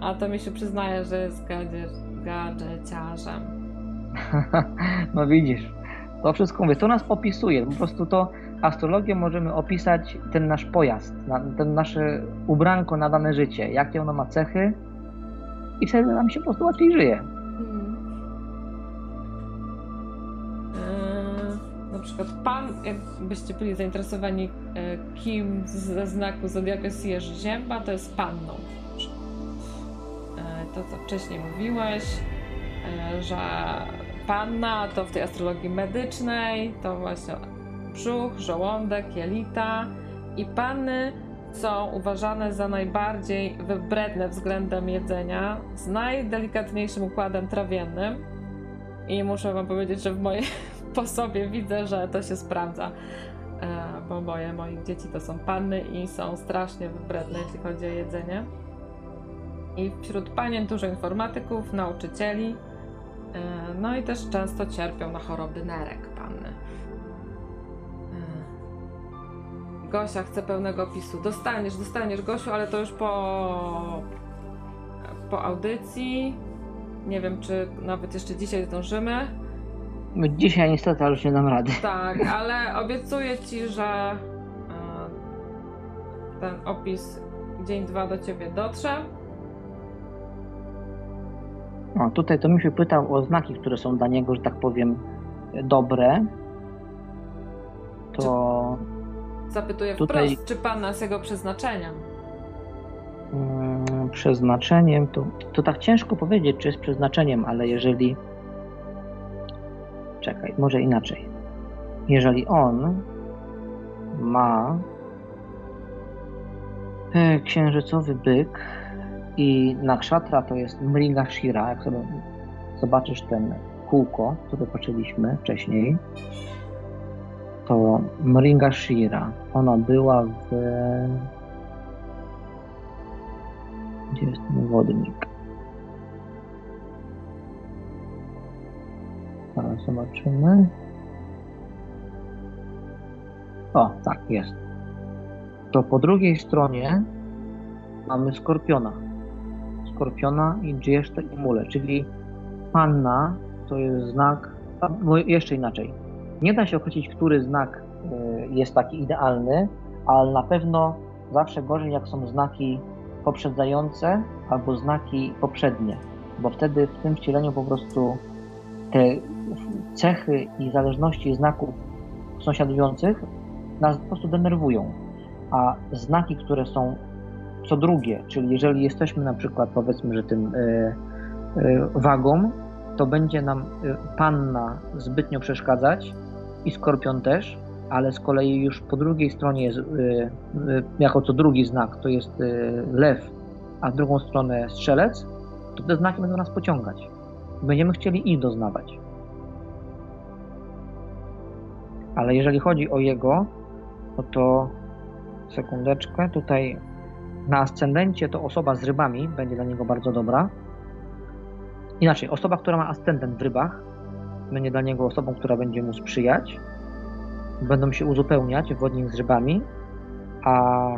a to mi się przyznaje, że jest gadżeciarzem. no widzisz, to wszystko mówię, to nas opisuje, po prostu to astrologię możemy opisać ten nasz pojazd, ten nasze ubranko na dane życie, jakie ono ma cechy i wtedy nam się po prostu łatwiej żyje. przykład pan, jakbyście byli zainteresowani, e, kim ze znaku Zodiaku jest Zięba, to jest panną. E, to, co wcześniej mówiłeś, e, że panna to w tej astrologii medycznej, to właśnie brzuch, żołądek, jelita i panny są uważane za najbardziej wybredne względem jedzenia, z najdelikatniejszym układem trawiennym. I muszę wam powiedzieć, że w mojej po sobie widzę, że to się sprawdza. E, bo moje moich dzieci to są panny i są strasznie wybredne, jeśli chodzi o jedzenie. I wśród panien dużo informatyków, nauczycieli, no i też często cierpią na choroby nerek panny. E, Gosia chce pełnego opisu. Dostaniesz, dostaniesz Gosiu, ale to już po, po audycji. Nie wiem, czy nawet jeszcze dzisiaj zdążymy. Dzisiaj niestety ale już nie dam rady. Tak, ale obiecuję ci, że e, ten opis dzień dwa do ciebie dotrze. No, tutaj to mi się pytał o znaki, które są dla niego, że tak powiem, dobre. To Zapytuję Tutaj- wprost, czy pana jest jego przeznaczeniem. mm, przeznaczeniem, to, to tak ciężko powiedzieć, czy jest przeznaczeniem, ale jeżeli. Czekaj, może inaczej. Jeżeli on ma e, księżycowy byk i nakshatra to jest Mrigashira, jak sobie zobaczysz ten kółko, które patrzyliśmy wcześniej, to Mrigashira, ona była w gdzie jest ten wodnik? Zaraz zobaczymy. O, tak, jest. To po drugiej stronie mamy Skorpiona. Skorpiona i Dżieszta i Mule, czyli Panna to jest znak, bo jeszcze inaczej. Nie da się określić, który znak y, jest taki idealny, ale na pewno zawsze gorzej, jak są znaki poprzedzające albo znaki poprzednie, bo wtedy w tym wcieleniu po prostu te cechy i zależności znaków sąsiadujących nas po prostu denerwują. A znaki, które są co drugie, czyli jeżeli jesteśmy na przykład powiedzmy, że tym y, y, wagą, to będzie nam y, panna zbytnio przeszkadzać i skorpion też, ale z kolei już po drugiej stronie jest, jako co drugi znak, to jest lew, a w drugą stronę strzelec, to te znaki będą nas pociągać. Będziemy chcieli ich doznawać. Ale jeżeli chodzi o jego, no to sekundeczkę, tutaj na ascendencie to osoba z rybami będzie dla niego bardzo dobra. Inaczej, osoba, która ma ascendent w rybach, będzie dla niego osobą, która będzie mu sprzyjać będą się uzupełniać wodnik z rybami, a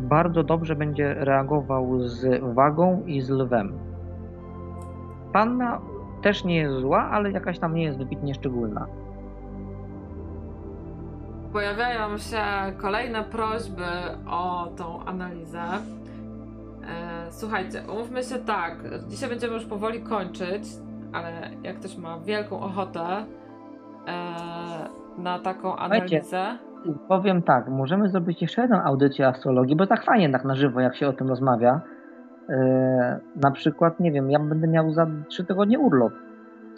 bardzo dobrze będzie reagował z wagą i z lwem. Panna też nie jest zła, ale jakaś tam nie jest wybitnie szczególna. Pojawiają się kolejne prośby o tą analizę. E, Słuchajcie, umówmy się tak. Dzisiaj będziemy już powoli kończyć, ale jak ktoś ma wielką ochotę e, na taką analizę. Powiem tak, możemy zrobić jeszcze jedną audycję astrologii, bo tak fajnie tak na żywo, jak się o tym rozmawia. Yy, na przykład, nie wiem, ja będę miał za trzy tygodnie urlop.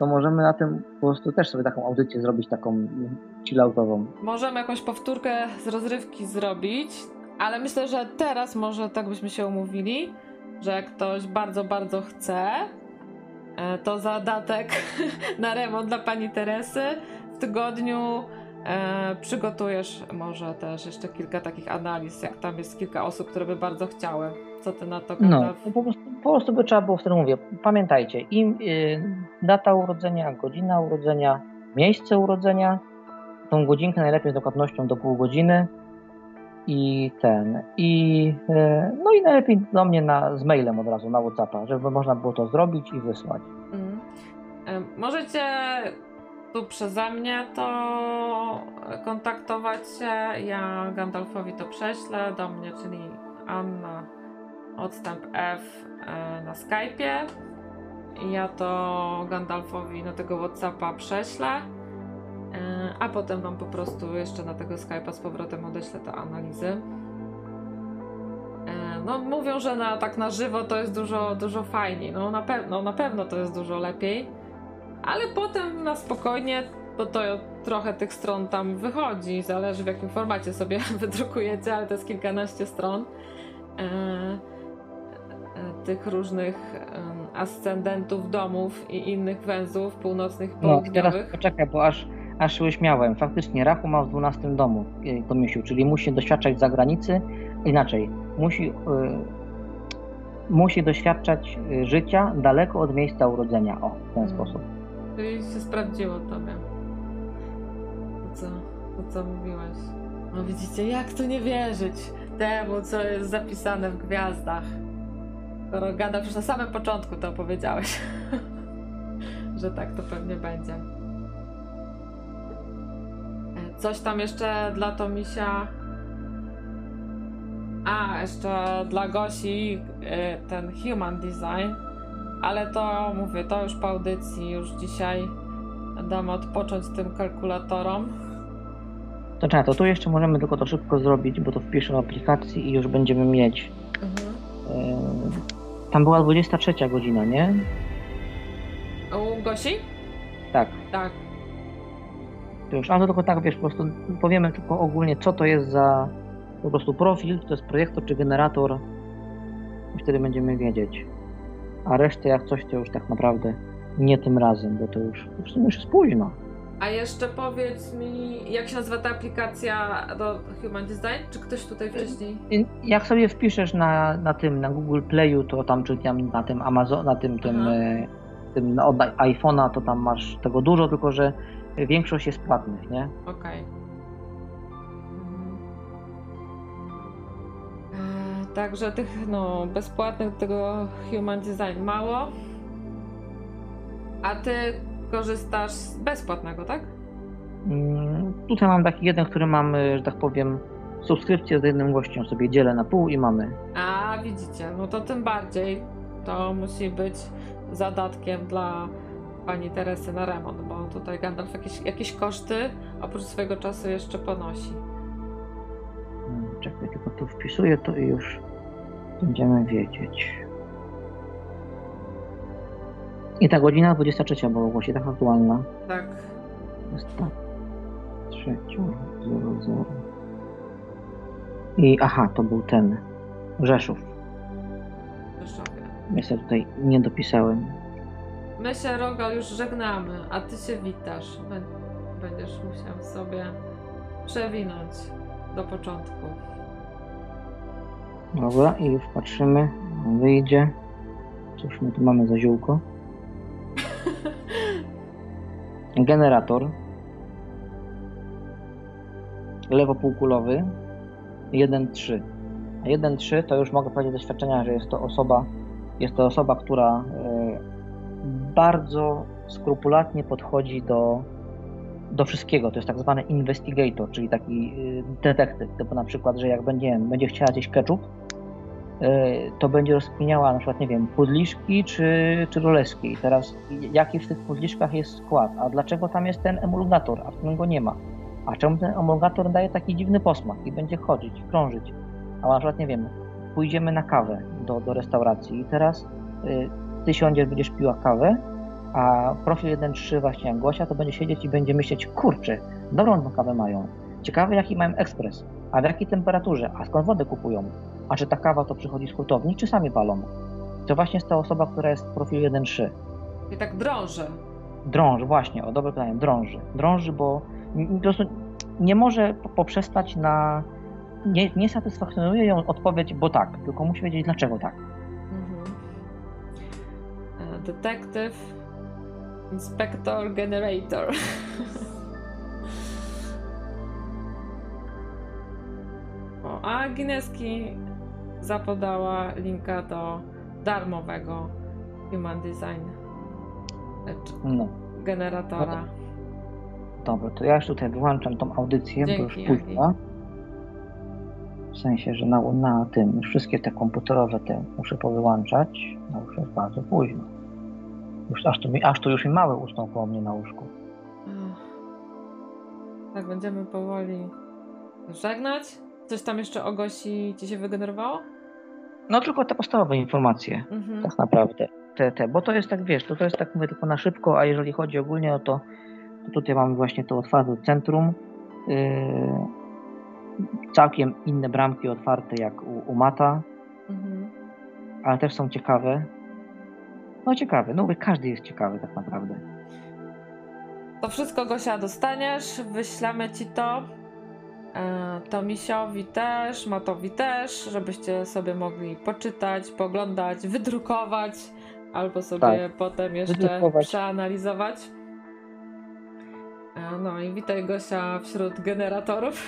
To możemy na tym po prostu też sobie taką audycję zrobić, taką chilloutową. Możemy jakąś powtórkę z rozrywki zrobić, ale myślę, że teraz może tak byśmy się umówili, że jak ktoś bardzo, bardzo chce, e, to zadatek na remont dla pani Teresy w tygodniu e, przygotujesz może też jeszcze kilka takich analiz, jak tam jest kilka osób, które by bardzo chciały. Co ty na to No, Gandalf? po prostu, po prostu by trzeba było wtedy mówię. Pamiętajcie, im y, data urodzenia, godzina urodzenia, miejsce urodzenia, tą godzinkę najlepiej z dokładnością do pół godziny i ten. I y, no i najlepiej do mnie na, z mailem od razu na WhatsAppa, żeby można było to zrobić i wysłać. E, Możecie tu przeze mnie to kontaktować się. Ja Gandalfowi to prześlę do mnie, czyli Anna odstęp F e, na Skype'ie. Ja to Gandalfowi na tego Whatsappa prześlę. E, a potem Wam po prostu jeszcze na tego Skype'a z powrotem odeślę te analizy. E, no, mówią, że na, tak na żywo to jest dużo, dużo fajniej. No na, pewno, na pewno to jest dużo lepiej, ale potem na spokojnie, bo to trochę tych stron tam wychodzi, zależy w jakim formacie sobie wydrukujecie, ale to jest kilkanaście stron. E, tych różnych ascendentów domów i innych węzłów północnych i południowych. No, teraz poczekaj, bo aż, aż się uśmiałem. Faktycznie Rachu ma w 12 domu e, czyli musi doświadczać zagranicy, inaczej, musi, y, musi doświadczać e, życia daleko od miejsca urodzenia, o, w ten hmm. sposób. Czyli się sprawdziło tobie. To co, to co mówiłaś. No widzicie, jak tu nie wierzyć temu, co jest zapisane w gwiazdach. Skoro gadam już na samym początku to opowiedziałeś, że tak to pewnie będzie. E, coś tam jeszcze dla Tomisia. A, jeszcze dla Gosi e, ten human design. Ale to mówię, to już po audycji, już dzisiaj dam odpocząć tym kalkulatorom. To czekaj, to tu jeszcze możemy tylko to szybko zrobić, bo to wpiszę w aplikacji i już będziemy mieć. Mhm. E, tam była 23 godzina, nie? U Gosi? Tak. Tak. Już, ale to tylko tak, wiesz, po prostu powiemy tylko ogólnie, co to jest za po prostu profil, czy to jest projektor, czy generator i wtedy będziemy wiedzieć. A resztę jak coś, to już tak naprawdę nie tym razem, bo to już, sumie już jest późno. A jeszcze powiedz mi, jak się nazywa ta aplikacja do Human Design? Czy ktoś tutaj wcześniej? Jak sobie wpiszesz na, na tym, na Google Playu, to tam, czy tam na tym Amazon, na tym, tym, e, tym od iPhone'a, to tam masz tego dużo, tylko że większość jest płatnych, nie? Okej. Okay. E, także tych no, bezpłatnych tego Human Design mało. A ty korzystasz z bezpłatnego, tak? Mm, tutaj mam taki jeden, który mam, że tak powiem, subskrypcję z jednym gościem sobie dzielę na pół i mamy. A widzicie, no to tym bardziej to musi być zadatkiem dla pani Teresy na remont, bo tutaj Gandalf jakieś, jakieś koszty oprócz swojego czasu jeszcze ponosi. Hmm, czekaj, tylko tu wpisuję to i już będziemy wiedzieć. I ta godzina 23 była właśnie tak aktualna. Tak. Jest. Trzecia, 00. I aha, to był ten. Rzeszów. Rzeszowie. Ja sobie tutaj nie dopisałem. My się, Rogal, już żegnamy, a ty się witasz. Będziesz musiał sobie przewinąć do początku. Dobra, i już patrzymy. Wyjdzie. Cóż my tu mamy za ziółko? Generator lewopółkulowy 1.3. 1.3 to już mogę powiedzieć doświadczenia, że jest to osoba, jest to osoba, która e, bardzo skrupulatnie podchodzi do, do wszystkiego. To jest tak zwany investigator, czyli taki e, detektyw. Typu na przykład, że jak będzie, będzie chciała gdzieś ketchup, to będzie rozkminiała na przykład, nie wiem, pudliszki czy, czy roleski. Teraz jaki w tych pudliszkach jest skład, a dlaczego tam jest ten emulgator, a w którym go nie ma? A czemu ten emulgator daje taki dziwny posmak i będzie chodzić, krążyć? A na przykład, nie wiem, pójdziemy na kawę do, do restauracji i teraz y, ty siądziesz, będziesz piła kawę, a profil 1.3 właśnie jak Gosia, to będzie siedzieć i będzie myśleć, kurczę, dobrą tą kawę mają. Ciekawe jaki mają ekspres, a w jakiej temperaturze, a skąd wodę kupują, a czy ta kawa to przychodzi z hurtowni, czy sami palą? To właśnie jest ta osoba, która jest w profilu 1.3. I tak drąży. Drąży, właśnie, o dobre pytanie, drąży. Drąży, bo po prostu nie może poprzestać na. Nie, nie satysfakcjonuje ją odpowiedź, bo tak, tylko musi wiedzieć, dlaczego tak. Mhm. E, detective, inspector, generator. o, a Gineski zapodała linka do darmowego Human Design no. generatora. Dobra, to ja już tutaj wyłączam tą audycję, Dzięki, bo już późno. W sensie, że na, na tym już wszystkie te komputerowe te muszę powyłączać. No już jest bardzo późno. Już, aż, tu, aż tu już i małe ustąpiło mnie na łóżku. Tak, będziemy powoli żegnać. Coś tam jeszcze o Gosi ci się wygenerowało? No tylko te podstawowe informacje, Mhm. tak naprawdę. Te, te, bo to jest tak, wiesz, to, to jest tak mówię tylko na szybko, a jeżeli chodzi ogólnie o to, to tutaj mamy właśnie to otwarte centrum. Yy, całkiem inne bramki otwarte jak u, u Mata, Mhm. ale też są ciekawe. No ciekawe, no każdy jest ciekawy tak naprawdę. To wszystko Gosia dostaniesz, wyślemy ci to. E, To Misiowi też, Matowi też, żebyście sobie mogli poczytać, poglądać, wydrukować, albo sobie Tak. potem jeszcze Wydrukować. przeanalizować. E, No i witaj Gosia wśród generatorów,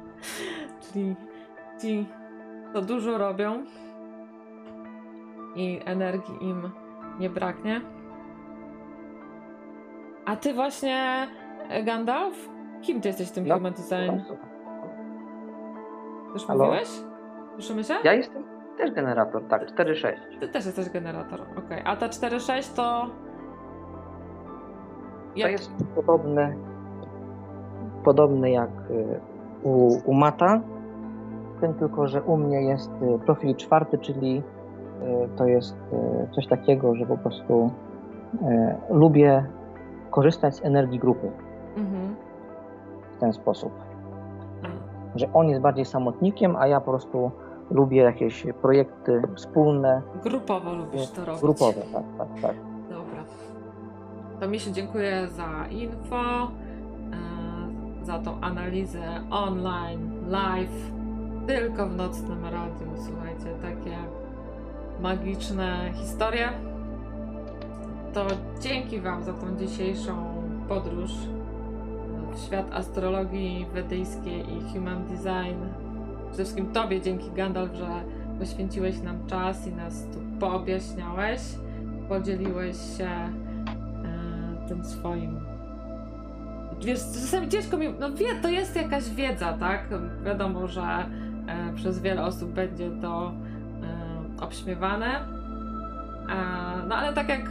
czyli ci, co dużo robią i energii im nie braknie. A ty właśnie, Gandalf? Kim ty jesteś w tym No, Human Design? Już Halo? mówiłeś? Słyszymy się? Ja jestem też generator, tak, 4-6. Ty też jesteś generator, okej. A ta 4.6 to... To jest podobne, podobne jak y, u, u Mata, tym tylko, że u mnie jest y, profil czwarty, czyli y, to jest coś takiego, że po prostu lubię korzystać z energii grupy. W ten sposób. Że on jest bardziej samotnikiem, a ja po prostu lubię jakieś projekty wspólne, Grupowo lubisz to robić. grupowe. Tak, tak, tak. Dobra. To Misiu dziękuję za info, e, za tą analizę online, live, tylko w nocnym radiu. Słuchajcie, takie magiczne historie. To dzięki Wam za tą dzisiejszą podróż świat astrologii wedyjskiej i human design. Przede wszystkim Tobie dzięki Gandalf, że poświęciłeś nam czas i nas tu poobjaśniałeś podzieliłeś się e, tym swoim. Wiesz, czasami ciężko mi. No wie, to jest jakaś wiedza, tak? Wiadomo, że e, przez wiele osób będzie to e, obśmiewane. E, no ale tak jak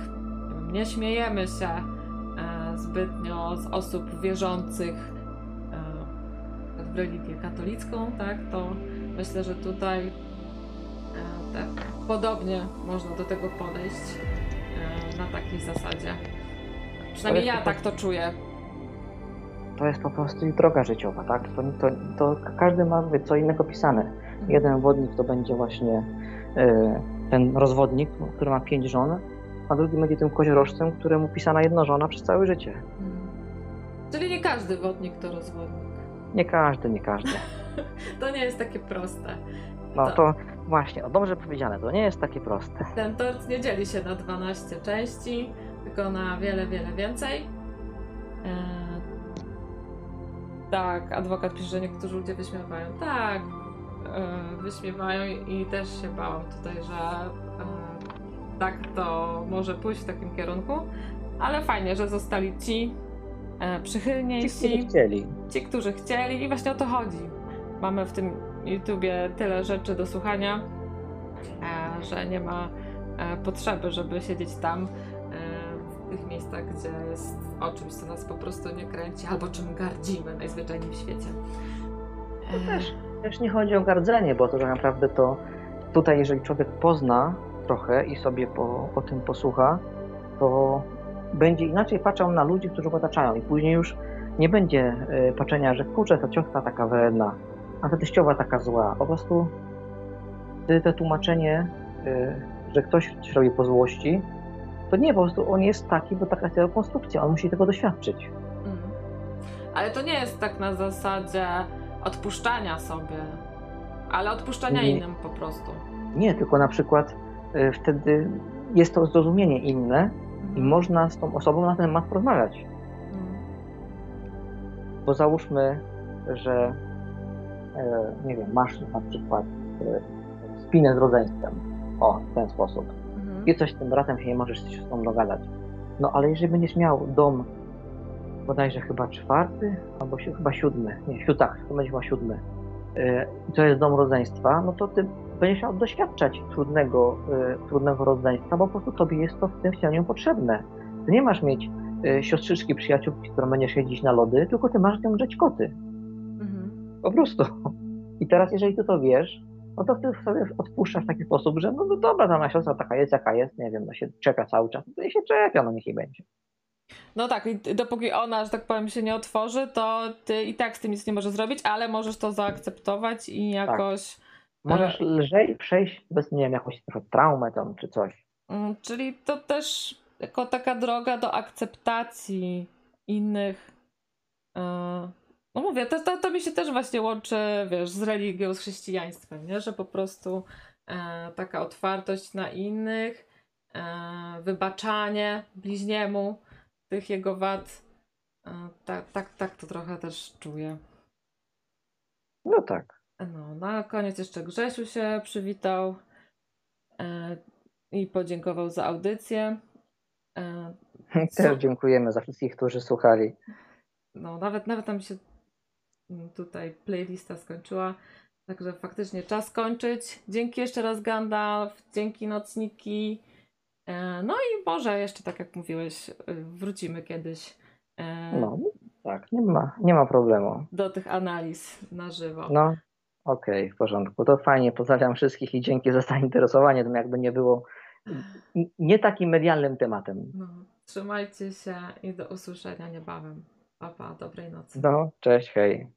nie śmiejemy się zbytnio z osób wierzących e, w religię katolicką, tak? To myślę, że tutaj e, tak podobnie można do tego podejść e, na takiej zasadzie. Przynajmniej ja tak to czuję. To jest po prostu ich droga życiowa, tak? To, to, to każdy ma wie, co innego pisane. Jeden wodnik to będzie właśnie e, ten rozwodnik, który ma pięć żon, a drugi będzie tym koziorożcem, któremu pisana jedna żona przez całe życie. Mhm. Czyli nie każdy wodnik to rozwodnik. Nie każdy, nie każdy. To nie jest takie proste. No Tak. to właśnie, o, dobrze powiedziane, to nie jest takie proste. Ten tort nie dzieli się na 12 części, tylko na wiele, wiele więcej. E, tak, adwokat pisze, że niektórzy ludzie wyśmiewają. Tak, e, wyśmiewają i też się bałam tutaj, że e, tak to może pójść w takim kierunku. Ale fajnie, że zostali ci e, Ci, przychylniejsi. którzy chcieli. ci, którzy chcieli i właśnie o to chodzi. Mamy w tym YouTubie tyle rzeczy do słuchania, e, że nie ma e, potrzeby, żeby siedzieć tam e, w tych miejscach, gdzie jest o czymś, co nas po prostu nie kręci, albo czym gardzimy najzwyczajniej w świecie. To też, też nie chodzi o gardzenie, bo to tak naprawdę to tutaj, jeżeli człowiek pozna trochę i sobie po, o tym posłucha, to będzie inaczej patrzał na ludzi, którzy go otaczają i później już nie będzie y, patrzenia, że kurczę, ta ciotka taka wredna, a ta teściowa taka zła. Po prostu y, te tłumaczenie, y, że ktoś coś robi po złości, to nie, po prostu on jest taki, bo taka jest jego konstrukcja, on musi tego doświadczyć. Mm. Ale to nie jest tak na zasadzie odpuszczania sobie, ale odpuszczania Nie. innym po prostu. Nie, tylko na przykład wtedy jest to zrozumienie inne, i Mhm. można z tą osobą na ten temat porozmawiać. Mm. Bo załóżmy, że e, nie wiem, masz na przykład e, spinę z rodzeństwem. O, w ten sposób. Mhm. I coś z tym bratem się nie możesz się z tą dogadać. No ale jeżeli będziesz miał dom bodajże chyba czwarty, albo si- chyba siódmy, nie, siód, tak, to będzie chyba siódmy, e, i to jest dom rodzeństwa, no to ty będziesz miał doświadczać trudnego, e, trudnego rodzeństwa, bo po prostu tobie jest to w tym wcieleniu potrzebne. Ty nie masz mieć y, siostrzyczki, przyjaciółki, którą będziesz jeździć na lody, tylko ty masz nią grzeć koty. Mhm. Po prostu. I teraz, jeżeli ty to wiesz, no to ty sobie odpuszczasz w taki sposób, że no, no dobra, ta moja siostra taka jest, jaka jest, nie wiem, no się czepia cały czas, to jej się czepia, no niech jej będzie. No tak, i dopóki ona, że tak powiem, się nie otworzy, to ty i tak z tym nic nie możesz zrobić, ale możesz to zaakceptować i jakoś. Możesz lżej przejść bez, nie wiem, jakąś traumę tam czy coś. Mm, Czyli to też jako taka droga do akceptacji innych. e, No mówię, to, to, to mi się też właśnie łączy, wiesz, z religią, z chrześcijaństwem, nie? Że po prostu e, taka otwartość na innych, e, wybaczanie bliźniemu tych jego wad. E, tak, tak, tak to trochę też czuję. No tak. No, na koniec jeszcze Grzesiu się przywitał e, i podziękował za audycję. E, Też dziękujemy za wszystkich, którzy słuchali. no, nawet, nawet nam się tutaj playlista skończyła. Także faktycznie czas kończyć. Dzięki jeszcze raz Gandalf, dzięki nocniki. E, no i może jeszcze, tak jak mówiłeś, wrócimy kiedyś No, tak, nie ma, nie ma problemu. do tych analiz na żywo. No, okej, w porządku. To fajnie, pozdrawiam wszystkich i dzięki za zainteresowanie tym, jakby nie było nie takim medialnym tematem. No, trzymajcie się i do usłyszenia niebawem. Pa, pa, dobrej nocy. No, cześć, hej.